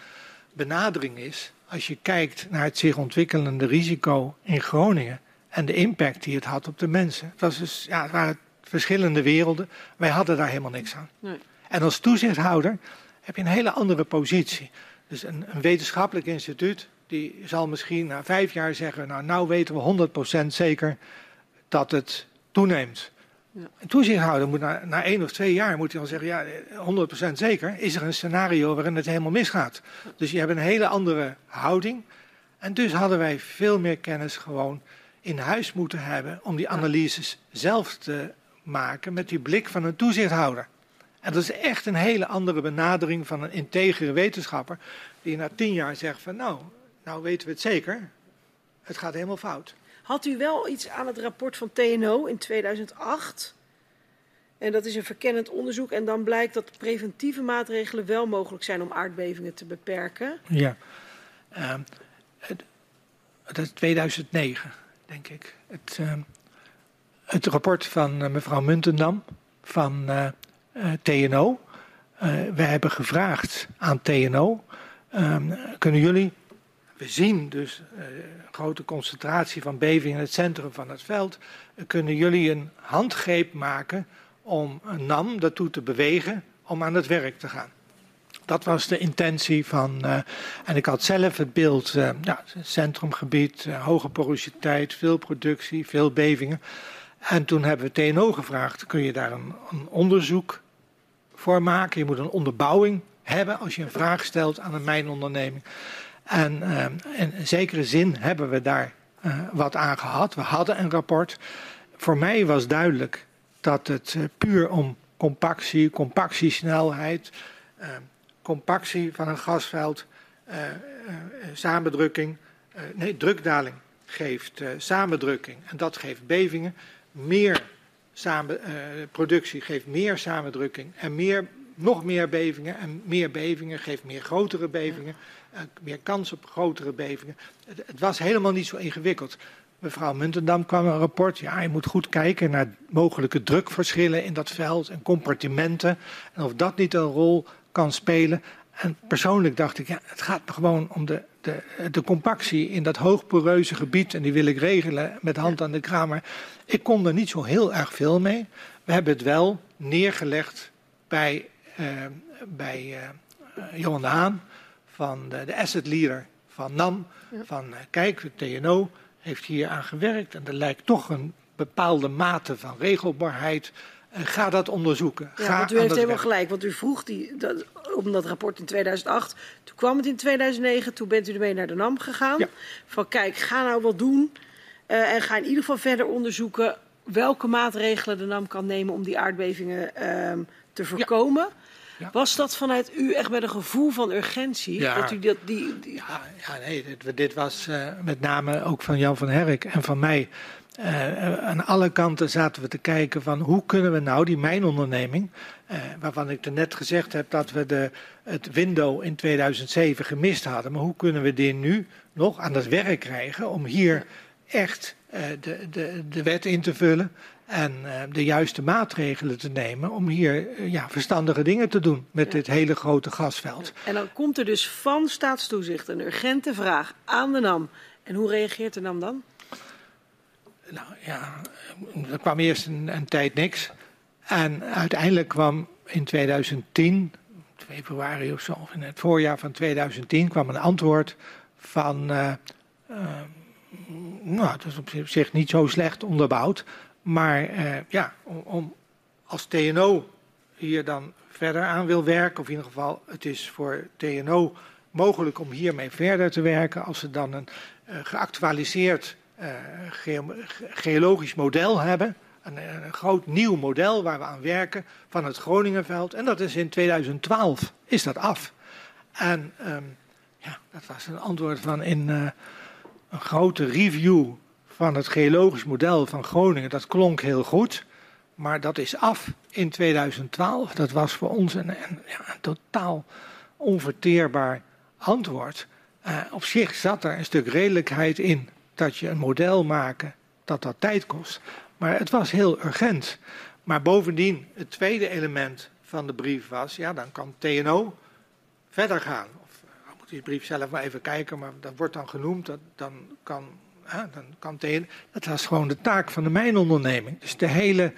benadering is, als je kijkt naar het zich ontwikkelende risico in Groningen en de impact die het had op de mensen. Het, was dus, ja, het waren verschillende werelden. Wij hadden daar helemaal niks aan. Nee. En als toezichthouder heb je een hele andere positie. Dus een, een, wetenschappelijk instituut die zal misschien na vijf jaar zeggen: Nou, nou weten we 100% zeker dat het toeneemt. Ja. Een toezichthouder moet na, na één of twee jaar moet hij dan zeggen, ja, 100% zeker is er een scenario waarin het helemaal misgaat. Dus je hebt een hele andere houding. En dus hadden wij veel meer kennis gewoon in huis moeten hebben om die analyses zelf te maken met die blik van een toezichthouder. En dat is echt een hele andere benadering van een integere wetenschapper die na tien jaar zegt van nou, nou weten we het zeker, het gaat helemaal fout. Had u wel iets aan het rapport van TNO in 2008? En dat is een verkennend onderzoek. En dan blijkt dat preventieve maatregelen wel mogelijk zijn om aardbevingen te beperken. Ja, uh, het, dat is 2009, denk ik. Het, uh, het rapport van uh, mevrouw Muntendam van uh, TNO. we hebben gevraagd aan TNO: ehm, kunnen jullie we zien dus uh, grote concentratie van bevingen in het centrum van het veld. Kunnen jullie een handgreep maken om een NAM daartoe te bewegen om aan het werk te gaan? Dat was de intentie van. Uh, en ik had zelf het beeld, ja, centrumgebied, hoge porositeit, veel productie, veel bevingen. En toen hebben we TNO gevraagd: kun je daar een, een onderzoek voor maken? Je moet een onderbouwing hebben als je een vraag stelt aan een mijnonderneming. En uh, in zekere zin hebben we daar uh, wat aan gehad. We hadden een rapport. Voor mij was duidelijk dat het uh, puur om compactie, compactiesnelheid, compactie van een gasveld, samendrukking, nee, drukdaling geeft samendrukking en dat geeft bevingen. Meer samen, productie geeft meer samendrukking en meer, nog meer bevingen en meer bevingen geeft meer grotere bevingen. Eh, meer kans op grotere bevingen. Het, het, was helemaal niet zo ingewikkeld. Mevrouw Muntendam kwam een rapport. Ja, je moet goed kijken naar mogelijke drukverschillen in dat veld en compartimenten. En of dat niet een rol kan spelen. En persoonlijk dacht ik, ja, het gaat gewoon om de, de, de compactie in dat hoogporeuze gebied. En die wil ik regelen met hand aan de kramer. Ik kon er niet zo heel erg veel mee. We hebben het wel neergelegd bij, uh, bij uh, Johan de Haan van de, de asset leader van NAM. Van uh, kijk, de TNO heeft hier aan gewerkt en er lijkt toch een bepaalde mate van regelbaarheid. Uh, ga dat onderzoeken. Ja, ga want u heeft helemaal gelijk, want u vroeg die, dat, om dat rapport in 2008. Toen kwam het in 2009, toen bent u ermee naar de NAM gegaan. Ja. Van kijk, ga nou wat doen uh, en ga in ieder geval verder onderzoeken welke maatregelen de NAM kan nemen om die aardbevingen uh, te voorkomen. Ja. Ja. Was dat vanuit u echt met een gevoel van urgentie? Ja, dat u dat, die, die... Ja, ja, nee, dit, dit was uh, met name ook van Jan van Herk en van mij uh, aan alle kanten zaten we te kijken van hoe kunnen we nou die mijnonderneming, uh, waarvan ik er net gezegd heb dat we de, het window in 2007 gemist hadden, maar hoe kunnen we die nu nog aan het werk krijgen om hier echt de, de, de wet in te vullen en de juiste maatregelen te nemen om hier ja, verstandige dingen te doen met ja. dit hele grote gasveld. En dan komt er dus van staatstoezicht een urgente vraag aan de NAM. En hoe reageert de NAM dan? Nou ja, er kwam eerst een, een, tijd niks. En uiteindelijk kwam in 2010, februari of zo, of in het voorjaar van 2010, kwam een antwoord van. Uh, nou, het is op zich niet zo slecht onderbouwd. Maar uh, ja, om, om, als TNO hier dan verder aan wil werken, of in ieder geval het is voor TNO mogelijk om hiermee verder te werken, als ze dan een geactualiseerd uh, ge geologisch model hebben. Een, groot nieuw model waar we aan werken van het Groningenveld. En dat is in 2012 is dat af. En um, ja, dat was een antwoord van in een grote review van het geologisch model van Groningen. Dat klonk heel goed, maar dat is af in 2012. Dat was voor ons een, ja, een totaal onverteerbaar antwoord. Uh, op zich zat er een stuk redelijkheid in dat je een model maken, dat dat tijd kost. Maar het was heel urgent. Maar bovendien, het tweede element van de brief was, ja, dan kan TNO verder gaan. Of dan moet die brief zelf maar even kijken, maar dat wordt dan genoemd, dat, dan kan, dan kan TNO. Dat was gewoon de taak van de mijnonderneming. Dus de hele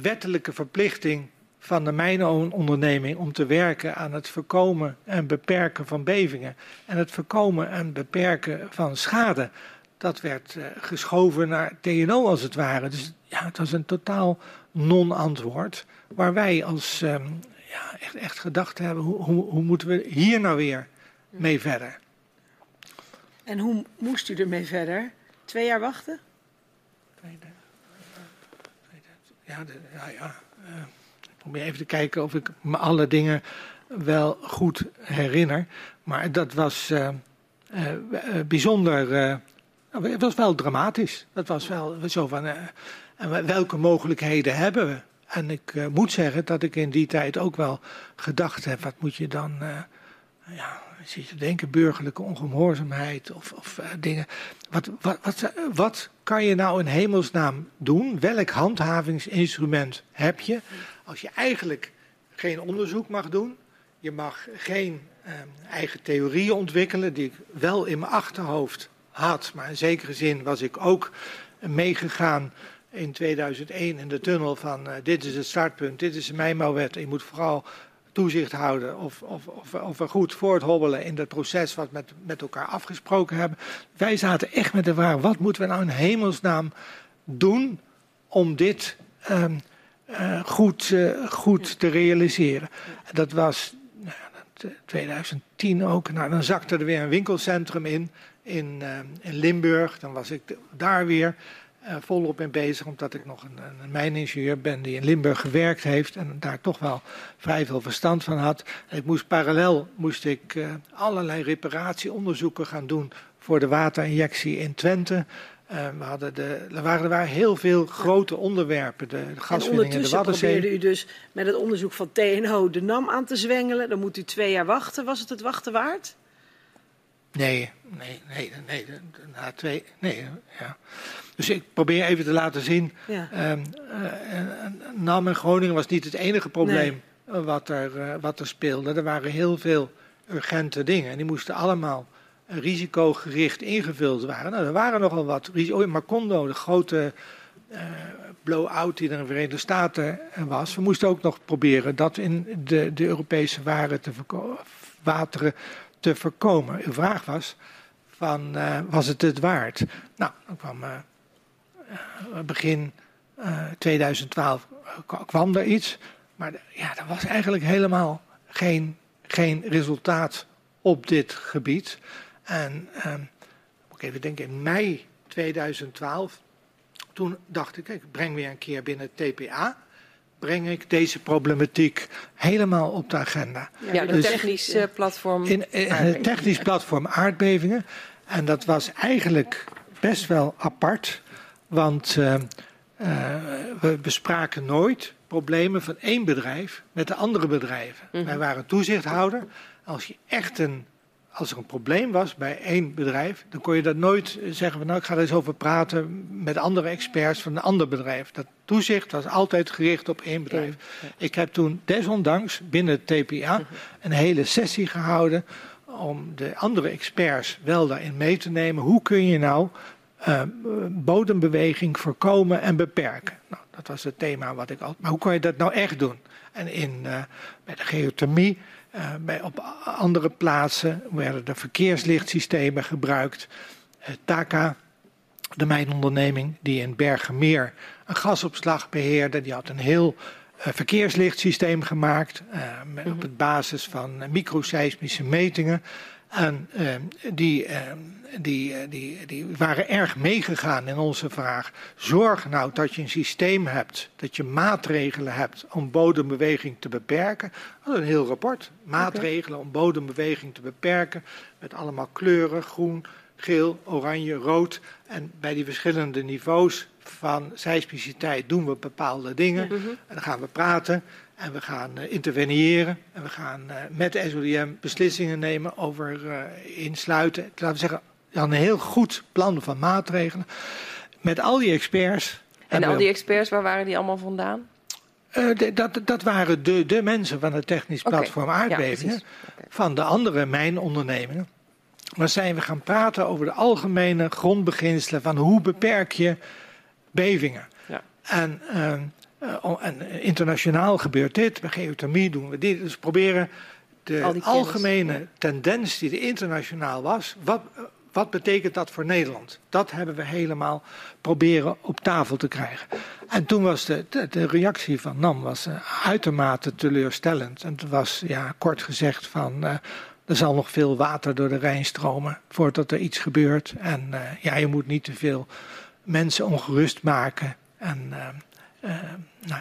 wettelijke verplichting van de mijnonderneming om te werken aan het voorkomen en beperken van bevingen en het voorkomen en beperken van schade dat werd uh, geschoven naar TNO als het ware. Dus ja, het was een totaal non-antwoord. Waar wij als um, ja, echt, echt gedacht hebben, hoe, hoe, moeten we hier nou weer mee verder? En hoe moest u ermee verder? Twee jaar wachten? Ja, ja, ja. Uh, ik probeer even te kijken of ik me alle dingen wel goed herinner. Maar dat was uh, bijzonder nou, het was wel dramatisch. Het was wel zo van, uh, welke mogelijkheden hebben we? En ik moet zeggen dat ik in die tijd ook wel gedacht heb, wat moet je dan, ja, zit je denken, burgerlijke ongehoorzaamheid of, of dingen. Wat, wat, wat, wat kan je nou in hemelsnaam doen? Welk handhavingsinstrument heb je als je eigenlijk geen onderzoek mag doen? Je mag geen eigen theorieën ontwikkelen, die ik wel in mijn achterhoofd had. Maar in zekere zin was ik ook meegegaan in 2001 in de tunnel van uh, dit is het startpunt, dit is de mijnbouwwet. Je moet vooral toezicht houden of, of, of, of we goed voorthobbelen in dat proces wat we met, met elkaar afgesproken hebben. Wij zaten echt met de vraag, wat moeten we nou in hemelsnaam doen om dit um, uh, goed, uh, goed te realiseren. Dat was nou, 2010 ook. Nou, dan zakte er weer een winkelcentrum in in, uh, in Limburg. Dan was ik daar weer uh, volop mee bezig, omdat ik nog een, een mijningenieur ben die in Limburg gewerkt heeft en daar toch wel vrij veel verstand van had. Ik moest parallel moest ik uh, allerlei reparatieonderzoeken gaan doen voor de waterinjectie in Twente. Uh, we hadden de, er, waren, er waren heel veel grote onderwerpen, de, de gaswinning in de Waddenzee. probeerde u dus met het onderzoek van TNO de NAM aan te zwengelen. Dan moet u twee jaar wachten. Was het het wachten waard? Nee, nee, nee, nee, na twee, nee, ja. Dus ik probeer even te laten zien, ja. um, uh, NAM en Groningen was niet het enige probleem nee. wat, er, uh, wat er speelde. Er waren heel veel urgente dingen en die moesten allemaal risicogericht ingevuld waren. Nou, er waren nogal wat. Oh, Macondo, de grote uh, blow-out die er in de Verenigde Staten was. We moesten ook nog proberen dat in de, de Europese waren te wateren te voorkomen. Uw vraag was, van, uh, was het het waard? Nou, dan kwam uh, begin 2012 kwam er iets. Maar ja, er was eigenlijk helemaal geen, geen resultaat op dit gebied. En um, moet ik even denken, in mei 2012, toen dacht ik, ik breng weer een keer binnen het TPA breng ik deze problematiek helemaal op de agenda. Ja, dus technisch uh, platform. In, in het technisch platform aardbevingen. En dat was eigenlijk best wel apart. Want uh, uh, we bespraken nooit problemen van één bedrijf met de andere bedrijven. Mm -hmm. Wij waren toezichthouder. Als je echt een als er een probleem was bij één bedrijf, dan kon je dat nooit zeggen van nou ik ga er eens over praten met andere experts van een ander bedrijf. Dat toezicht was altijd gericht op één bedrijf. Ja, ja. Ik heb toen desondanks binnen het TPA een hele sessie gehouden om de andere experts wel daarin mee te nemen. Hoe kun je nou uh, bodembeweging voorkomen en beperken? Nou, dat was het thema wat ik al. Maar hoe kan je dat nou echt doen? En in, uh, bij de geothermie uh, bij, op andere plaatsen werden er verkeerslichtsystemen gebruikt. Uh, Taka, de mijnonderneming die in Bergenmeer een gasopslag beheerde, die had een heel verkeerslichtsysteem gemaakt met, op het basis van microseismische metingen. En die, die, die, die waren erg meegegaan in onze vraag. Zorg nou dat je een systeem hebt, dat je maatregelen hebt om bodembeweging te beperken. Dat is een heel rapport. Maatregelen om bodembeweging te beperken. Met allemaal kleuren, groen, geel, oranje, rood. En bij die verschillende niveaus van seismiciteit doen we bepaalde dingen. -hmm. En dan gaan we praten. En we gaan uh, interveneren. En we gaan uh, met de SODM beslissingen nemen over uh, insluiten. Laten we zeggen, een heel goed plan van maatregelen. Met al die experts. En al die experts, waar waren die allemaal vandaan? Uh, de, dat, dat waren de, de mensen van het technisch platform okay. aardbevingen. Ja, okay. Van de andere mijnondernemingen. Maar zijn we gaan praten over de algemene grondbeginselen van hoe beperk je bevingen. Ja. En, uh, en, internationaal gebeurt dit, bij geothermie doen we dit. Dus proberen de algemene tendens die er internationaal was, wat, wat betekent dat voor Nederland? Dat hebben we helemaal proberen op tafel te krijgen. En toen was de, de, de reactie van NAM was, uh, uitermate teleurstellend. En het was ja, kort gezegd van... Uh, er zal nog veel water door de Rijn stromen voordat er iets gebeurt. En uh, ja, je moet niet te veel mensen ongerust maken. En nou,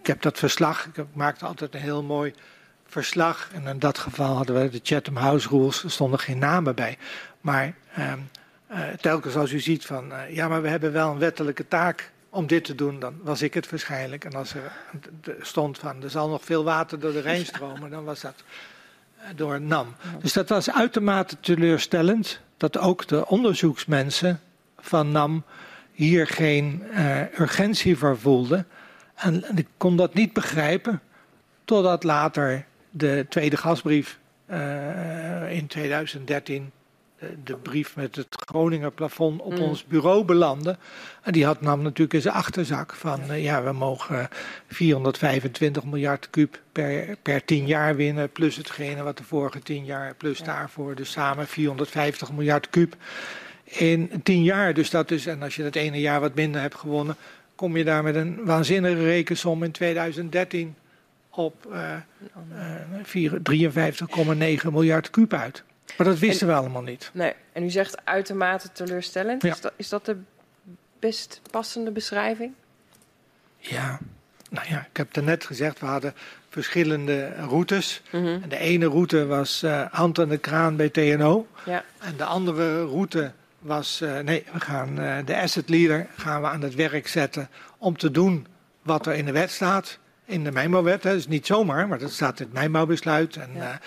ik heb dat verslag, ik maakte altijd een heel mooi verslag. En in dat geval hadden we de Chatham House Rules, er stonden geen namen bij. Maar uh, uh, telkens als u ziet van, uh, ja, maar we hebben wel een wettelijke taak om dit te doen, dan was ik het waarschijnlijk. En als er stond van, er zal nog veel water door de Rijn stromen, dan was dat door NAM. Dus dat was uitermate teleurstellend, dat ook de onderzoeksmensen van NAM hier geen urgentie voor voelden. En, en ik kon dat niet begrijpen, totdat later de tweede gasbrief uh, in 2013 de, de, brief met het Groninger plafond op mm. ons bureau belandde. En die had nam natuurlijk in zijn achterzak van uh, ja, we mogen 425 miljard kuub per, per 10 jaar winnen, plus hetgene wat de vorige 10 jaar, plus ja. daarvoor dus samen 450 miljard kuub in 10 jaar. Dus dat is, en als je dat ene jaar wat minder hebt gewonnen, kom je daar met een waanzinnige rekensom in 2013 op uh, uh, 53,9 miljard kuub uit. Maar dat wisten en, we allemaal niet. Nee, en u zegt uitermate teleurstellend. Ja. Is, dat, is dat de best passende beschrijving? Ja, nou ja, ik heb het net gezegd, we hadden verschillende routes. Mm -hmm. En de ene route was uh, hand aan de kraan bij TNO. Ja. En de andere route was, uh, nee, we gaan uh, de asset leader gaan we aan het werk zetten om te doen wat er in de wet staat in de mijnbouwwet. Dat is niet zomaar, maar dat staat in het mijnbouwbesluit. En ja.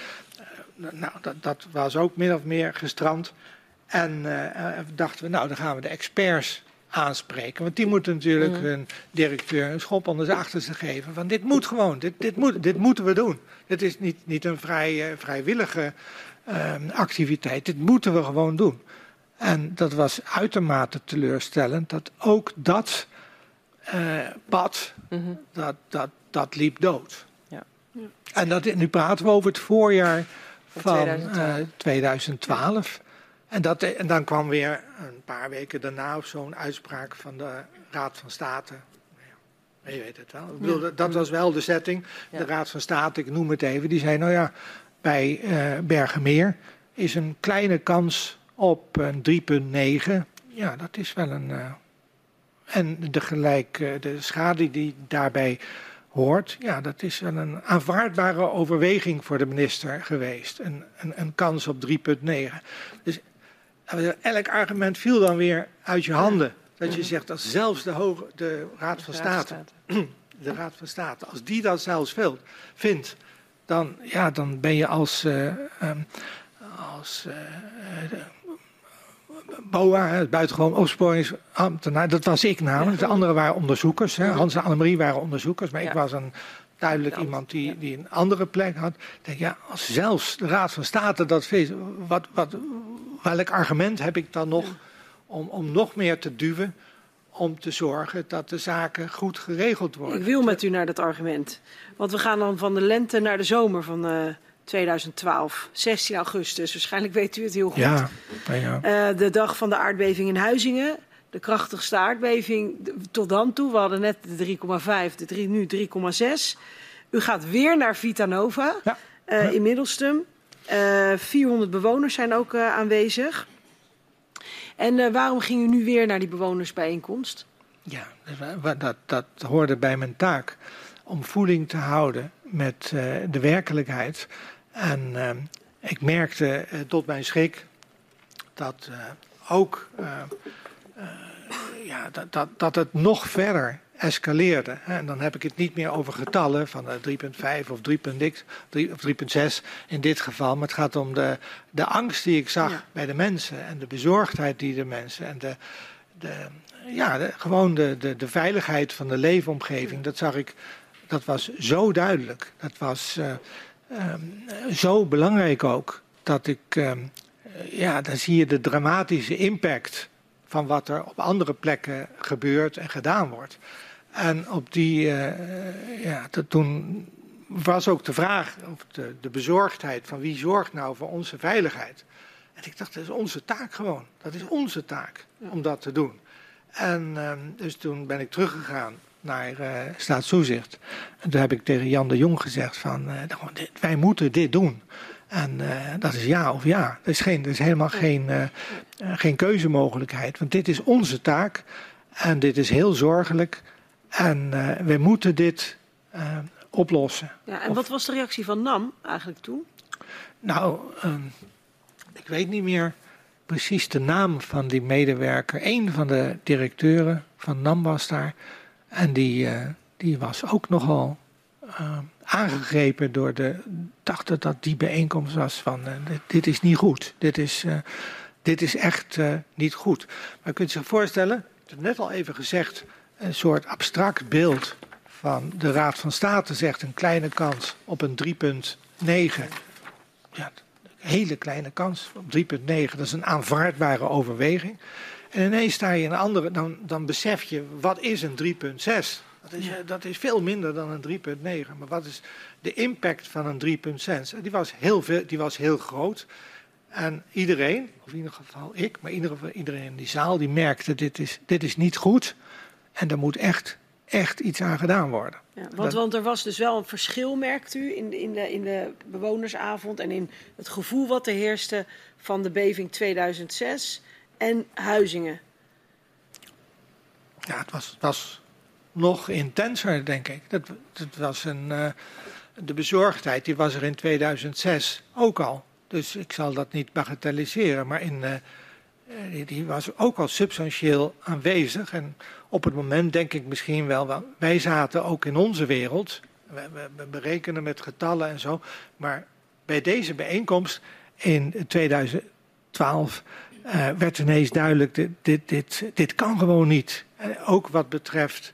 uh, nou, dat, dat, was ook min of meer gestrand. En dachten we, nou, dan gaan we de experts aanspreken. Want die moeten natuurlijk mm. hun directeur een schop onder zijn achterste geven. Van dit moet gewoon, dit, dit, moet, dit moeten we doen. Dit is niet, niet een vrij, vrijwillige activiteit, dit moeten we gewoon doen. En dat was uitermate teleurstellend dat ook dat pad, mm -hmm. dat, dat, dat liep dood. Ja. Ja. En dat, nu praten we over het voorjaar van 2012. Uh, 2012. En, dat, en dan kwam weer een paar weken daarna of zo'n uitspraak van de Raad van State. Nou je weet het wel. Ik bedoel, ja. Dat was wel de setting. De Raad van State, ik noem het even, die zei: Nou ja, bij uh, Bergenmeer is een kleine kans op een 3,9. Ja, dat is wel een. Uh, en de, gelijk, de schade die daarbij hoort, ja, dat is wel een aanvaardbare overweging voor de minister geweest. Een, een, een kans op 3,9. Dus elk argument viel dan weer uit je handen. Dat je zegt dat zelfs de, hoge, de Raad van State, de Raad van State, als die dat zelfs vindt, dan, ja, dan ben je als, uh, um, als uh, BOA, het buitengewoon opsporingsambtenaar, dat was ik namelijk. De anderen waren onderzoekers. Hè. Hans en Annemarie waren onderzoekers, maar ik was een duidelijk iemand die, die een andere plek had. Ik denk, ja, als zelfs de Raad van State dat vindt, wat, wat, welk argument heb ik dan nog om, om nog meer te duwen? Om te zorgen dat de zaken goed geregeld worden. Ik wil met u naar dat argument. Want we gaan dan van de lente naar de zomer van uh, 2012, 16 augustus. Waarschijnlijk weet u het heel goed. Ja, ja. Uh, de dag van de aardbeving in Huizingen. De krachtigste aardbeving tot dan toe. We hadden net de 3,5, de 3, nu 3,6. U gaat weer naar Vitanova ja. uh, in Middelstum. Uh, 400 bewoners zijn ook aanwezig. En waarom ging u nu weer naar die bewonersbijeenkomst? Ja, dat, dat hoorde bij mijn taak. Om voeling te houden met de werkelijkheid. En ik merkte tot mijn schrik dat ook ja, dat, dat, dat het nog verder escaleerde. En dan heb ik het niet meer over getallen van 3,5 of 3,6 in dit geval. Maar het gaat om de, de angst die ik zag bij de mensen en de bezorgdheid die de mensen en de, de, ja, de, gewoon de, de, de veiligheid van de leefomgeving. Dat zag ik, dat was zo duidelijk. Dat was uh, zo belangrijk ook. Dat ik, um, ja, dan zie je de dramatische impact van wat er op andere plekken gebeurt en gedaan wordt. En op die, uh, ja, toen was ook de vraag, of de, de bezorgdheid van wie zorgt nou voor onze veiligheid. En ik dacht, dat is onze taak gewoon. Dat is onze taak om dat te doen. En uh, dus toen ben ik teruggegaan naar uh, staatstoezicht. En toen heb ik tegen Jan de Jong gezegd van, uh, wij moeten dit doen. En uh, dat is ja of ja. Er is, geen, er is helemaal geen, geen keuzemogelijkheid. Want dit is onze taak. En dit is heel zorgelijk. En we moeten dit oplossen. Ja, en wat was de reactie van NAM eigenlijk toen? Nou, um, ik weet niet meer precies de naam van die medewerker. Een van de directeuren van NAM was daar. En die, die was ook nogal aangegrepen door de. dacht dat die bijeenkomst was van. Uh, dit, is niet goed. Dit is, dit is echt niet goed. Maar je kunt zich voorstellen, net al even gezegd. een soort abstract beeld van de Raad van State zegt een kleine kans op een 3,9. Ja, een hele kleine kans op 3,9. Dat is een aanvaardbare overweging. En ineens sta je in een andere, dan, dan besef je wat is een 3,6. Dat is, ja. dat is veel minder dan een 3,9. Maar wat is de impact van een 3,6? Die was heel, veel, die was heel groot. En iedereen, of in ieder geval ik, maar iedereen in die zaal, die merkte: dit is, dit is niet goed. En er moet echt, echt iets aan gedaan worden. Ja, want, want er was dus wel een verschil, merkt u, in de, in, de, in de bewonersavond en in het gevoel wat er heerste van de beving 2006 en Huizingen. Ja, het was, was nog intenser, denk ik. Dat, was een, uh, de bezorgdheid die was er in 2006 ook al. Dus ik zal dat niet bagatelliseren, maar in, uh, die, die, was ook al substantieel aanwezig. En op het moment denk ik misschien wel, wij zaten ook in onze wereld. We, we, we berekenen met getallen en zo. Maar bij deze bijeenkomst in 2012 uh, werd ineens duidelijk, dit, dit, dit, dit kan gewoon niet. ook wat betreft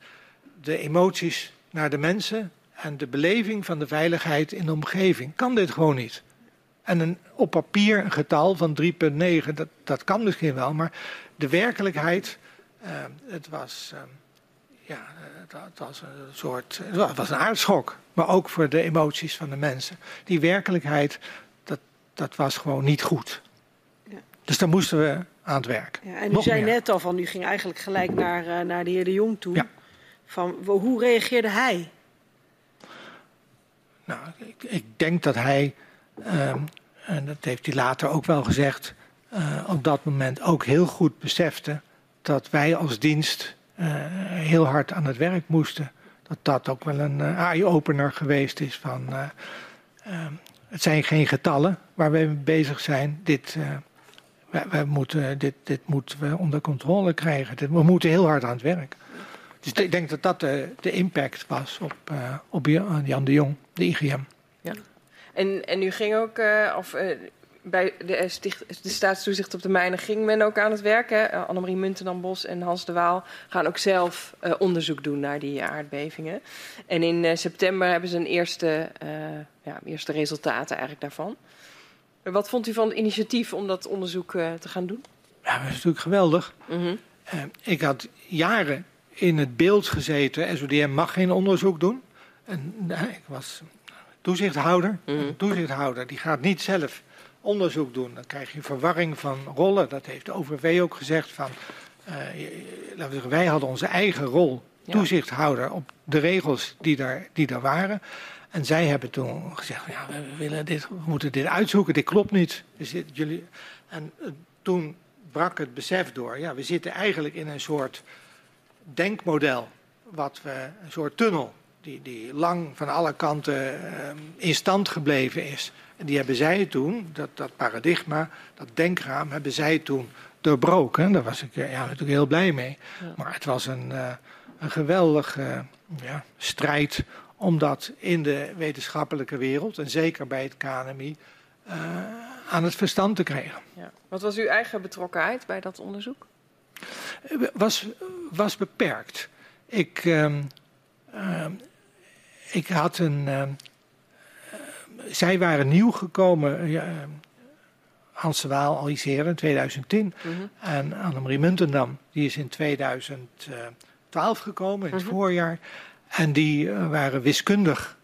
de emoties naar de mensen en de beleving van de veiligheid in de omgeving. Kan dit gewoon niet. En een, op papier een getal van 3,9, dat, dat kan misschien wel, maar de werkelijkheid, uh, het was. Uh, ja, het was een soort. Was een aardschok. Maar ook voor de emoties van de mensen. Die werkelijkheid, dat, dat was gewoon niet goed. Dus daar moesten we aan het werk. Ja, en u Nog zei meer. net al van, u ging eigenlijk gelijk naar, uh, naar de heer De Jong toe. Ja. Van, hoe reageerde hij? Nou, ik, ik denk dat hij, uh, en dat heeft hij later ook wel gezegd, uh, op dat moment ook heel goed besefte dat wij als dienst uh, heel hard aan het werk moesten. Dat dat ook wel een eye-opener geweest is van, het zijn geen getallen waar we mee bezig zijn. Dit, we, moeten, dit, dit moeten we onder controle krijgen. we moeten heel hard aan het werk. Dus ik denk dat dat de, de impact was op, uh, op Jan de Jong, de IGM. Ja. En, en u ging ook, of bij de, staatstoezicht op de mijnen ging men ook aan het werk. Hè? Annemarie Muntenam-Bos en Hans de Waal gaan ook zelf onderzoek doen naar die aardbevingen. En in september hebben ze een eerste, ja, eerste resultaten eigenlijk daarvan. Wat vond u van het initiatief om dat onderzoek te gaan doen? Ja, dat is natuurlijk geweldig. Mm -hmm. ik had jaren in het beeld gezeten. SODM mag geen onderzoek doen. En ik was toezichthouder. Mm. Een toezichthouder die gaat niet zelf onderzoek doen. Dan krijg je verwarring van rollen. Dat heeft de OVV ook gezegd. Van, uh, laten we zeggen, wij hadden onze eigen rol, toezichthouder, op de regels die daar, die daar waren. En zij hebben toen gezegd: ja, we, willen dit, we moeten dit uitzoeken, dit klopt niet. Dus dit, jullie... En uh, toen brak het besef door. Ja, we zitten eigenlijk in een soort denkmodel, wat we, een soort tunnel, die, die lang van alle kanten uh, in stand gebleven is. En die hebben zij toen, dat, dat paradigma, dat denkraam, hebben zij toen doorbroken. Daar was ik ja, natuurlijk heel blij mee. Ja. Maar het was een, uh, een geweldige ja, strijd om dat in de wetenschappelijke wereld, en zeker bij het KNMI, uh, aan het verstand te krijgen. Ja. Wat was uw eigen betrokkenheid bij dat onderzoek? was, was beperkt. Ik, uh, uh, ik had een. Uh, zij waren nieuw gekomen. Ja, Hans de Waal al in 2010. Mm -hmm. En Annemarie Muntendam, die is in 2012 gekomen, in het -hmm. voorjaar. En die waren wiskundig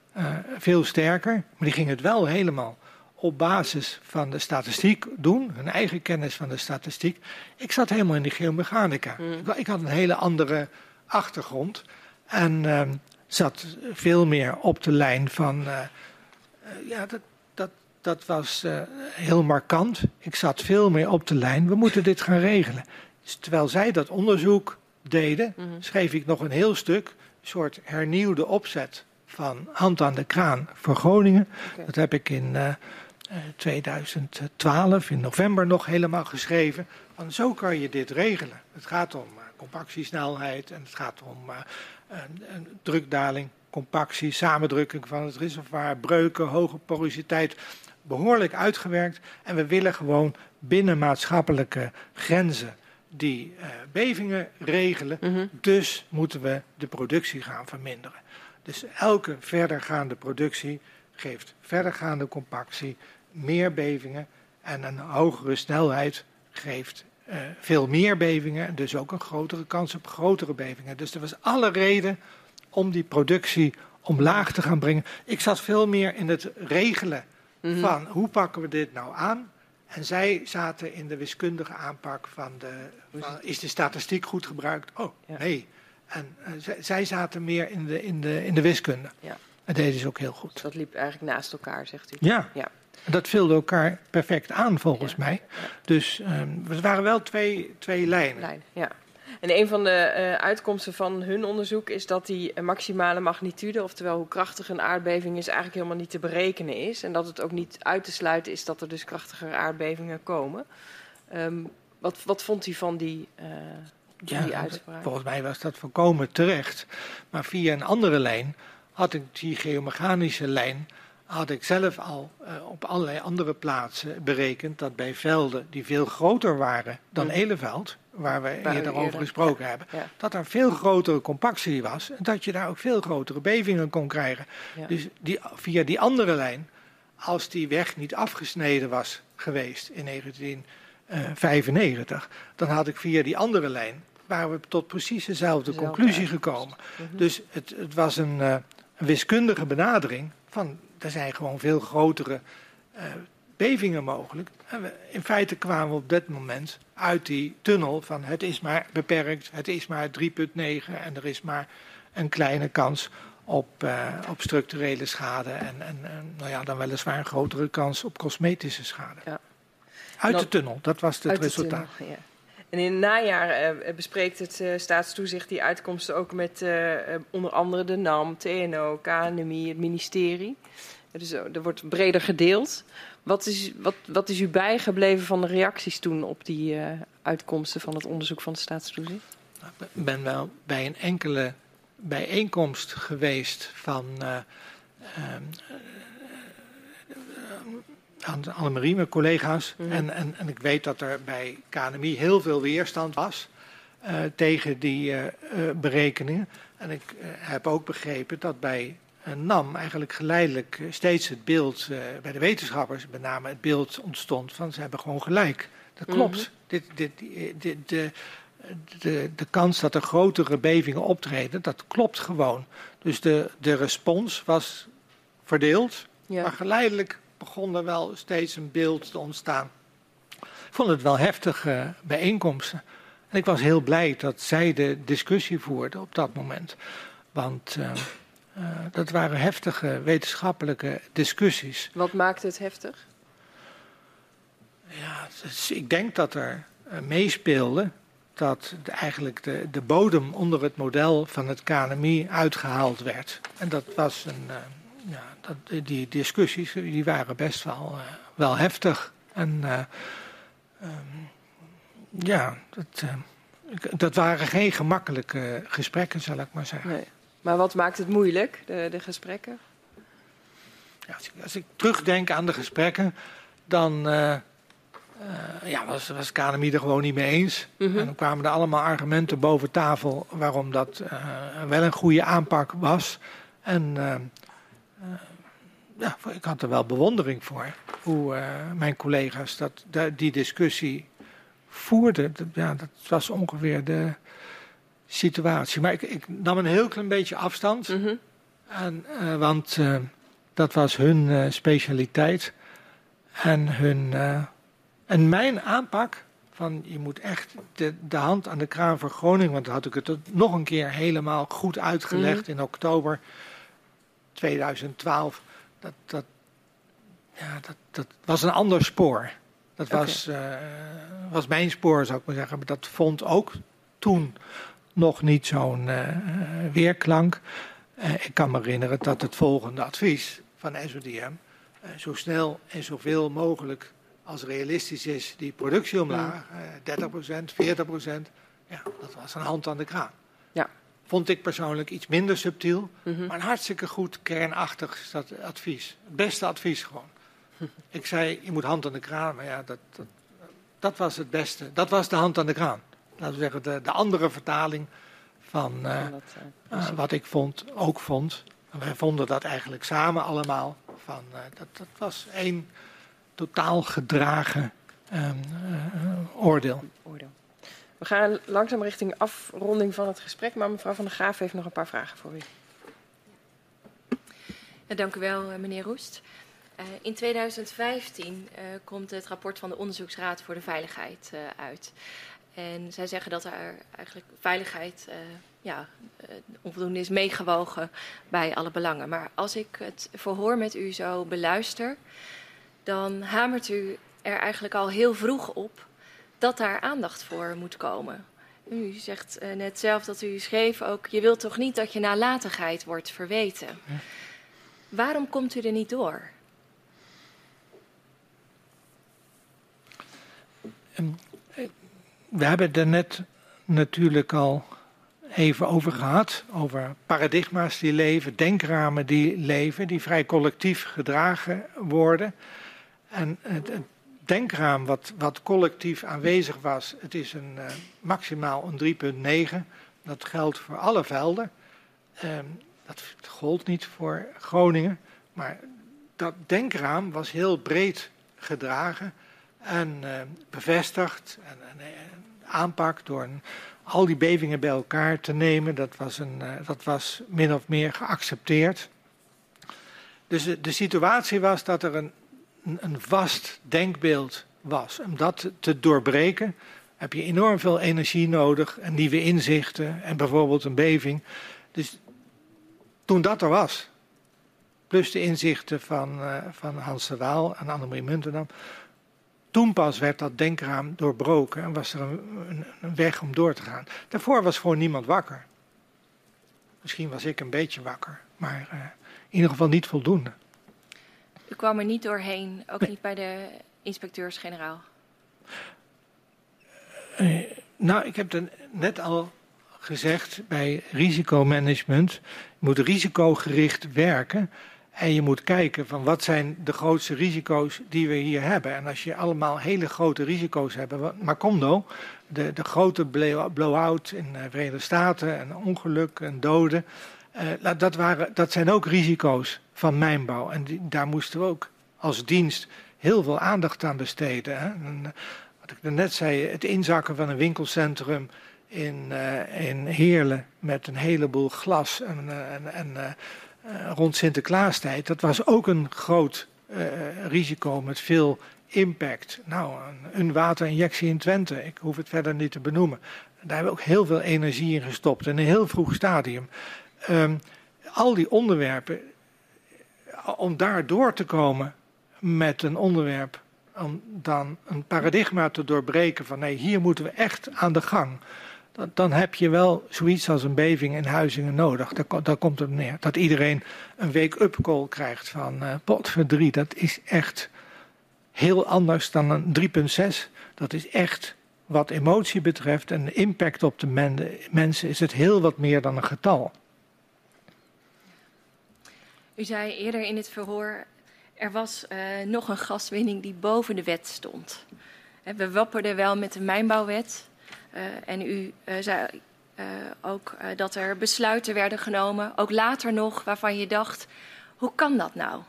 veel sterker. Maar die gingen het wel helemaal op basis van de statistiek doen, hun eigen kennis van de statistiek. Ik zat helemaal in die geomechanica. Mm. Ik, ik, had een hele andere achtergrond en uh, zat veel meer op de lijn van, uh, uh, ja, dat, dat, dat was eh, heel markant. Ik zat veel meer op de lijn, we moeten dit gaan regelen. Dus terwijl zij dat onderzoek deden, mm. schreef ik nog een heel stuk, soort hernieuwde opzet van hand aan de kraan voor Groningen. Okay. Dat heb ik in 2012 in november nog helemaal geschreven. Van zo kan je dit regelen. Het gaat om uh, compactiesnelheid en het gaat om uh, een, een drukdaling, compactie, samendrukking van het reservoir, breuken, hoge porositeit. Behoorlijk uitgewerkt. En we willen gewoon binnen maatschappelijke grenzen die uh, bevingen regelen. Mm -hmm. Dus moeten we de productie gaan verminderen. Dus elke verdergaande productie geeft verdergaande compactie, meer bevingen en een hogere snelheid geeft uh, veel meer bevingen, dus ook een grotere kans op grotere bevingen. Dus er was alle reden om die productie omlaag te gaan brengen. Ik zat veel meer in het regelen mm -hmm. van hoe pakken we dit nou aan. En zij zaten in de wiskundige aanpak van, de, van is de statistiek goed gebruikt? Oh, ja. nee. En uh, zij zaten meer in de, in de, in de wiskunde. Ja. En deden ze ook heel goed. Dat liep eigenlijk naast elkaar, zegt u. Ja. ja. Dat vulde elkaar perfect aan, volgens ja. mij. Dus um, het waren wel twee, twee lijnen. Lijn, ja. En een van de uh, uitkomsten van hun onderzoek is dat die maximale magnitude, oftewel hoe krachtig een aardbeving is, eigenlijk helemaal niet te berekenen is. En dat het ook niet uit te sluiten is dat er dus krachtigere aardbevingen komen. Um, wat, wat vond u van die, uh, ja, die uitspraak? Volgens mij was dat volkomen terecht. Maar via een andere lijn had ik die geomechanische lijn had ik zelf al uh, op allerlei andere plaatsen berekend dat bij velden die veel groter waren dan mm. Eleveld, waar we waar eerder over gesproken ja, hebben, ja. dat er veel grotere compactie was en dat je daar ook veel grotere bevingen kon krijgen. Ja. Dus die, via die andere lijn, als die weg niet afgesneden was geweest in 1995, dan had ik via die andere lijn, waren we tot precies dezelfde, dezelfde conclusie gekomen. Mm -hmm. Dus het, het was een, uh, een wiskundige benadering van er zijn gewoon veel grotere uh, bevingen mogelijk. En we, in feite kwamen we op dat moment uit die tunnel van het is maar beperkt, het is maar 3,9 en er is maar een kleine kans op, uh, op structurele schade en, en, en, nou ja, dan weliswaar een grotere kans op cosmetische schade. Ja. Uit de tunnel, dat was het resultaat. Tunnel, ja. En in het najaar uh, bespreekt het uh, staatstoezicht die uitkomsten ook met onder andere de NAM, TNO, KNMI, het ministerie. Dus er wordt breder gedeeld. Wat is, wat, wat is u bijgebleven van de reacties toen op die uitkomsten van het onderzoek van het staatstoezicht? Ik ben wel bij een enkele bijeenkomst geweest van aan Annemarie, mijn collega's. Mhm. en, en, en ik weet dat er bij KNMI heel veel weerstand was uh, tegen die uh, uh, berekeningen. En ik heb ook begrepen dat bij NAM eigenlijk geleidelijk steeds het beeld bij de wetenschappers, met name het beeld ontstond van ze hebben gewoon gelijk. Dat klopt. Mm dit, dit, dit, de, de, de kans dat er grotere bevingen optreden, dat klopt gewoon. Dus de, de respons was verdeeld, ja. maar geleidelijk begon er wel steeds een beeld te ontstaan. Ik vond het wel heftige bijeenkomsten. En ik was heel blij dat zij de discussie voerden op dat moment. Want uh, uh, dat waren heftige wetenschappelijke discussies. Wat maakte het heftig? Ja, dus ik denk dat er uh, meespeelde dat de, eigenlijk de, de bodem onder het model van het KNMI uitgehaald werd. En dat was een ja, dat, die discussies die waren best wel, wel heftig. En um, ja, dat, dat waren geen gemakkelijke gesprekken, zal ik maar zeggen. Nee. Maar wat maakt het moeilijk, de, de gesprekken? Ja, als, ik, als, ik, terugdenk aan de gesprekken, dan ja, was, was KNMI er gewoon niet mee eens. Mm -hmm. En dan kwamen er allemaal argumenten boven tafel waarom dat wel een goede aanpak was. En ja, ik had er wel bewondering voor hoe mijn collega's dat, die discussie voerden. Dat, ja, dat was ongeveer de situatie. Maar ik, ik nam een heel klein beetje afstand. Mm -hmm. en, uh, want uh, dat was hun specialiteit. En, hun, en mijn aanpak van je moet echt de, de, hand aan de kraan voor Groningen. Want dan had ik het nog een keer helemaal goed uitgelegd mm -hmm. in oktober 2012 dat, dat, ja, dat, dat was een ander spoor. Dat was, okay. was mijn spoor, zou ik maar zeggen. Maar dat vond ook toen nog niet zo'n uh, weerklank. Uh, ik kan me herinneren dat het volgende advies van SODM zo snel en zoveel mogelijk als realistisch is die productie omlaag, mm. 30%, 40%, ja, dat was een hand aan de kraan. Ja. Vond ik persoonlijk iets minder subtiel, mm -hmm. maar een hartstikke goed kernachtig advies. Het beste advies gewoon. Ik zei, je moet hand aan de kraan, maar ja, dat, dat, dat, was het beste. Dat was de hand aan de kraan. Laten we zeggen, de, de andere vertaling van uh, uh, wat ik vond, ook vond. wij vonden dat eigenlijk samen allemaal. Van, uh, dat, dat was één totaal gedragen ehm, oordeel. oordeel. We gaan langzaam richting afronding van het gesprek, maar mevrouw Van der Graaf heeft nog een paar vragen voor u. Ja, dank u wel, eh, meneer Roest. Uh, in 2015 uh, komt het rapport van de Onderzoeksraad voor de Veiligheid uh, uit. En zij zeggen dat er eigenlijk veiligheid ja, onvoldoende is meegewogen bij alle belangen. Maar als ik het verhoor met u zo beluister, dan hamert u er eigenlijk al heel vroeg op dat daar aandacht voor moet komen. U zegt uh, net zelf dat u schreef ook, je wilt toch niet dat je nalatigheid wordt verweten. Ja. Waarom komt u er niet door? We hebben er net natuurlijk al even over gehad, over paradigma's die leven, denkramen die leven, die vrij collectief gedragen worden. En het, het denkraam wat, wat collectief aanwezig was, het is een, uh, maximaal een 3,9. Dat geldt voor alle velden. Uh, dat gold niet voor Groningen. Maar dat denkraam was heel breed gedragen en uh, bevestigd. En, en, aanpak door al die bevingen bij elkaar te nemen, dat was, een, dat was min of meer geaccepteerd. Dus de, de situatie was dat er een een vast denkbeeld was. Om dat te doorbreken heb je enorm veel energie nodig en nieuwe inzichten en bijvoorbeeld een beving. Dus toen dat er was, plus de inzichten van, uh, van Hans de Waal en Annemarie Muntendam, toen pas werd dat denkraam doorbroken en was er een, een, weg om door te gaan. Daarvoor was gewoon niemand wakker. Misschien was ik een beetje wakker, maar uh, in ieder geval niet voldoende. U kwam er niet doorheen, ook niet bij de inspecteurs-generaal? Uh, nou, ik heb het net al gezegd bij risicomanagement. Je moet risicogericht werken. En je moet kijken van wat zijn de grootste risico's die we hier hebben. En als je allemaal hele grote risico's hebt, Macondo, de, de grote blow-out in de Verenigde Staten, en ongeluk en doden. Uh, dat, waren, dat zijn ook risico's van mijnbouw. En daar moesten we ook als dienst heel veel aandacht aan besteden. Hè. Eh, wat ik net zei, het inzakken van een winkelcentrum in, uh, in Heerlen met een heleboel glas en, en, en rond Sinterklaastijd, dat was ook een groot uh, risico met veel impact. Nou, een, waterinjectie in Twente, ik hoef het verder niet te benoemen. Daar hebben we ook heel veel energie in gestopt in een heel vroeg stadium. Um, al die onderwerpen, om daar door te komen met een onderwerp, om dan een paradigma te doorbreken van nee, hier moeten we echt aan de gang dan, heb je wel zoiets als een beving in Huizingen nodig. Daar, daar komt het neer. Dat iedereen een wake-up call krijgt van uh, potverdriet. Dat is echt heel anders dan een 3.6. Dat is echt wat emotie betreft en de impact op de men, mensen is het heel wat meer dan een getal. U zei eerder in het verhoor, er was uh, nog een gaswinning die boven de wet stond. We wapperden wel met de mijnbouwwet, en u uh, zei uh, ook dat er besluiten werden genomen, ook later nog, waarvan je dacht: hoe kan dat nou?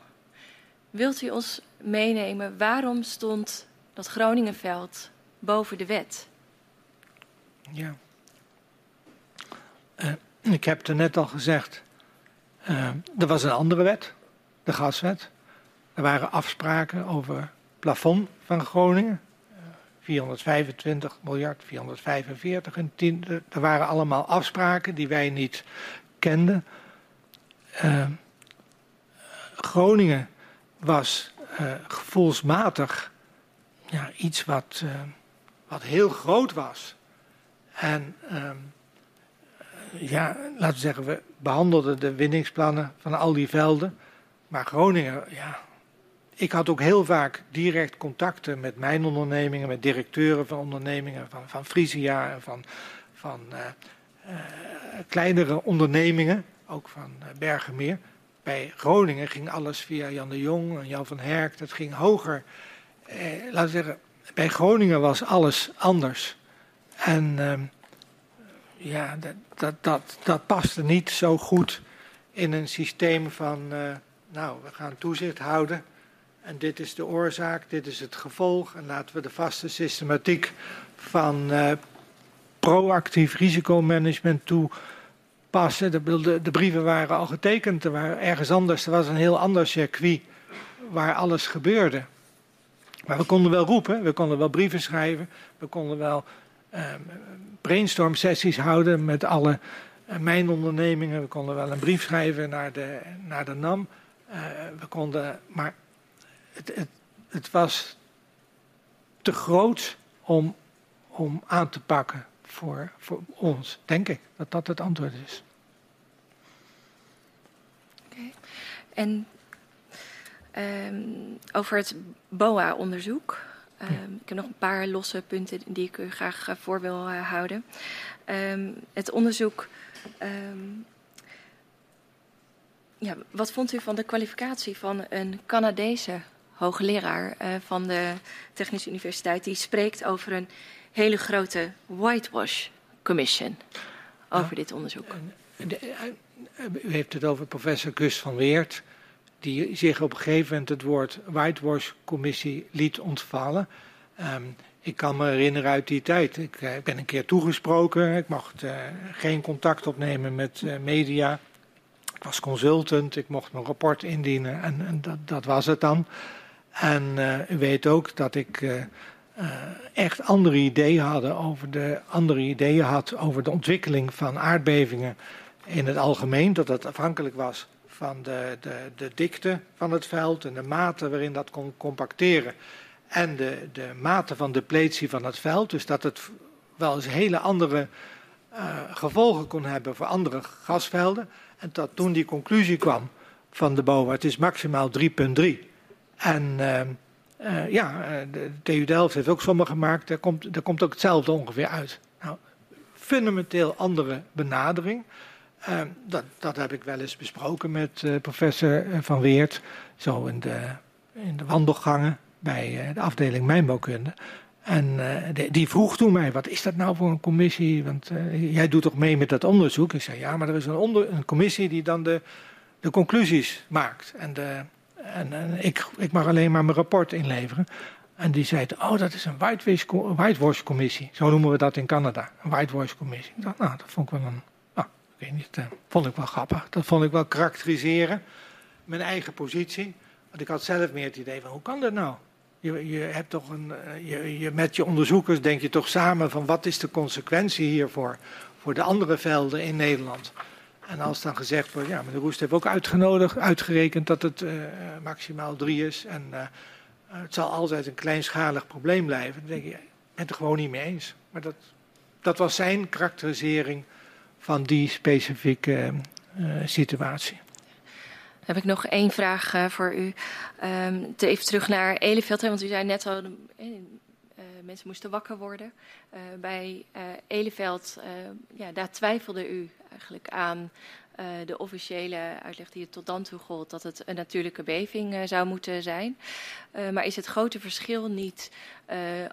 Wilt u ons meenemen waarom stond dat Groningenveld boven de wet? Ja. ik heb het er net al gezegd. er was een andere wet, de gaswet. Er waren afspraken over plafond van Groningen. 425 miljard, 445 en 10. Er waren allemaal afspraken die wij niet kenden. Uh, Groningen was uh, gevoelsmatig ja, iets wat, uh, wat heel groot was. En ehm, ja, laten we zeggen, we behandelden de winningsplannen van al die velden. Maar Groningen, ja, ik had ook heel vaak direct contacten met mijn ondernemingen, met directeuren van ondernemingen, van, van Frisia en van, van uh, uh, kleinere ondernemingen, ook van uh, Bergenmeer. Bij Groningen ging alles via Jan de Jong en Jan van Herk, dat ging hoger. laten we zeggen, bij Groningen was alles anders. En ehm, ja, dat, dat, dat, dat paste niet zo goed in een systeem van, nou, we gaan toezicht houden en dit is de oorzaak, dit is het gevolg. En laten we de vaste systematiek van uh, proactief risicomanagement toepassen. De, de, brieven waren al getekend, er waren ergens anders, er was een heel ander circuit waar alles gebeurde. Maar we konden wel roepen, we konden wel brieven schrijven, we konden wel uh, brainstorm sessies houden met alle uh, mijn ondernemingen. We konden wel een brief schrijven naar de, naar de NAM. Uh, we konden, maar het, het, het was te groot om, om aan te pakken voor, voor ons, denk ik, dat dat het antwoord is. Okay. En um, over het BOA-onderzoek. Um, ja. Ik heb nog een paar losse punten die ik u graag uh, voor wil uh, houden. Um, het onderzoek. ja, wat vond u van de kwalificatie van een Canadese hoogleraar uh, van de Technische Universiteit, die spreekt over een hele grote whitewash commission over ja, dit onderzoek. De, eh, u heeft het over professor Gus van Weert, die zich op een gegeven moment het woord whitewash commissie liet ontvallen. Um, ik kan me herinneren uit die tijd. Ik uh, ben een keer toegesproken. Ik mocht uh, geen contact opnemen met uh, media. Ik was consultant. Ik mocht mijn rapport indienen. En, en dat, dat, was het dan. En uh, u weet ook dat ik uh, uh, echt andere ideeën, hadden over de, andere ideeën had over de ontwikkeling van aardbevingen in het algemeen. Dat dat afhankelijk was van de, de, de dikte van het veld en de mate waarin dat kon compacteren. en de, de mate van depletie van het veld. Dus dat het wel eens hele andere gevolgen kon hebben voor andere gasvelden. En dat toen die conclusie kwam van de BOA, het is maximaal 3,3. En uh, uh, ja, de TU Delft heeft ook sommen gemaakt, daar komt, daar komt ook hetzelfde ongeveer uit. Nou, fundamenteel andere benadering. Uh, dat, dat heb ik wel eens besproken met uh, professor Van Weert, zo in de, in de wandelgangen bij de afdeling mijnbouwkunde. En die vroeg toen mij, wat is dat nou voor een commissie? Want jij doet toch mee met dat onderzoek? Ik zei, ja, maar er is een, onder, een commissie die dan de, de conclusies maakt. En, de, en, ik, ik, mag alleen maar mijn rapport inleveren. En die zei, oh, dat is een whitewash commissie. Zo noemen we dat in Canada, een whitewash commissie. Ik dacht, nou, dat vond ik wel een, nou, ik weet niet, uh, vond ik wel grappig. Dat vond ik wel karakteriseren, mijn eigen positie. Want ik had zelf meer het idee van, hoe kan dat nou? Je, je, hebt toch een, je, je, met je onderzoekers denk je toch samen van wat is de consequentie hiervoor voor de andere velden in Nederland. En als dan gezegd wordt, ja, meneer Roest heeft ook uitgenodigd, uitgerekend dat het uh, maximaal drie is. En uh, het zal altijd een kleinschalig probleem blijven. Dan denk je, ik ben het gewoon niet mee eens. Maar dat, dat was zijn karakterisering van die specifieke uh, situatie heb ik nog één vraag voor u. Um, te even terug naar Eleveld, want u zei net al, mensen moesten wakker worden. Bij Eleveld, ja, daar twijfelde u eigenlijk aan de officiële uitleg die het tot dan toe gold, dat het een natuurlijke beving zou moeten zijn. maar is het grote verschil niet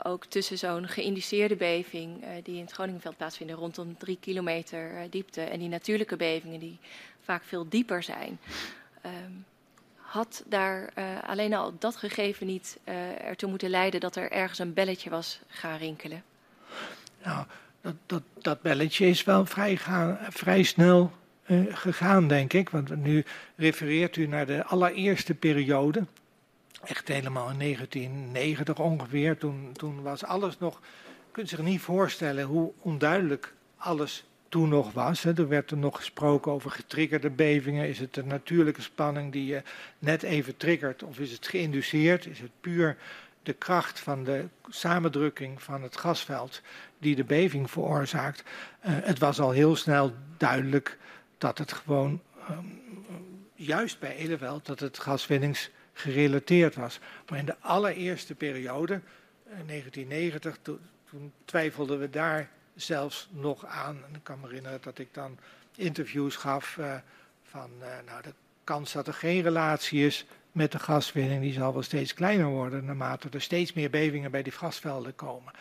ook tussen zo'n geïndiceerde beving die in het Groningenveld plaatsvindt, rondom drie kilometer diepte, en die natuurlijke bevingen die vaak veel dieper zijn? Um, had daar alleen al dat gegeven niet ertoe moeten leiden dat er ergens een belletje was gaan rinkelen? Nou, dat, dat, dat belletje is wel vrij, vrij snel uh, gegaan, denk ik. Want nu refereert u naar de allereerste periode. Echt helemaal in 1990 ongeveer. Toen, toen was alles nog. Je kunt zich niet voorstellen hoe onduidelijk alles toen nog was. Er werd er nog gesproken over getriggerde bevingen. Is het een natuurlijke spanning die je net even triggert of is het geïnduceerd? Is het puur de kracht van de samendrukking van het gasveld die de beving veroorzaakt? Uh, het was al heel snel duidelijk dat het gewoon, um, juist bij Eleveld, dat het gaswinningsgerelateerd was. Maar in de allereerste periode, uh, 1990, to, toen twijfelden we daar zelfs nog aan. En ik kan me herinneren dat ik dan interviews gaf uh, van nou, de kans dat er geen relatie is met de gaswinning, die zal wel steeds kleiner worden naarmate er steeds meer bevingen bij die gasvelden komen.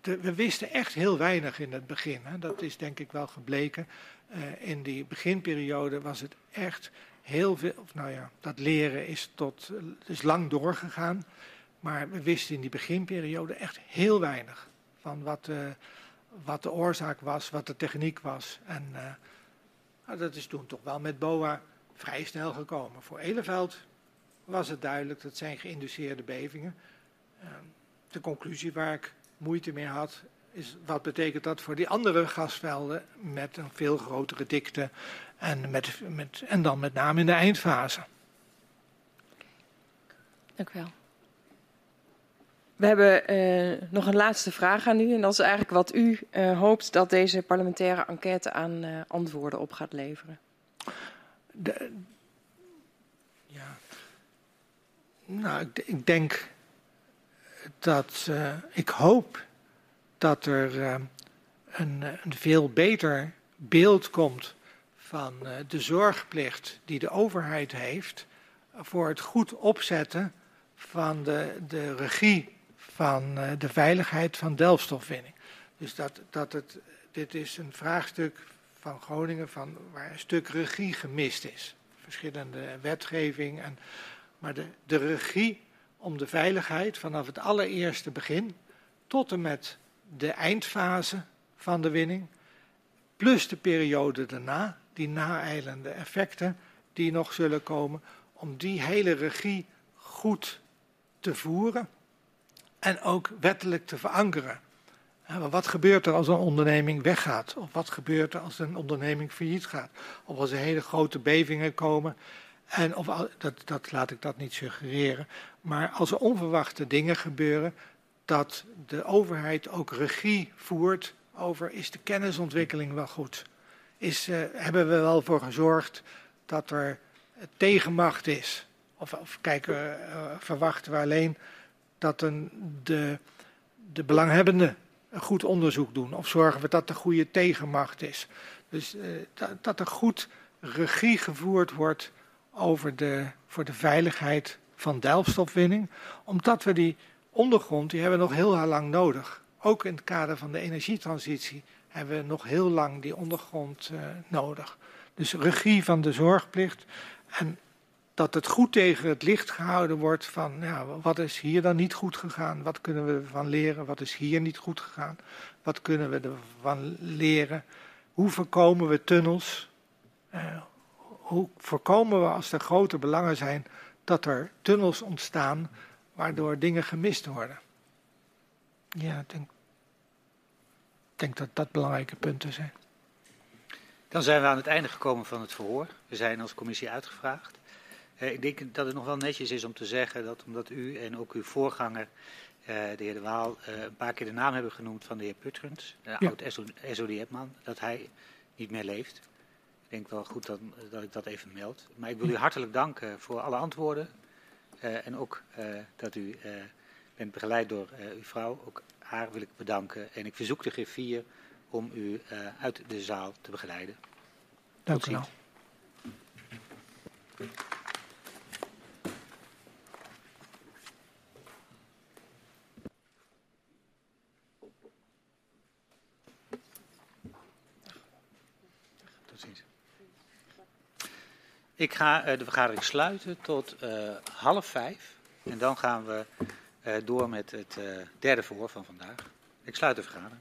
De, we wisten echt heel weinig in het begin. Hè. Dat is denk ik wel gebleken. in die beginperiode was het echt heel veel, nou ja, dat leren is, tot, is lang doorgegaan. Maar we wisten in die beginperiode echt heel weinig van wat, uh, wat de oorzaak was, wat de techniek was. En nou, dat is toen toch wel met BOA vrij snel gekomen. Voor Eleveld was het duidelijk, dat zijn geïnduceerde bevingen. Uh, de conclusie waar ik moeite mee had, is wat betekent dat voor die andere gasvelden met een veel grotere dikte en, met, met, en dan met name in de eindfase. Dank u wel. We hebben uh, nog een laatste vraag aan u. En dat is eigenlijk wat u uh, hoopt dat deze parlementaire enquête aan uh, antwoorden op gaat leveren. Ja. Nou, ik, ik, denk dat. ik hoop dat er een, een, veel beter beeld komt van de zorgplicht die de overheid heeft voor het goed opzetten van de, de regie van de veiligheid van delfstofwinning. Dus dat, dat het, dit is een vraagstuk van Groningen van, waar een stuk regie gemist is. Verschillende wetgeving. En, maar de, de regie om de veiligheid vanaf het allereerste begin tot en met de eindfase van de winning, plus de periode daarna, die naeilende effecten die nog zullen komen, om die hele regie goed te voeren en ook wettelijk te verankeren. Wat gebeurt er als een onderneming weggaat? Of wat gebeurt er als een onderneming failliet gaat? Of als er hele grote bevingen komen En of, dat, dat laat ik dat niet suggereren. Maar als er onverwachte dingen gebeuren, dat de overheid ook regie voert over is de kennisontwikkeling wel goed? Is, uh, hebben we wel voor gezorgd dat er tegenmacht is? Of, of kijken, uh, verwachten we alleen dat een, de, de belanghebbenden een goed onderzoek doen? Of zorgen we dat er goede tegenmacht is? Dus uh, dat, dat er goed regie gevoerd wordt over de, voor de veiligheid van delfstofwinning. Omdat we die ondergrond, die hebben we nog heel lang nodig. Ook in het kader van de energietransitie hebben we nog heel lang die ondergrond uh, nodig. Dus regie van de zorgplicht. En dat het goed tegen het licht gehouden wordt van ja, wat is hier dan niet goed gegaan? Wat kunnen we ervan leren? Wat is hier niet goed gegaan? Wat kunnen we ervan leren? Hoe voorkomen we tunnels? Uh, hoe voorkomen we als er grote belangen zijn dat er tunnels ontstaan waardoor dingen gemist worden? Ja, ik denk, ik denk dat dat belangrijke punten zijn. Dan zijn we aan het einde gekomen van het verhoor. We zijn als commissie uitgevraagd. Eh, ik denk dat het nog wel netjes is om te zeggen dat omdat u en ook uw voorganger, eh, de heer De Waal, eh, een paar keer de naam hebben genoemd van de heer Putrens, de ja. oud-SOD-man, dat hij niet meer leeft. Ik denk wel goed dat, dat, ik dat even meld. Maar ik wil u hartelijk danken voor alle antwoorden. Uh, en ook uh, dat u uh, bent begeleid door uw vrouw. Ook haar wil ik bedanken. En ik verzoek de griffier om u uit de zaal te begeleiden. Dank u wel. Ik ga uh, de vergadering sluiten tot uh, half vijf. En dan gaan we uh, door met het derde verhoor van vandaag. Ik sluit de vergadering.